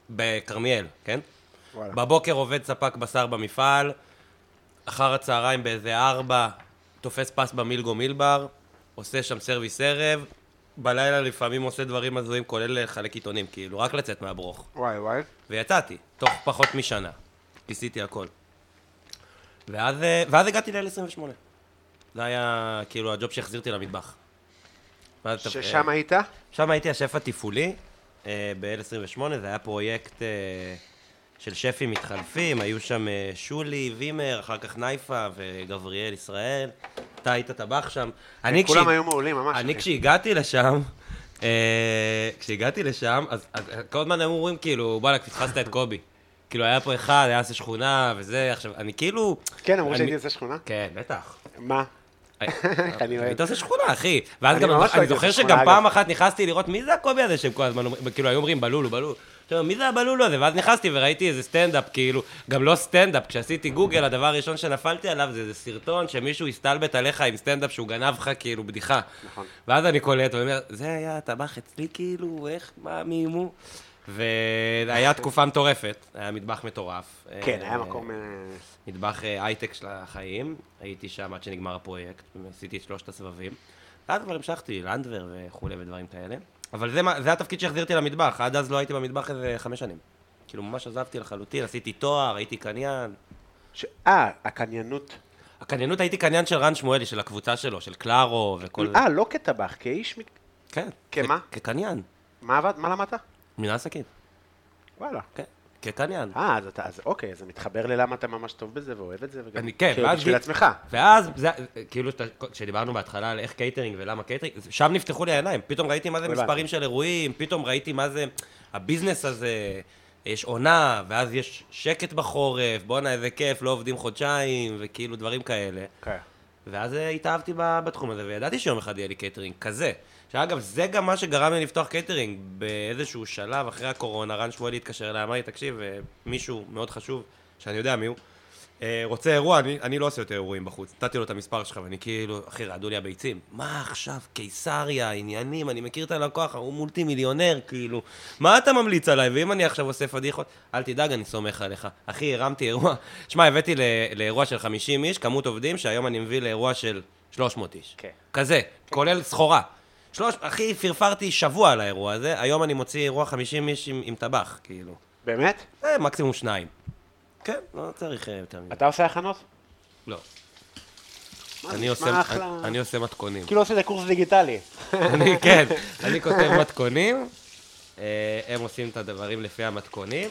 בכרמיאל, כן? וואלה. בבוקר עובד ספק בשר במפעל, אחר הצהריים באיזה ארבע, תופס פס במילגו מילבר, עושה שם סרוויס ערב, בלילה לפעמים עושה דברים הזויים, כולל לחלק עיתונים, כאילו, רק לצאת מהברוך. וואי וואי. ויצאתי, תוך פחות משנה. כיסיתי הכל. ואז, אה, ואז הגעתי ל-28. זה היה כאילו הג'וב שהחזיר אותי למטבח. ששם אה, היית? שם הייתי השף התפעולי אה, ב-L28, זה היה פרויקט של שפים מתחלפים, היו שם אה, שולי, וימר, אחר כך נייפה וגבריאל ישראל. אתה היית טבח שם. אני כולם כשהג- היו מעולים ממש. אני. כשהגעתי לשם, אה, כשהגעתי לשם, אז, אז כל הזמן היו אומרים כאילו, וואלה, פספסת את קובי. כאילו, היה פה אחד, היה עושה שכונה וזה, עכשיו, אני כאילו... כן, אמרו שהייתי עושה שכונה. כן, בטח. מה? אוהב. היית עושה שכונה, אחי. ואז גם, לא אני הייתי זוכר שגם פעם. אחת נכנסתי לראות מי זה הקובי הזה שהם כל הזמן אומרים, כאילו היו אומרים בלולו, בלולו. עכשיו, מי זה הבלולו הזה? ואז נכנסתי וראיתי איזה סטנדאפ, כאילו, גם לא סטנדאפ, כשעשיתי גוגל, הדבר הראשון שנפלתי עליו זה איזה סרטון שמישהו הסתלבט עליך עם סטנדאפ שהוא גנב לך, כאילו, בדיחה. נכון. ואז אני קולט, ואומר, זה היה הטבח אצלי, כאילו, איך, מה, מי מו? והיה תקופה מטורפת, היה מטבח מטורף. כן, היה אה, מקום... אה, מטבח אה, הייטק של החיים, הייתי שם עד שנגמר הפרויקט, עשיתי את שלושת הסבבים. ואז כבר המשכתי, לנדבר וכולי ודברים כאלה. אבל זה, מה- זה התפקיד שהחזיר אותי למטבח, עד אז לא הייתי במטבח איזה חמש שנים. כאילו ממש עזבתי לחלוטין, עשיתי תואר, הייתי קניין. ש- אה, הקניינות. הקניינות הייתי קניין של רן שמואלי, של הקבוצה שלו, של קלארו וכל... אה, לא כטבח, כאיש... כן. כמה? כקניין. מה עבד? מה למדת? מנהל עסקים. וואלה. כן. כקניין. אה, אז אז אוקיי, אז זה מתחבר ללמה אתה ממש טוב בזה ואוהב את זה, וגם אני- כן, כאילו ואז בשביל עצמך. ואז, זה, כאילו, כשדיברנו בהתחלה על איך קייטרינג ולמה קייטרינג, שם נפתחו לי העיניים. פתאום ראיתי מה זה. מספרים של אירועים, פתאום ראיתי מה זה הביזנס הזה, יש עונה, ואז יש שקט בחורף, בואנה איזה כיף, לא עובדים חודשיים, וכאילו דברים כאלה. כן. ואז אה, התאהבתי בתחום הזה, וידעתי שיום אחד יהיה לי קייטרינג כזה. שאגב, זה גם מה שגרם לי לפתוח קייטרינג באיזשהו שלב אחרי הקורונה. רן שמואלי התקשר אליי, אמר לי, תקשיב, אה, מישהו מאוד חשוב, שאני יודע מי הוא, אה, רוצה אירוע, אני, אני לא עושה יותר אירועים בחוץ. נתתי לו את המספר שלך, ואני כאילו, אחי, רעדו לי הביצים. מה עכשיו, קיסריה, עניינים, אני מכיר את הלקוח, הוא מולטי מיליונר, כאילו. מה אתה ממליץ עליי? ואם אני עכשיו עושה פדיחות, אל תדאג, אני סומך עליך. אחי, הרמתי אירוע, שמע, הבאתי לאירוע של 50 איש, כמות עובדים, שהיום אני מביא לאירוע של 300 איש. כן. כזה, כולל סחורה. שלוש, אחי, פרפרתי שבוע על האירוע הזה, היום אני מוציא אירוע 50 איש עם, עם טבח, כאילו. באמת? אה, מקסימום שניים. כן, לא צריך אה, יותר מזה. אתה עושה הכנות? לא. אני עושה, אחלה. אני, אני עושה מתכונים. כאילו עושה קורס דיגיטלי. אני, כן, אני כותב מתכונים, אה, הם עושים את הדברים לפי המתכונים,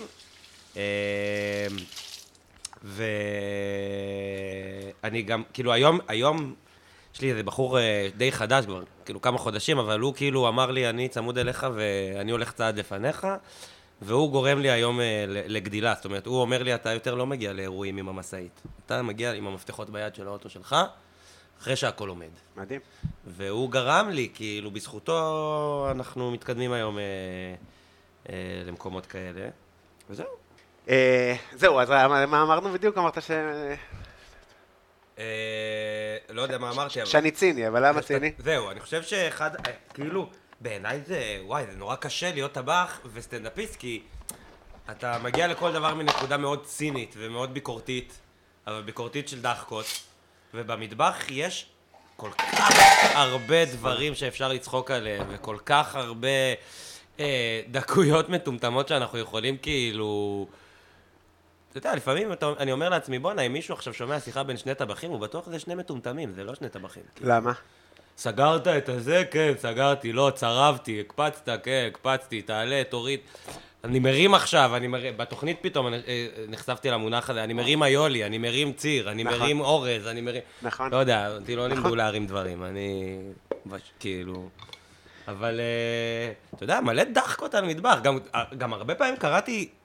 אה, ואני גם, כאילו היום, היום יש לי איזה בחור אה, די חדש כבר, כאילו כמה חודשים, אבל הוא כאילו אמר לי, אני צמוד אליך ואני הולך צעד לפניך, והוא גורם לי היום אה, לגדילה, זאת אומרת, הוא אומר לי, אתה יותר לא מגיע לאירועים עם המשאית, אתה מגיע עם המפתחות ביד של האוטו שלך, אחרי שהכל עומד. מדהים. והוא גרם לי, כאילו, בזכותו אנחנו מתקדמים היום אה, אה, למקומות כאלה. וזהו. אה, זהו, אז מה מה אמרנו בדיוק? אמרת ש... אה, לא יודע מה אמרתי, אבל... שאני ציני, אבל למה ציני? זהו, אני חושב שאחד, אה, כאילו, בעיניי זה, וואי, זה נורא קשה להיות טבח וסטנדאפיסט, כי אתה מגיע לכל דבר מנקודה מאוד צינית ומאוד ביקורתית, אבל ביקורתית של דחקות, ובמטבח יש כל כך הרבה דברים שאפשר לצחוק עליהם, וכל כך הרבה אה, דקויות מטומטמות שאנחנו יכולים כאילו... אתה יודע, לפעמים אתה, אני אומר לעצמי, בואנה, אם מישהו עכשיו שומע שיחה בין שני טבחים, הוא בטוח זה שני מטומטמים, זה לא שני טבחים. למה? סגרת את הזה? כן, סגרתי, לא, צרבתי, הקפצת, כן, הקפצתי, תעלה, תוריד. אני מרים עכשיו, אני מרים, בתוכנית פתאום אני, אה, נחשפתי למונח הזה, אני מרים איולי, אני מרים ציר, אני נכון. מרים אורז, אני מרים... נכון. לא יודע, אותי לא לימדו נכון. להרים דברים, אני... כאילו... אבל אה, אתה יודע, מלא דחקות על מטבח. גם, גם הרבה פעמים קראתי אה,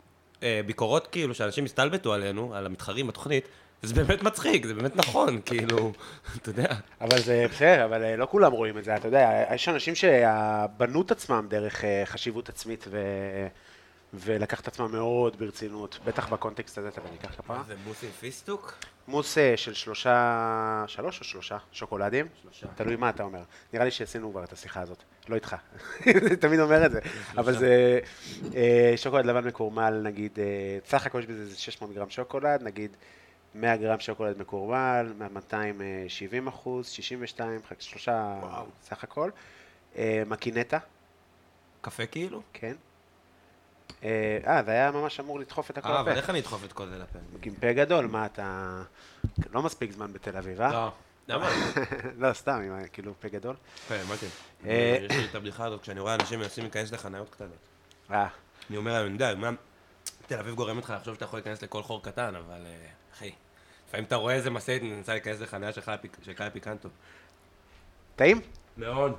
ביקורות כאילו שאנשים הסתלבטו עלינו, על המתחרים בתוכנית, וזה באמת מצחיק, זה באמת נכון, כאילו, אתה יודע. אבל זה בסדר, אבל אה, לא כולם רואים את זה, אתה יודע, יש אנשים שבנו את עצמם דרך אה, חשיבות עצמית ו... ולקח את עצמם מאוד ברצינות, בטח בקונטקסט הזה, אתה ניקח כפרה. זה מוס עם פיסטוק? מוס אה, של שלושה, שלוש או שלושה שוקולדים? שלושה. תלוי מה אתה אומר. נראה לי שעשינו כבר את השיחה הזאת, לא איתך. תמיד אומר את זה. אבל זה אה, שוקולד לבן מקורמל, נגיד, אה, סך הכל יש בזה איזה 600 גרם שוקולד, נגיד 100 גרם שוקולד מקורמל, 270 אחוז, 62, חלק שלושה. סך הכל. מקינטה, קפה כאילו? כן. אה, אה, זה היה ממש אמור לדחוף את הכל אה, אבל לפה. איך אני אדחוף את כל זה לפה? עם פה גדול, מה אתה... לא מספיק זמן בתל אביב, אה? לא. למה? לא, סתם, עם כאילו פה גדול. כן, אמרתי. אה, יש לי את הבדיחה הזאת, כשאני רואה אנשים מנסים להיכנס לחניות קטנות. אה, אני אומר להם, אני יודע, מה... תל אביב גורמת לך לחשוב שאתה יכול להיכנס לכל חור קטן, אבל אה, אחי, לפעמים אתה רואה איזה משאית מנסה להיכנס לחניה של קאיה פיקנטו. טעים? מאוד.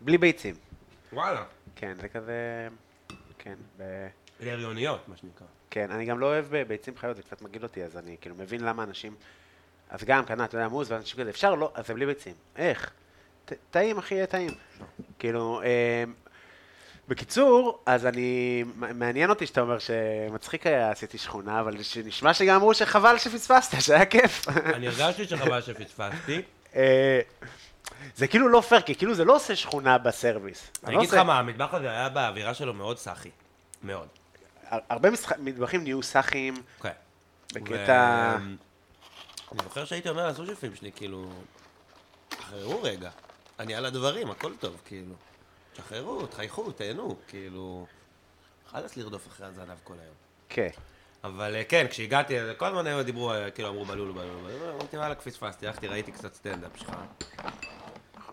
בלי ביצים. וואלה. כן, זה כזה... כן, ב... להריוניות, מה שנקרא. כן, אני גם לא אוהב ביצים חיות, זה קצת מגעיל אותי, אז אני כאילו מבין למה אנשים... אז גם, קנה, אתה יודע, מוז, ואנשים כזה, אפשר? לא, אז זה בלי ביצים. איך? טעים, אחי, יהיה טעים. כאילו, אה, בקיצור, אז אני, מעניין אותי שאתה אומר שמצחיק היה, עשיתי שכונה, אבל שנשמע שגם אמרו שחבל שפספסת, שהיה כיף. אני הרגשתי שחבל שפספסתי. זה כאילו לא פייר, כי כאילו זה לא עושה שכונה בסרוויס. אני לא אגיד לך מה, המטבח הזה היה באווירה שלו מאוד סאחי. מאוד. הר- הרבה מטבחים נהיו סאחים כן. בקטע... אני זוכר שהייתי אומר לסושפים שלי, כאילו, תשחררו רגע, אני על הדברים, הכל טוב, כאילו. תשחררו, תחייכו, תהנו, כאילו... חלאס לרדוף אחרי הזנב כל היום. כן. אבל אה, כן, כשהגעתי, כל הזמן דיברו, אה, כאילו אמרו בלולו, בלולו, בלולו, אמרתי, וואלה, פספסתי, הלכתי, ראיתי קצת סטנדאפ שלך.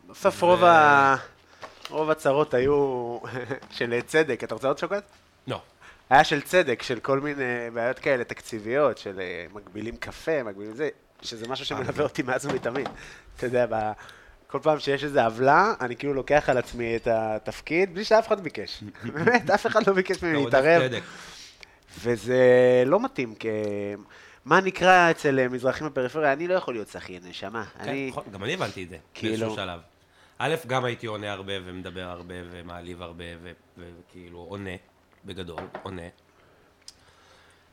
בסוף רוב ה... רוב הצרות היו של צדק. אתה רוצה עוד שוקולד? לא. היה של צדק, של כל מיני בעיות כאלה תקציביות, של אה, מגבילים קפה, מגבילים זה, שזה משהו שמלווה אותי מאז ומתמיד. אתה יודע, ב... כל פעם שיש איזו עוולה, אני כאילו לוקח על עצמי את התפקיד, בלי שאף אחד ביקש. באמת, אף אחד לא ביקש ממני להתערב. וזה לא מתאים כ... מה נקרא אצל אה, מזרחים בפריפריה? אני לא יכול להיות שחיין, נשמה. כן, אני... נכון, גם אני הבנתי את זה, כאילו- באיזשהו שלב. א', גם הייתי עונה הרבה ומדבר הרבה ומעליב הרבה וכאילו עונה, בגדול, עונה.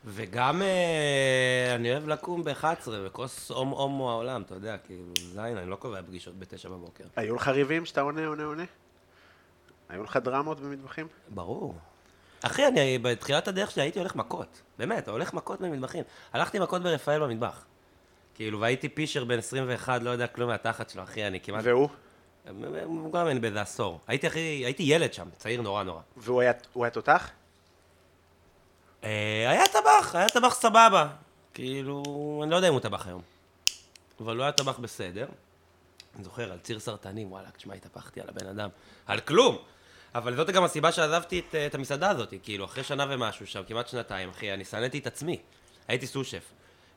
וגם אה, אני אוהב לקום ב-11 וכוס הום הומו העולם, אתה יודע, כאילו, זין, אני לא קובע פגישות ב-9 בבוקר. היו לך ריבים שאתה עונה, עונה, עונה? היו לך דרמות במטבחים? ברור. אחי, אני בתחילת הדרך שלי הייתי הולך מכות. באמת, הולך מכות במטבחים. הלכתי מכות ברפאל במטבח. כאילו, והייתי פישר בן 21, לא יודע כלום מהתחת שלו, אחי, אני כמעט... והוא? הוא גם אין באיזה עשור. הייתי אחי, הייתי ילד שם, צעיר נורא נורא. והוא היה, היה תותח? אה, היה טבח, היה טבח סבבה. כאילו, אני לא יודע אם הוא טבח היום. אבל הוא היה טבח בסדר. אני זוכר, על ציר סרטנים, וואלה, תשמע, התהפכתי על הבן אדם. על כלום! אבל זאת גם הסיבה שעזבתי את, את המסעדה הזאת, כאילו, אחרי שנה ומשהו שם, כמעט שנתיים, אחי, אני שנאתי את עצמי. הייתי סו-שף.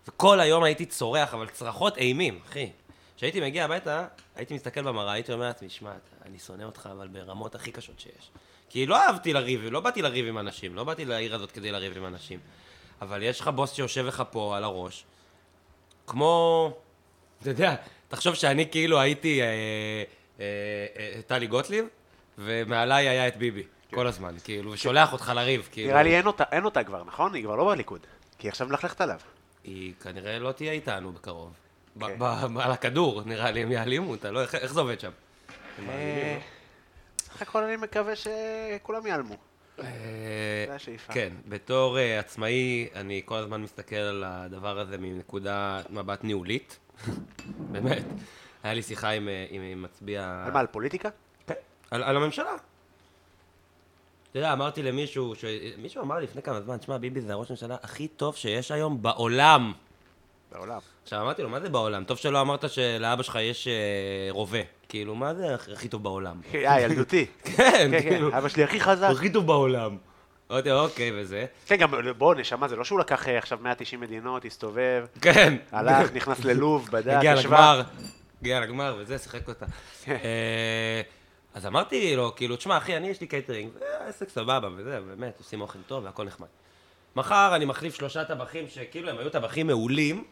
וכל היום הייתי צורח, אבל צרחות אימים, אחי. כשהייתי מגיע הביתה, הייתי מסתכל במראה, הייתי אומר לעצמי, שמע, אני שונא אותך, אבל ברמות הכי קשות שיש. כי לא אהבתי לריב, לא באתי לריב עם אנשים, לא באתי לעיר הזאת כדי לריב עם אנשים. אבל יש לך בוס שיושב לך פה על הראש, כמו, אתה יודע, תחשוב שאני כאילו הייתי אה, אה, אה, טלי גוטליב, ומעליי היה את ביבי, כל הזמן, כאילו, ושולח אותך לריב, כאילו. נראה לי אין אותה, אין אותה כבר, נכון? היא כבר לא בליכוד. כי עכשיו מלכלכת עליו. היא כנראה לא תהיה איתנו בקרוב. ב- על הכדור, נראה לי, הם יעלימו אותה, לא, איך- זה עובד שם? מעלימים, אה, סך הכל אני מקווה שכולם ייעלמו. לא? אה, זה השאיפה. כן, בתור אה, עצמאי, אני כל הזמן מסתכל על הדבר הזה מנקודה מבט ניהולית. באמת. היה לי שיחה עם, מצביע... על מה, על פוליטיקה? כן, על, הממשלה. אתה יודע, אמרתי למישהו. מישהו אמר לפני כמה זמן, תשמע, ביבי זה הראש הממשלה הכי טוב שיש היום בעולם. בעולם. עכשיו אמרתי לו, מה זה בעולם? טוב שלא אמרת שלאבא שלך יש אה, רובה. כאילו, מה זה הכ- הכי טוב בעולם? אה, ילדותי. כן, כן, כן, כאילו, אבא שלי הכי חזק. הכי טוב בעולם. אמרתי לו, אוקיי, וזה. כן, גם, בוא, נשמה, זה לא שהוא לקח אה, עכשיו 190 מדינות, הסתובב, כן. הלך, נכנס ללופ, בדק, הגיע. לגמר, הגיע לגמר וזה, שיחק אותה. אה, אז אמרתי לו, כאילו, תשמע, אחי, אני יש לי קייטרינג, עסק סבבה וזה, באמת, עושים אוכל טוב והכל נחמד. מחר אני מחליף שלושה טבחים שכאילו הם היו טבחים מעולים,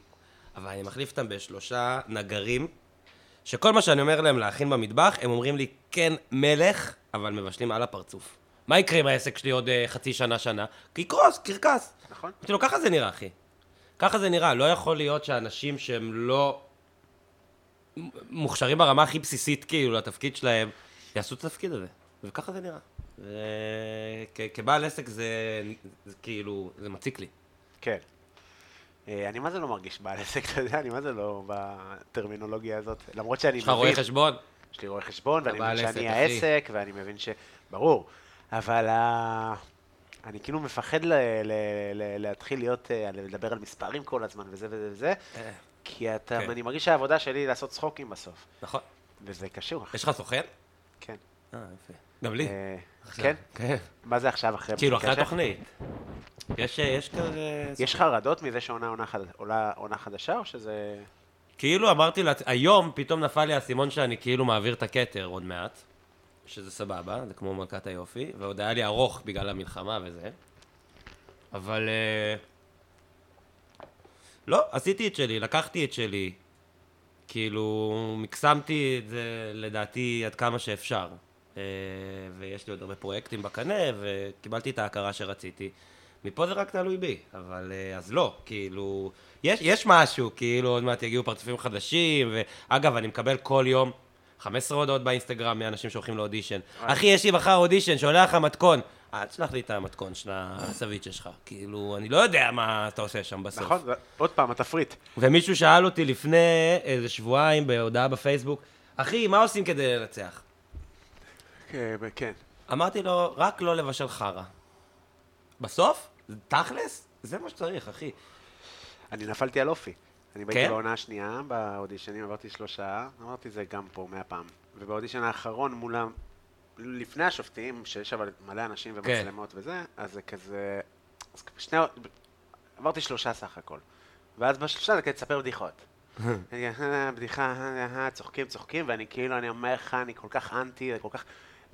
אבל אני מחליף אותם בשלושה נגרים, שכל מה שאני אומר להם להכין במטבח, הם אומרים לי, כן, מלך, אבל מבשלים על הפרצוף. מה יקרה עם העסק שלי עוד אה, חצי שנה, שנה? יקרוס, קרקס. נכון. אמרתי לו, ככה זה נראה, אחי. ככה זה נראה. לא יכול להיות שאנשים שהם לא מוכשרים ברמה הכי בסיסית, כאילו, לתפקיד שלהם, יעשו את התפקיד הזה. וככה זה נראה. וכבעל עסק זה, זה כאילו, זה מציק לי. כן. אה, אני מה זה לא מרגיש בעל עסק, אתה יודע, אני מה זה לא בטרמינולוגיה הזאת. למרות שאני יש לך רואה חשבון? יש לי רואה חשבון, ואני מבין שאני. העסק, ואני מבין ש... ברור. אבל אני כאילו מפחד להתחיל להיות, אה, לדבר על מספרים כל הזמן, וזה וזה וזה, אה, כי אתה, כן. אני מרגיש שהעבודה שלי היא לעשות צחוקים בסוף. נכון. וזה קשור. יש לך סוכן? כן. אה, יפה. גם לי. כן? כן. מה זה עכשיו אחרי... כאילו, אחרי? התוכנית. יש יש כזה... יש חרדות מזה שעונה עונה חד- עולה עונה חדשה, או שזה... כאילו אמרתי לה, היום פתאום נפל לי האסימון שאני כאילו מעביר את הכתר עוד מעט, שזה סבבה, זה כמו מלכת היופי, ועוד היה לי ארוך בגלל המלחמה וזה, אבל... אה, לא, עשיתי את שלי, לקחתי את שלי, כאילו, מקסמתי את זה לדעתי עד כמה שאפשר. אה, ויש לי עוד הרבה פרויקטים בקנה, וקיבלתי את ההכרה שרציתי. מפה זה רק תלוי בי, אבל אה, אז לא, כאילו, יש, יש משהו, כאילו, עוד מעט יגיעו פרצופים חדשים, ואגב, אני מקבל כל יום 15 הודעות באינסטגרם מאנשים שהולכים לאודישן. אחי, יש לי מחר אודישן, שולח לך מתכון. אל תשלח לי את המתכון של הסביצ'ה שלך, כאילו, אני לא יודע מה אתה עושה שם בסוף. נכון, עוד פעם, התפריט. ומישהו שאל אותי לפני איזה שבועיים בהודעה בפייסבוק, אחי, מה עושים כדי לנצח? כן, כן. אמרתי לו, רק לא לבשל חרא. בסוף, תכלס, זה מה שצריך, אחי. אני נפלתי על אופי. אני כן? הייתי בעונה השנייה, באודישנים עברתי שלושה, אמרתי זה גם פה מאה פעם. ובאודישן האחרון מולם, לפני השופטים, שיש אבל מלא אנשים כן. ומצלמות וזה, אז זה כזה... אז שני... עברתי שלושה סך הכל. ואז בשלושה זה כדי לספר בדיחות. "אה, בדיחה, אה, אה", צוחקים, צוחקים, ואני כאילו, אני אומר לך, אני כל כך אנטי, כל כך...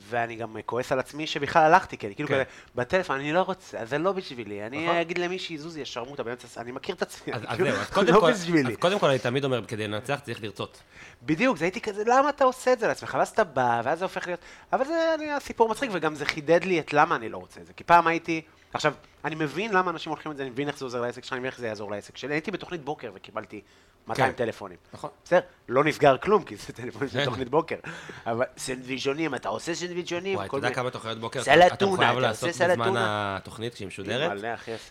ואני גם כועס על עצמי שבכלל הלכתי, כי אני כאילו כן. כזה, בטלפון, אני לא רוצה, זה לא בשבילי, אני נכון. אגיד למישהי, זוזי, יש שרמוטה באמצע, אני מכיר את עצמי, כאילו, קודם לא בשבילי. אז קודם כל אני תמיד אומר, כדי לנצח צריך לרצות. בדיוק, זה הייתי כזה, למה אתה עושה את זה לעצמך? ואז אתה בא, ואז זה הופך להיות... אבל זה היה סיפור מצחיק, וגם זה חידד לי את למה אני לא רוצה את זה. כי פעם הייתי... עכשיו, אני מבין למה אנשים הולכים את זה, אני מבין איך זה עוזר לעסק שלך, אני מבין איך זה יעזור לעסק שלי. הייתי בתוכנית בוקר וקיבלתי 200 כן. טלפונים. נכון. בסדר, לא נסגר כלום, כי זה טלפונים של כן. תוכנית בוקר. אבל סנדוויז'ונים, אתה עושה סנדוויז'ונים, וואי, אתה יודע. כמה תוכניות בוקר אתה מחויב לעשות בזמן. התוכנית כשהיא משודרת?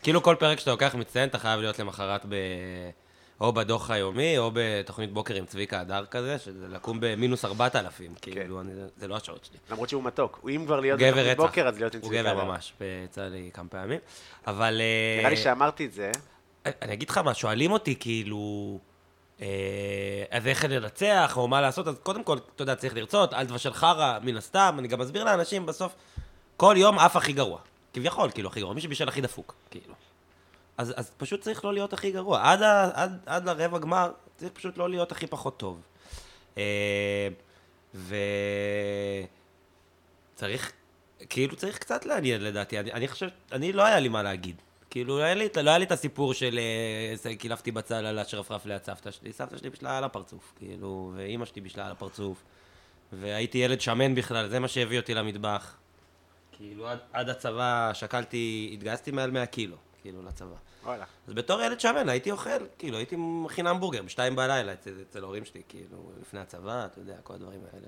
כאילו כל פרק שאתה לוקח מצטיין, אתה חייב להיות למחרת ב... או בדוח היומי, או בתוכנית בוקר עם צביקה הדר כזה, שזה לקום במינוס 4,000, כאילו, אני, זה לא השעות שלי. למרות שהוא מתוק. הוא אם כבר להיות גבר בתוכנית. בוקר, אז להיות עם הוא צביקה. גבר הדר. ממש, יצא לי כמה פעמים. אבל... אה, נראה לי שאמרתי את זה. אני אגיד לך מה, שואלים אותי כאילו, אה, אז איך לנצח, או מה לעשות, אז קודם כל, אתה יודע, צריך לרצות, אל תבשל חרא, מן הסתם, אני גם מסביר לאנשים בסוף, כל יום אף הכי גרוע. כביכול, כאילו, הכי גרוע, מי שבישל הכי דפוק, כאילו. אז, אז פשוט צריך לא להיות הכי גרוע. עד, ה, עד, עד לרבע גמר, צריך פשוט לא להיות הכי פחות טוב. אה, ו... צריך, כאילו צריך קצת לעניין לדעתי. אני, אני חושב, אני לא היה לי מה להגיד. כאילו, לא היה לי, לא היה לי את הסיפור של אה, קילפתי בצל על השרפרף ליד סבתא שלי. סבתא שלי בישלה על הפרצוף, כאילו, ואימא שלי בישלה על הפרצוף. והייתי ילד שמן בכלל, זה מה שהביא אותי למטבח. כאילו, עד, עד הצבא שקלתי, התגייסתי מעל 100 קילו, כאילו, לצבא. וואלה. אז בתור ילד שמן הייתי אוכל, כאילו, הייתי מכין המבורגר בשתיים בלילה אצל, אצל ההורים שלי, כאילו, לפני הצבא, אתה יודע, כל הדברים האלה.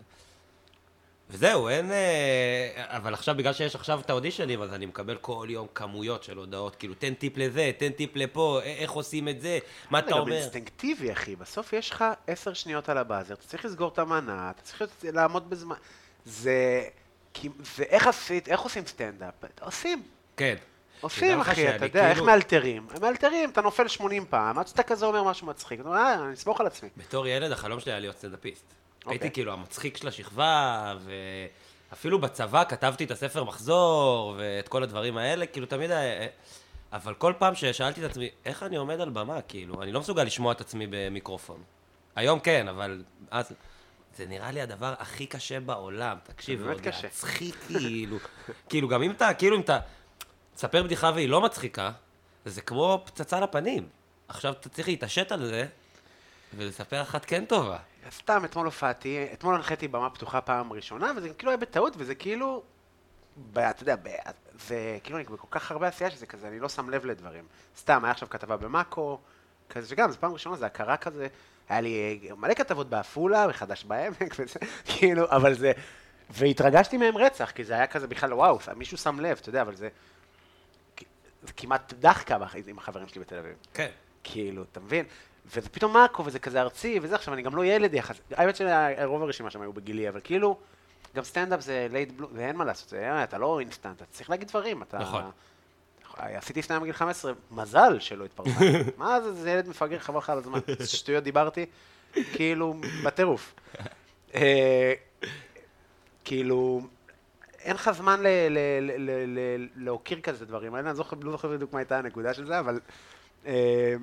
וזהו, אין... אה, אבל עכשיו, בגלל שיש עכשיו את האודישנים, אז אני מקבל כל יום כמויות של הודעות, כאילו, תן טיפ לזה, תן טיפ לפה, איך עושים את זה, מה זה אתה גם אומר? אינסטינקטיבי, אחי. בסוף יש לך עשר שניות על הבאזר, אתה צריך לסגור את המנה, אתה צריך לעמוד בזמן. זה... זה איך עשית, איך עושים סטנדאפ? עושים. כן. עושים, אחי, אתה יודע, איך כאילו- מאלתרים? הם מאלתרים, אתה נופל 80 פעם, עד שאתה כזה אומר משהו מצחיק. אתה אומר, אה, אני אסמוך על עצמי. בתור ילד, החלום שלי היה להיות סטנדאפיסט. אוקיי. הייתי כאילו המצחיק של השכבה, ואפילו בצבא כתבתי את הספר מחזור, ואת כל הדברים האלה, כאילו תמיד היה... אבל כל פעם ששאלתי את עצמי, איך אני עומד על במה, כאילו, אני לא מסוגל לשמוע את עצמי במיקרופון. היום כן, אבל אז... זה נראה לי הדבר הכי קשה בעולם, תקשיב, זה באמת קשה. להצחיק, כאילו, כאילו, גם אם אתה, כאילו, אם אתה תספר בדיחה והיא לא מצחיקה, זה כמו פצצה לפנים. עכשיו אתה צריך להתעשת על זה, ולספר אחת כן טובה. סתם, אתמול הופעתי, אתמול הנחיתי במה פתוחה פעם ראשונה, וזה כאילו היה בטעות, וזה כאילו... ב- אתה יודע, ב- זה כאילו אני בכל כך הרבה עשייה שזה כזה, אני לא שם לב לדברים. סתם, היה עכשיו כתבה במאקו, כזה שגם, זו פעם ראשונה, זה הכרה כזה, היה לי אה, מלא כתבות בעפולה, בחדש בעמק, וזה, כאילו, אבל זה... והתרגשתי מהם רצח, כי זה היה כזה בכלל, וואו, מישהו שם לב, אתה יודע, אבל זה... זה כמעט דחקה עם החברים שלי בתל אביב. כן. כאילו, אתה מבין? וזה פתאום מאקו, וזה כזה ארצי, וזה, עכשיו, אני גם לא ילד יחס... האמת שרוב הרשימה שם היו בגילי, אבל כאילו, גם סטנדאפ זה לייט בלו, ואין מה לעשות, זה, אתה לא אינסטנט, אתה צריך להגיד דברים, אתה... נכון. עשיתי סטנדאפ בגיל 15, מזל שלא התפרסם. מה זה, זה ילד מפגר, חבל לך על הזמן. שטויות דיברתי, כאילו, בטירוף. אה, כאילו, אין לך זמן להוקיר כזה דברים. אני לא זוכר לא זוכר בדיוק מה הייתה הנקודה של זה, אבל... אה,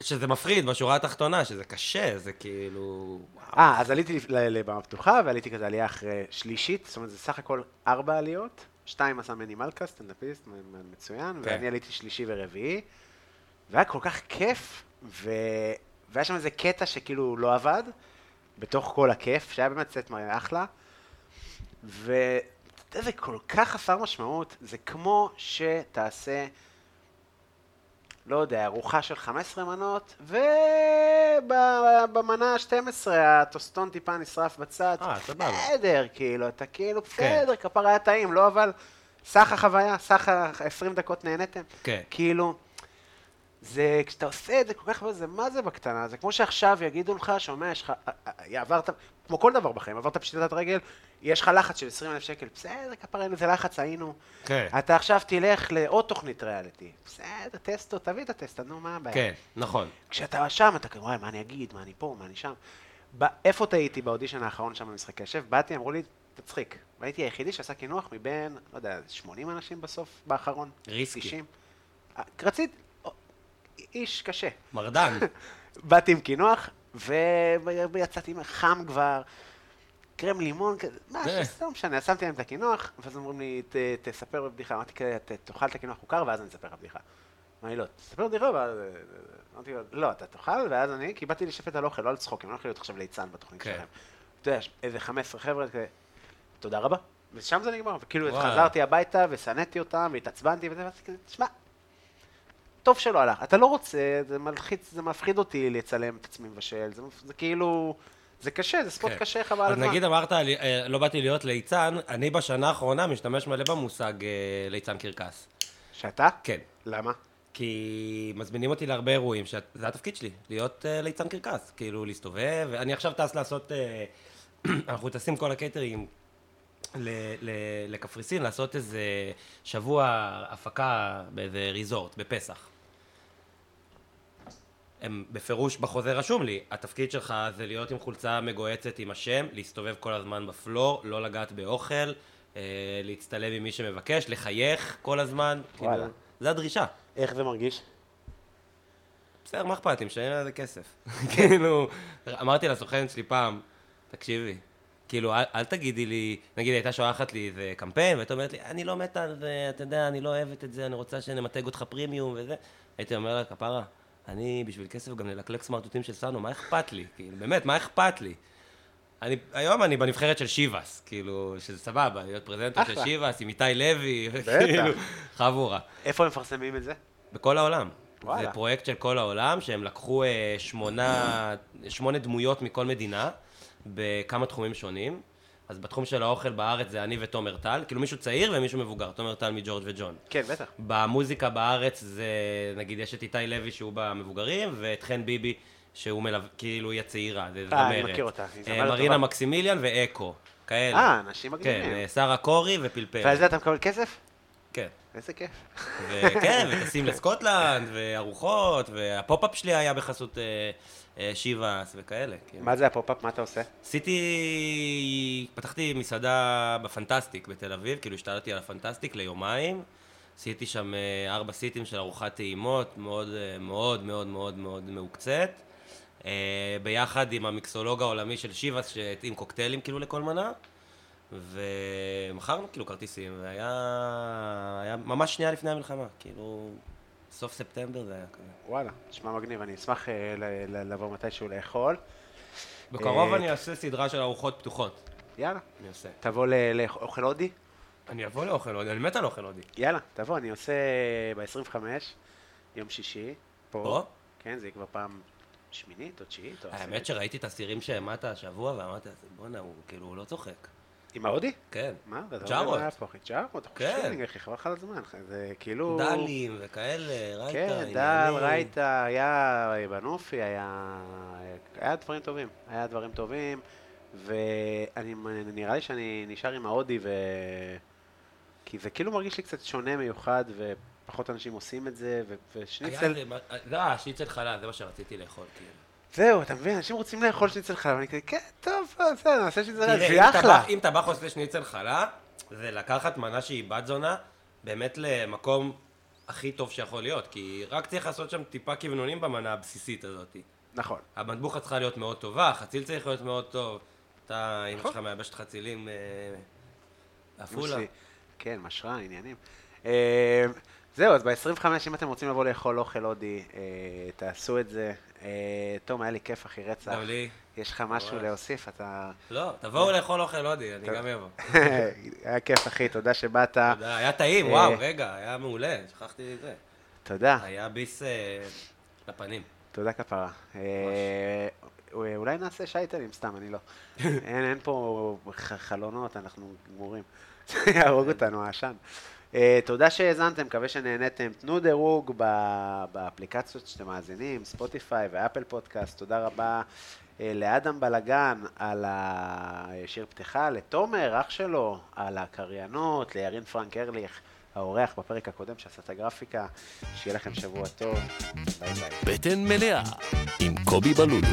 שזה מפחיד בשורה התחתונה, שזה קשה, זה כאילו... אה, אז עליתי לבמה פתוחה, ועליתי כזה עלייה אחרי שלישית, זאת אומרת, זה סך הכל ארבע עליות, שתיים עשה מני מלכה, סטנדאפיסט, מצוין, כן. ואני עליתי שלישי ורביעי, והיה כל כך כיף, ו... והיה שם איזה קטע שכאילו לא עבד, בתוך כל הכיף, שהיה באמת סט אחלה, יודע, זה כל כך חסר משמעות, זה כמו שתעשה... לא יודע, ארוחה של 15 מנות, ובמנה ה-12 הטוסטון טיפה נשרף בצד. אה, סבבה. בסדר, כאילו, אתה כאילו, כן. בסדר, כפר היה טעים, לא אבל סך החוויה, סך ה-20 דקות נהניתם. כן. כאילו, זה, כשאתה עושה את זה כל כך, זה מה זה בקטנה? זה כמו שעכשיו יגידו לך, שומע, יש לך, אה, אה, עברת, כמו כל דבר בחיים, עברת פשיטת רגל, יש לך לחץ של 20 אלף שקל, בסדר, כפרה, אין לזה לחץ, היינו. כן. אתה עכשיו תלך לעוד תוכנית ריאליטי. בסדר, טסטו, תביא את הטסט, נו, מה הבעיה? כן, נכון. כשאתה שם, אתה כזה, וואי, מה אני אגיד, מה אני פה, מה אני שם. איפה טעיתי באודישן האחרון שם במשחק קשב? באתי, אמרו לי, תצחיק. והייתי היחידי שעשה קינוח מבין, לא יודע, 80 אנשים בסוף, באחרון. ריסקי. 90. אה, רצית, איש קשה. מרדן. באתי עם קינוח, ויצאתי חם כבר. קרם לימון, כזה, אה. לא משנה, שמתי להם את הקינוח, ואז אומרים לי, "ת- תספר בדיחה, אמרתי כזה, "ת- תאכל את הקינוח מוכר, ואז אני אספר לך בדיחה. אמר לי, לא, תספר בדיחה, ואז... אמרתי לו, לא, אתה תאכל, ואז אני, כי באתי לשפט על אוכל, לא על צחוק, הם לא יכולים להיות עכשיו ליצן בתוכנית כן. שלהם. אתה יודע, איזה 15 חבר'ה, כזה, תודה רבה. ושם זה נגמר, וכאילו. חזרתי הביתה ושנאתי אותם, והתעצבנתי וזה, ואז כזה, תשמע, טוב שלא הלך. אתה לא רוצה, זה מלחיץ, זה מפחיד אותי לצלם את עצמי מבשל, זה, זה כאילו, זה קשה, זה ספורט כן. קשה, חבל על אז הזמן. נגיד אמרת, אה, לא באתי להיות ליצן, אני בשנה האחרונה משתמש מלא במושג אה, ליצן קרקס. שאתה? כן. למה? כי מזמינים אותי להרבה אירועים, שזה התפקיד שלי, להיות uh, ליצן קרקס, כאילו להסתובב, אני עכשיו טס לעשות, uh, אנחנו טסים כל הקייטרים לקפריסין, לעשות איזה שבוע הפקה באיזה ריזורט, בפסח. הם בפירוש בחוזה רשום לי, התפקיד שלך זה להיות עם חולצה מגוהצת עם השם, להסתובב כל הזמן בפלור, לא לגעת באוכל, אה, להצטלם עם מי שמבקש, לחייך כל הזמן, וואלה. כאילו, זה הדרישה. איך זה מרגיש? בסדר, מה אכפת לי, משלם על זה כסף. כאילו, אמרתי לסוכנת שלי פעם, תקשיבי, כאילו, אל, אל תגידי לי, נגיד, הייתה שולחת לי איזה קמפיין, והייתה אומרת לי, אני לא מתה על זה, אתה יודע, אני לא אוהבת את זה, אני רוצה שנמתג אותך פרימיום וזה. הייתי אומר לה, כפרה, אני בשביל כסף גם נלקלק סמרטוטים של סאנו, מה אכפת לי? כאילו, באמת, מה אכפת לי? אני, היום אני בנבחרת של שיבאס, כאילו, שזה סבבה, להיות פרזנטור של. שיבאס עם איתי לוי. כאילו, חבורה. איפה הם מפרסמים את זה? בכל העולם. וואלה. זה פרויקט של כל העולם, שהם לקחו אה, שמונה, שמונה דמויות מכל מדינה, בכמה תחומים שונים. אז בתחום של האוכל בארץ זה אני ותומר טל, כאילו מישהו צעיר ומישהו מבוגר, תומר טל מג'ורג' וג'ון. כן, בטח. במוזיקה בארץ זה, נגיד, יש את איתי לוי שהוא במבוגרים, ואת חן ביבי שהוא מלווה, כאילו היא הצעירה, זה אה, אני זמרת. מכיר אותה, אה, זמרת מרינה. מקסימיליאן ואקו, כאלה. אה, אנשים כן, מגניבים. אה, שרה קורי ופלפל. ועל זה אתה מקבל כסף? כן. איזה כיף. וכן, וטסים לסקוטלנד, וארוחות, וה pop-up שלי היה בחסות אה, שיבאס וכאלה. כאילו. מה זה ה pop-up? מה אתה עושה? עשיתי, פתחתי מסעדה בפנטסטיק בתל אביב, כאילו השתלטתי על הפנטסטיק ליומיים. עשיתי שם אה, ארבע סיטים של ארוחת טעימות, מאוד אה, מאוד מאוד מאוד מאוד מהוקצת. אה, ביחד עם המיקסולוג העולמי של שיבאס, שהתאים קוקטיילים כאילו לכל מנה. ומכרנו כאילו כרטיסים, והיה היה ממש שנייה לפני המלחמה, כאילו, סוף ספטמבר זה היה כזה. וואלה, נשמע מגניב, אני אשמח אה, ל- ל- לבוא מתישהו לאכול. בקרוב אה, אני אעשה סדרה של ארוחות פתוחות. יאללה. אני עושה. תבוא ל- לאוכל הודי? אני אבוא לאוכל הודי, אני מת על אוכל הודי. יאללה, תבוא, אני עושה ב-25, יום שישי, פה. פה? כן, זה כבר פעם שמינית או תשיעית או. האמת שראיתי את הסירים שהעמדת השבוע, ואמרתי, בואנה, הוא כאילו, לא צוחק. עם ההודי? כן. מה? מה היה פה, אחי? ג'ארות, כן. כן. אחי, חבל לך על הזמן, זה כאילו... דלים וכאלה, רייטה, כן, דל. רייטה, היה בנופי, היה... היה דברים טובים, היה דברים טובים, ואני, נראה לי שאני נשאר עם ההודי, ו... כי זה כאילו מרגיש לי קצת שונה, מיוחד, ופחות אנשים עושים את זה, ו... ושניצל... לא, השניצל חלה, זה מה שרציתי לאכול, כאילו. זהו, אתה מבין, אנשים רוצים לאכול שניצל חלב, אני כזה, כן, טוב, בסדר, נעשה שניצל חלב, זה אם אחלה. אם טבח עושה שניצל חלה, זה לקחת מנה שהיא בת זונה, באמת למקום הכי טוב שיכול להיות, כי רק צריך לעשות שם טיפה כוונונים במנה הבסיסית הזאת. נכון. המטבוחה צריכה להיות מאוד טובה, החציל צריך להיות מאוד טוב. אתה, אמא נכון. שלך מייבשת חצילים אה, שלי- כן, משרה, עניינים. אה, זהו, אז ב-25, אם אתם רוצים לבוא לאכול אוכל הודי, אה, תעשו את זה. אה, תום, היה לי כיף, אחי, רצח. גם לי. יש לך משהו. להוסיף? אתה... לא, תבואו לאכול אוכל הודי, אני. גם אבוא. היה כיף, אחי, תודה שבאת. תודה, היה טעים, אה. וואו, רגע, היה מעולה, שכחתי את זה. תודה, היה ביס אה, לפנים. תודה כפרה. אה, אולי נעשה שייטלים, סתם, אני לא. אין פה חלונות, אנחנו גמורים. זה יהרוג אותנו, העשן. אה, תודה שהאזנתם, מקווה שנהניתם. תנו דירוג באפליקציות שאתם מאזינים, ספוטיפיי ואפל פודקאסט. תודה רבה אה, לאדם בלגן על השיר פתיחה, לתומר, אח שלו, על הקריינות, לירין פרנק ארליך, האורח בפרק הקודם שעשה את הגרפיקה. שיהיה לכם שבוע טוב. ביי ביי. בטן מלאה עם קובי בלולו.